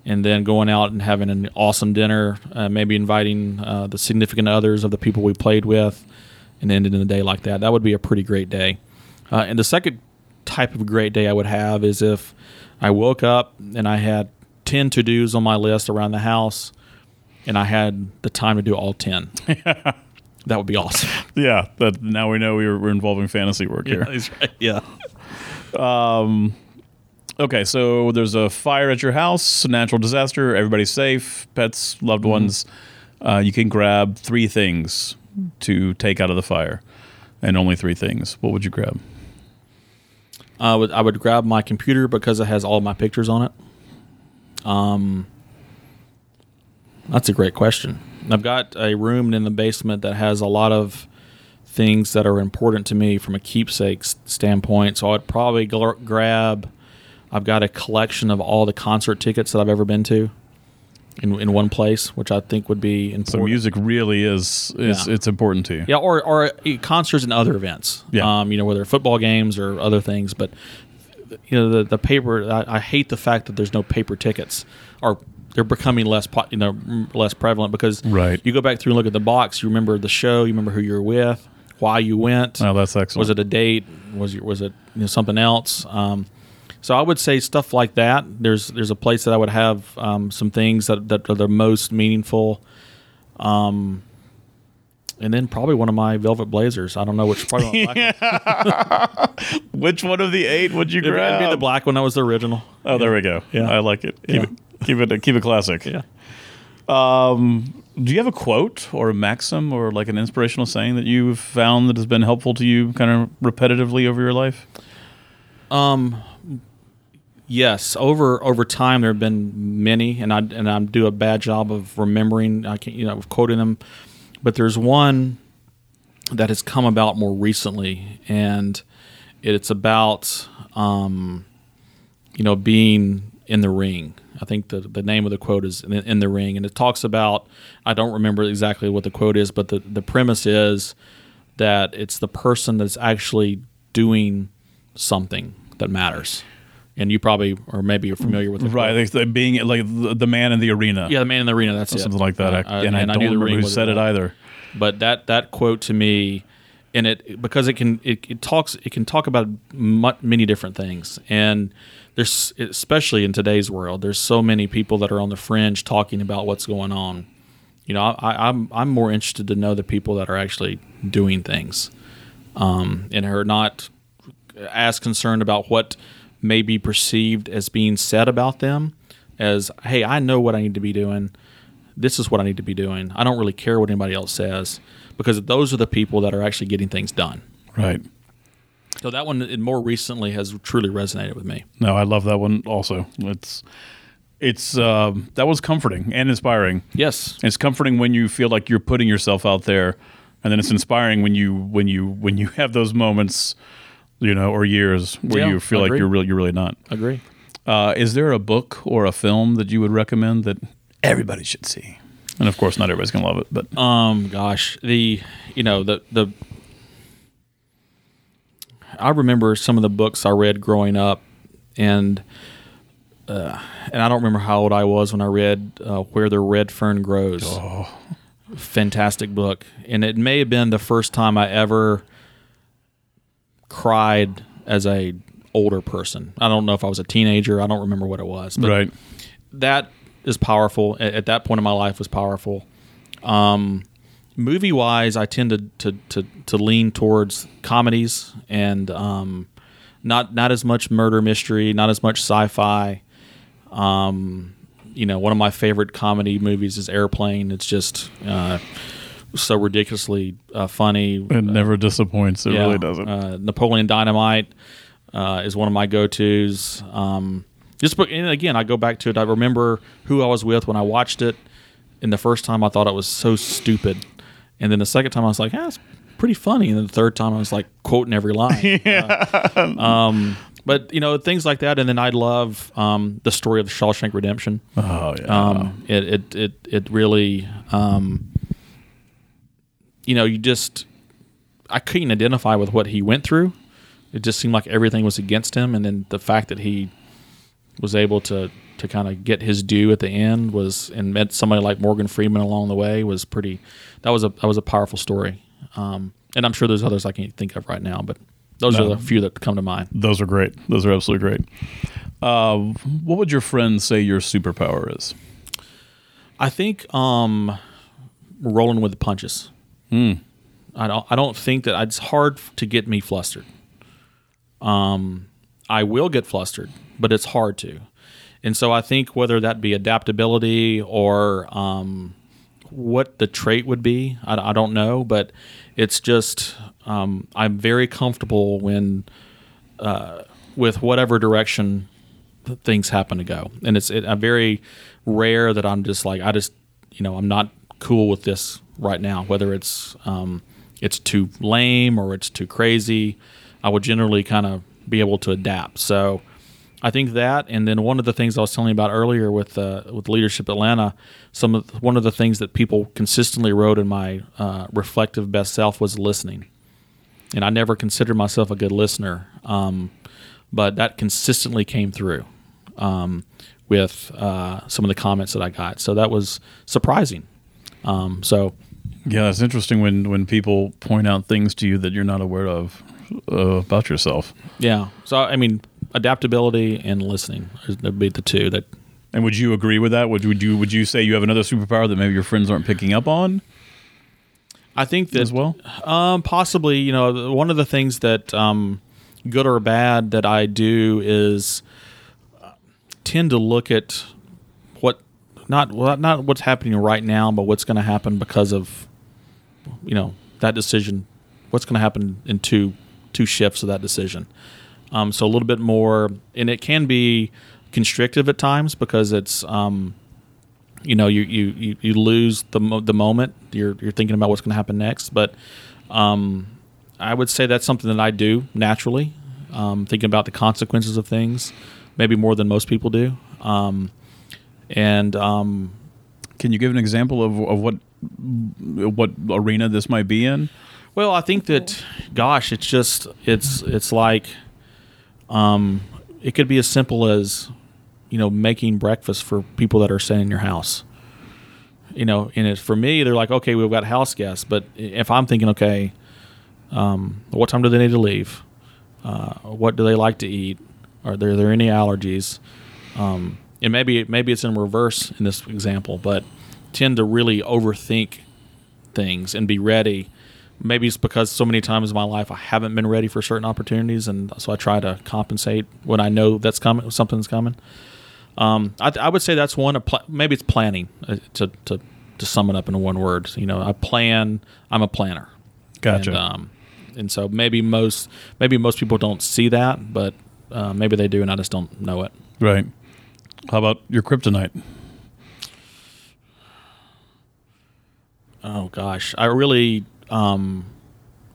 and then going out and having an awesome dinner, uh, maybe inviting uh, the significant others of the people we played with, and ending in the day like that. That would be a pretty great day. Uh, and the second type of great day I would have is if I woke up and I had 10 to dos on my list around the house, and I had the time to do all 10. that would be awesome. Yeah, that now we know we were, we're involving fantasy work here. That's right. Yeah. Okay, so there's a fire at your house, a natural disaster, everybody's safe, pets, loved ones. Uh, you can grab three things to take out of the fire, and only three things. What would you grab? I would I would grab my computer because it has all my pictures on it. Um, that's a great question. I've got a room in the basement that has a lot of things that are important to me from a keepsake standpoint. So I'd probably gl- grab. I've got a collection of all the concert tickets that I've ever been to in in one place, which I think would be important. So music really is, is Yeah. it's important to you. Yeah, or or uh, concerts and other events. Yeah. Um, you know, whether football games or other things, but you know, the the paper. I, I hate the fact that there's no paper tickets, or they're becoming less you know less prevalent because Right. You go back through and look at the box. You remember the show. You remember who you were with, why you went. Oh, that's excellent. Was it a date? Was it was it you know, something else? Um, so I would say stuff like that. There's there's a place that I would have um, some things that, that are the most meaningful. Um, and then probably one of my velvet blazers. I don't know which. Probably one. Which one of the eight would you It'd, grab? it'd be the black one. That was the original. Oh, there we go. Yeah. I like it. Keep Yeah. it keep it keep it classic. Yeah. Um, do you have a quote or a maxim or like an inspirational saying that you've found that has been helpful to you kind of repetitively over your life? Um, yes, over over time there have been many, and I and I do a bad job of remembering. I can't you know of quoting them, but there's one that has come about more recently, and it's about um, you know being in the ring. I think the the name of the quote is in, in the ring, and it talks about. I don't remember exactly what the quote is, but the the premise is that it's the person that's actually doing something that matters. And you probably, or maybe you're familiar with the Right, quote. like being like the, the man in the arena, Yeah, the man in the arena. That's it. something like that. Uh, I, uh, and, I don't knew the remember who said it either. But that that quote to me, and it because it can it, it talks it can talk about many different things, and there's especially in today's world, there's so many people that are on the fringe talking about what's going on. You know, I, I'm I'm more interested to know the people that are actually doing things, um, and are not as concerned about what may be perceived as being said about them as, hey, I know what I need to be doing. This is what I need to be doing. I don't really care what anybody else says because those are the people that are actually getting things done. Right. So that one, more recently, has truly resonated with me. No, I love that one also. It's it's um, that was comforting and inspiring. Yes. It's comforting when you feel like you're putting yourself out there, and then it's inspiring when you when you when you have those moments, you know, or years where Yeah, you feel like you're really you're really not. Agree. Uh, is there a book or a film that you would recommend that everybody should see? And of course, not everybody's gonna love it, but Um, gosh, the you know the the I remember some of the books I read growing up, and uh, and I don't remember how old I was when I read uh, Where the Red Fern Grows. Oh. Fantastic book, and it may have been the first time I ever cried as a older person. I don't know if I was a teenager. I don't remember what it was, but right. that is powerful at, at that point in my life was powerful um, movie wise i tend to, to, to, to lean towards comedies and um, not not as much murder mystery not as much sci-fi um, you know one of my favorite comedy movies is airplane it's just uh, so ridiculously uh, funny It never disappoints. It yeah, really doesn't. Uh, Napoleon Dynamite uh, is one of my go-tos. Um, just and again, I go back to it. I remember who I was with when I watched it. And the first time I thought it was so stupid, and then the second time I was like, "Yeah, it's pretty funny." And then the third time I was like quoting every line. Uh, um, but you know things like that, and then I love um, the story of the Shawshank Redemption. oh yeah. Um, it, it it it really, um, you know, you just I couldn't identify with what he went through. It just seemed like everything was against him, and then the fact that he was able to to kind of get his due at the end was and met somebody like Morgan Freeman along the way was pretty. That was a that was a powerful story, um, and I'm sure there's others I can't think of right now, but those No. are the few that come to mind. Those are great. Those are absolutely great. Uh, what would your friends say your superpower is? I think um, rolling with the punches. Hmm. I don't. I don't think that it's hard to get me flustered. Um, I will get flustered, but it's hard to. And so I think whether that be adaptability or um, what the trait would be, I, I don't know. But it's just um, I'm very comfortable when uh, with whatever direction things happen to go, and it's it, I'm very rare that I'm just like I just you know I'm not cool with this right now. Whether it's um, it's too lame or it's too crazy, I would generally kind of be able to adapt. So I think that, and then one of the things I was telling you about earlier with uh, with Leadership Atlanta, some of one of the things that people consistently wrote in my uh, reflective best self was listening, and I never considered myself a good listener, um, but that consistently came through um, with uh, some of the comments that I got. So that was surprising. Um, so Yeah, it's interesting when when people point out things to you that you're not aware of uh, about yourself. yeah, so I mean adaptability and listening would be the two that And would you agree with that? Would, would you would you say you have another superpower that maybe your friends aren't picking up on I think that as well? Um, possibly, you know, one of the things that, um, good or bad, that I do is uh, tend to look at not not what's happening right now, but what's going to happen because of, you know, that decision. What's going to happen in two two shifts of that decision. Um, so a little bit more, and it can be constrictive at times because it's. Um, you know you you, you, you lose the mo- the moment you're you're thinking about what's going to happen next but um, I would say that's something that I do naturally um, thinking about the consequences of things maybe more than most people do um, and um, Can you give an example of, of what what arena this might be in? Well, I think that, gosh, it's just it's it's like, um, it could be as simple as, you know, making breakfast for people that are staying in your house. You know, and for me, they're like, okay, we've got house guests, but if I'm thinking, okay, um, what time do they need to leave? Uh, what do they like to eat? Are there, are there any allergies? Um, and maybe maybe it's in reverse in this example, but tend to really overthink things and be ready maybe it's because so many times in my life I haven't been ready for certain opportunities, and so I try to compensate when I know that's coming, something's coming. Um, I, I would say that's one. Pl- maybe it's planning uh, to to to sum it up in one word. You know, I plan. I'm a planner. Gotcha. And, um, and so maybe most maybe most people don't see that, but uh, maybe they do, and I just don't know it. right. How about your kryptonite? Oh gosh, I really, um,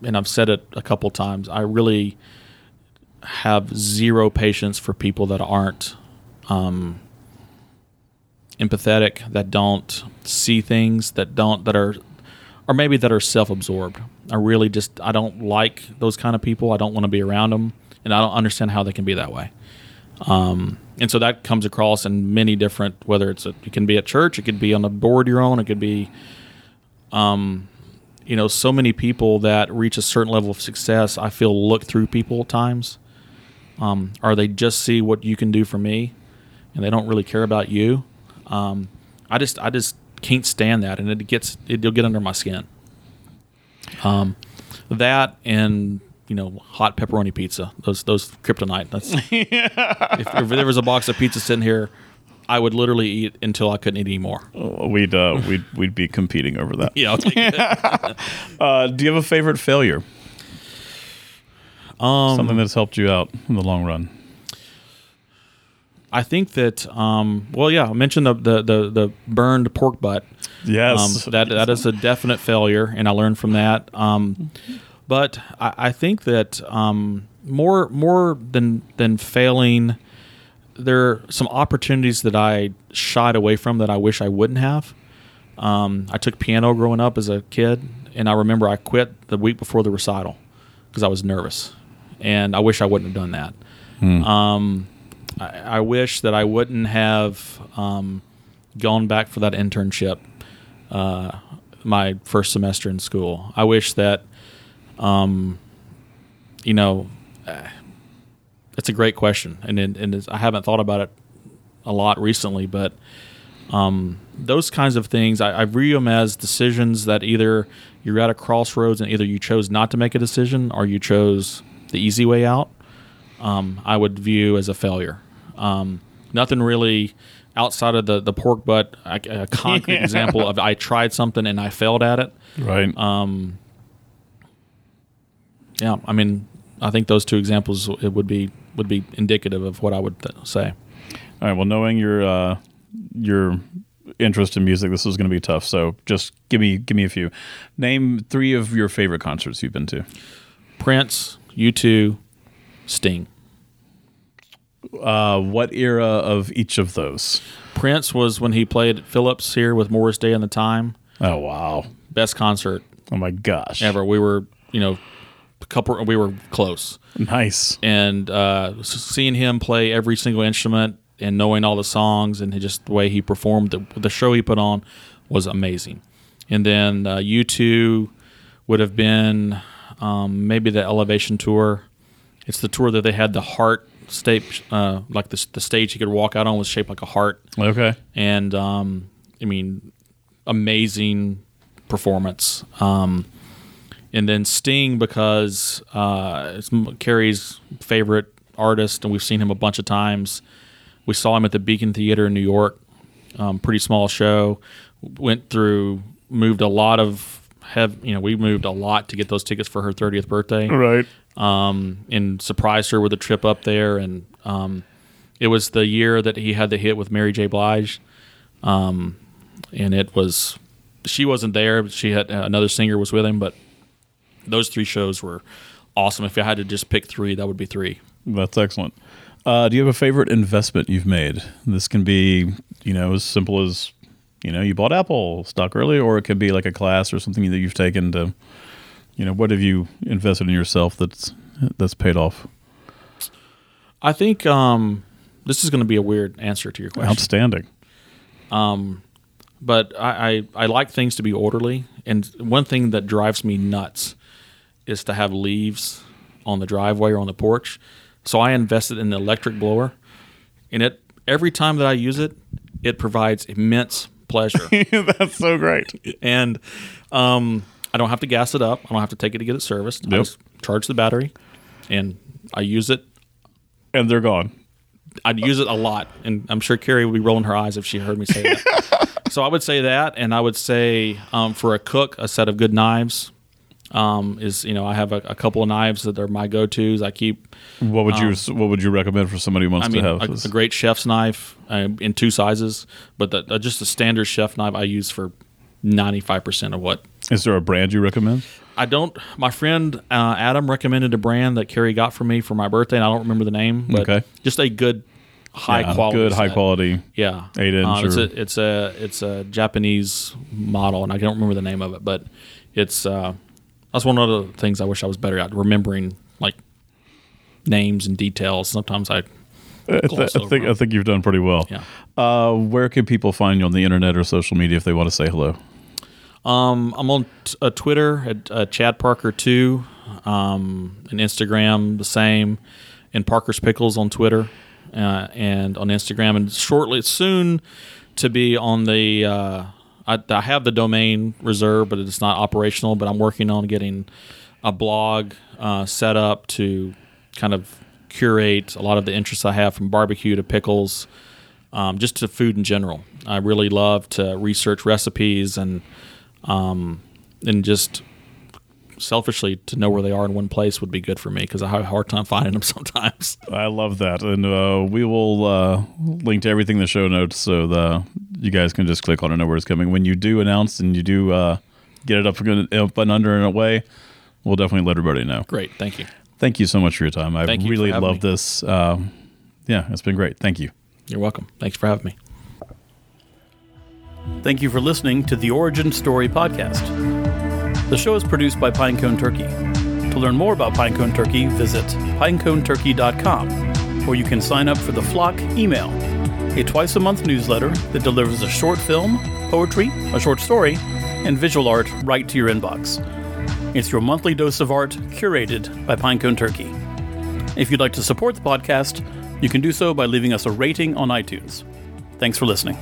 and I've said it a couple times. I really have zero patience for people that aren't um, empathetic, that don't see things, that don't that are, or maybe that are self-absorbed. I really just I don't like those kind of people. I don't want to be around them, and I don't understand how they can be that way. Um, and so that comes across in many different. Whether it's a, it can be at church, it could be on a board you're on, it could be um, you know, so many people that reach a certain level of success, I feel look through people at times. Um, or they just see what you can do for me, and they don't really care about you. Um, I just, I just can't stand that, and it gets, it'll get under my skin. Um, that and you know, hot pepperoni pizza, those, those kryptonite. That's if, if there was a box of pizza sitting here, I would literally eat until I couldn't eat anymore. Oh, We'd uh, we'd we'd be competing over that. Yeah, I'll take it. Uh, do you have a favorite failure? Um, Something that's helped you out in the long run. I think that um, well, yeah, I mentioned the, the the the burned pork butt. Yes. Um, that that is a definite failure, and I learned from that. Um, but I, I think that um, more more than than failing, there are some opportunities that I shied away from that I wish I wouldn't have. Um, I took piano growing up as a kid, and I remember I quit the week before the recital because I was nervous, and I wish I wouldn't have done that. Um, I, I wish that I wouldn't have um, gone back for that internship uh, my first semester in school. I wish that, um, you know, uh, it's a great question, and it, and I haven't thought about it a lot recently, but um, those kinds of things I, I view them as decisions that either you're at a crossroads and either you chose not to make a decision or you chose the easy way out. Um, I would view as a failure. Um, nothing really outside of the the pork butt. A, a concrete example of I tried something and I failed at it. right. Um, yeah, I mean, I think those two examples it would be would be indicative of what I would th- say. All right. Well, knowing your uh, your interest in music, this is going to be tough. So just give me give me a few. Name three of your favorite concerts you've been to. Prince, U two, Sting. Uh, what era of each of those? Prince was when he played at Philips here with Morris Day and the Time. Oh wow! Best concert Oh my gosh! ever. We were, you know, a couple. We were close, Nice. and uh, s- seeing him play every single instrument and knowing all the songs and just the way he performed, the, the show he put on was amazing. And then uh, two would have been um, maybe the Elevation tour. It's the tour that they had the heart stage, uh, like the, the stage he could walk out on was shaped like a heart Okay. and um, I mean, amazing performance. Um, and then Sting because uh, it's Carrie's favorite artist, and we've seen him a bunch of times. We saw him at the Beacon Theater in New York, um, pretty small show. Went through, moved a lot of have you know we moved a lot to get those tickets for her 30th birthday Right. um, and surprised her with a trip up there. And um, it was the year that he had the hit with Mary J. Blige, um, and it was she wasn't there. But she had another singer was with him, but those three shows were awesome. If I had to just pick three, that would be three. That's excellent. Uh, do you have a favorite investment you've made? This can be, you know, as simple as, you know, you bought Apple stock early, or it could be like a class or something that you've taken to, you know, what have you invested in yourself that's that's paid off? I think um, this is going to be a weird answer to your question. Outstanding. Um, but I, I, I like things to be orderly. And one thing that drives me nuts is to have leaves on the driveway or on the porch. So I invested in an electric blower, and it every time that I use it, it provides immense pleasure. that's so great. and um, I don't have to gas it up. I don't have to take it to get it serviced. I just charge the battery, and I use it. And they're gone. I'd use it a lot, and I'm sure Carrie would be rolling her eyes if she heard me say that. so I would say that, and I would say um, for a cook, a set of good knives um, is you know I have a, a couple of knives that are my go tos. I keep What would you What would you recommend for somebody who wants Um, I mean, to have a, a great chef's knife uh, in two sizes, but the, uh, just a standard chef knife I use for 95% of what Is there a brand you recommend? I don't. My friend uh, Adam recommended a brand that Carrie got for me for my birthday, and I don't remember the name, but Okay. just a good, high Yeah, quality, good, high set. quality. yeah, eight inch Uh, it's a it's a it's a Japanese model, and I don't remember the name of it, but it's uh, that's one of the things I wish I was better at remembering, like names and details. Sometimes I I, th- I think I think you've done pretty well. Yeah. Uh, where can people find you on the internet or social media if they want to say hello? Um, I'm on t- uh, Twitter at uh, Chad Parker two, um, and Instagram the same, and Parker's Pickles on Twitter, uh, and on Instagram, and shortly soon to be on the. I, I have the domain reserved, but it's not operational. But I'm working on getting a blog uh, set up to kind of curate a lot of the interests I have from barbecue to pickles, um, just to food in general. I really love to research recipes and um, and just selfishly to know where they are in one place would be good for me because I have a hard time finding them sometimes. I love that, and uh, we will uh, link to everything in the show notes so the you guys can just click on it and know where it's coming. When you do announce and you do uh, get it up, and- up and under and away, we'll definitely let everybody know. Great, thank you. Thank you so much for your time. I Thank really love me. this. Um, yeah, it's been great. Thank you. You're welcome. Thanks for having me. Thank you for listening to the Origin Story podcast. The show is produced by Pinecone Turkey. To learn more about Pinecone Turkey, visit pineconeturkey.com, where you can sign up for the Flock email, a twice a month newsletter that delivers a short film, poetry, a short story, and visual art right to your inbox. It's your monthly dose of art curated by Pinecone Turkey. If you'd like to support the podcast, you can do so by leaving us a rating on iTunes. Thanks for listening.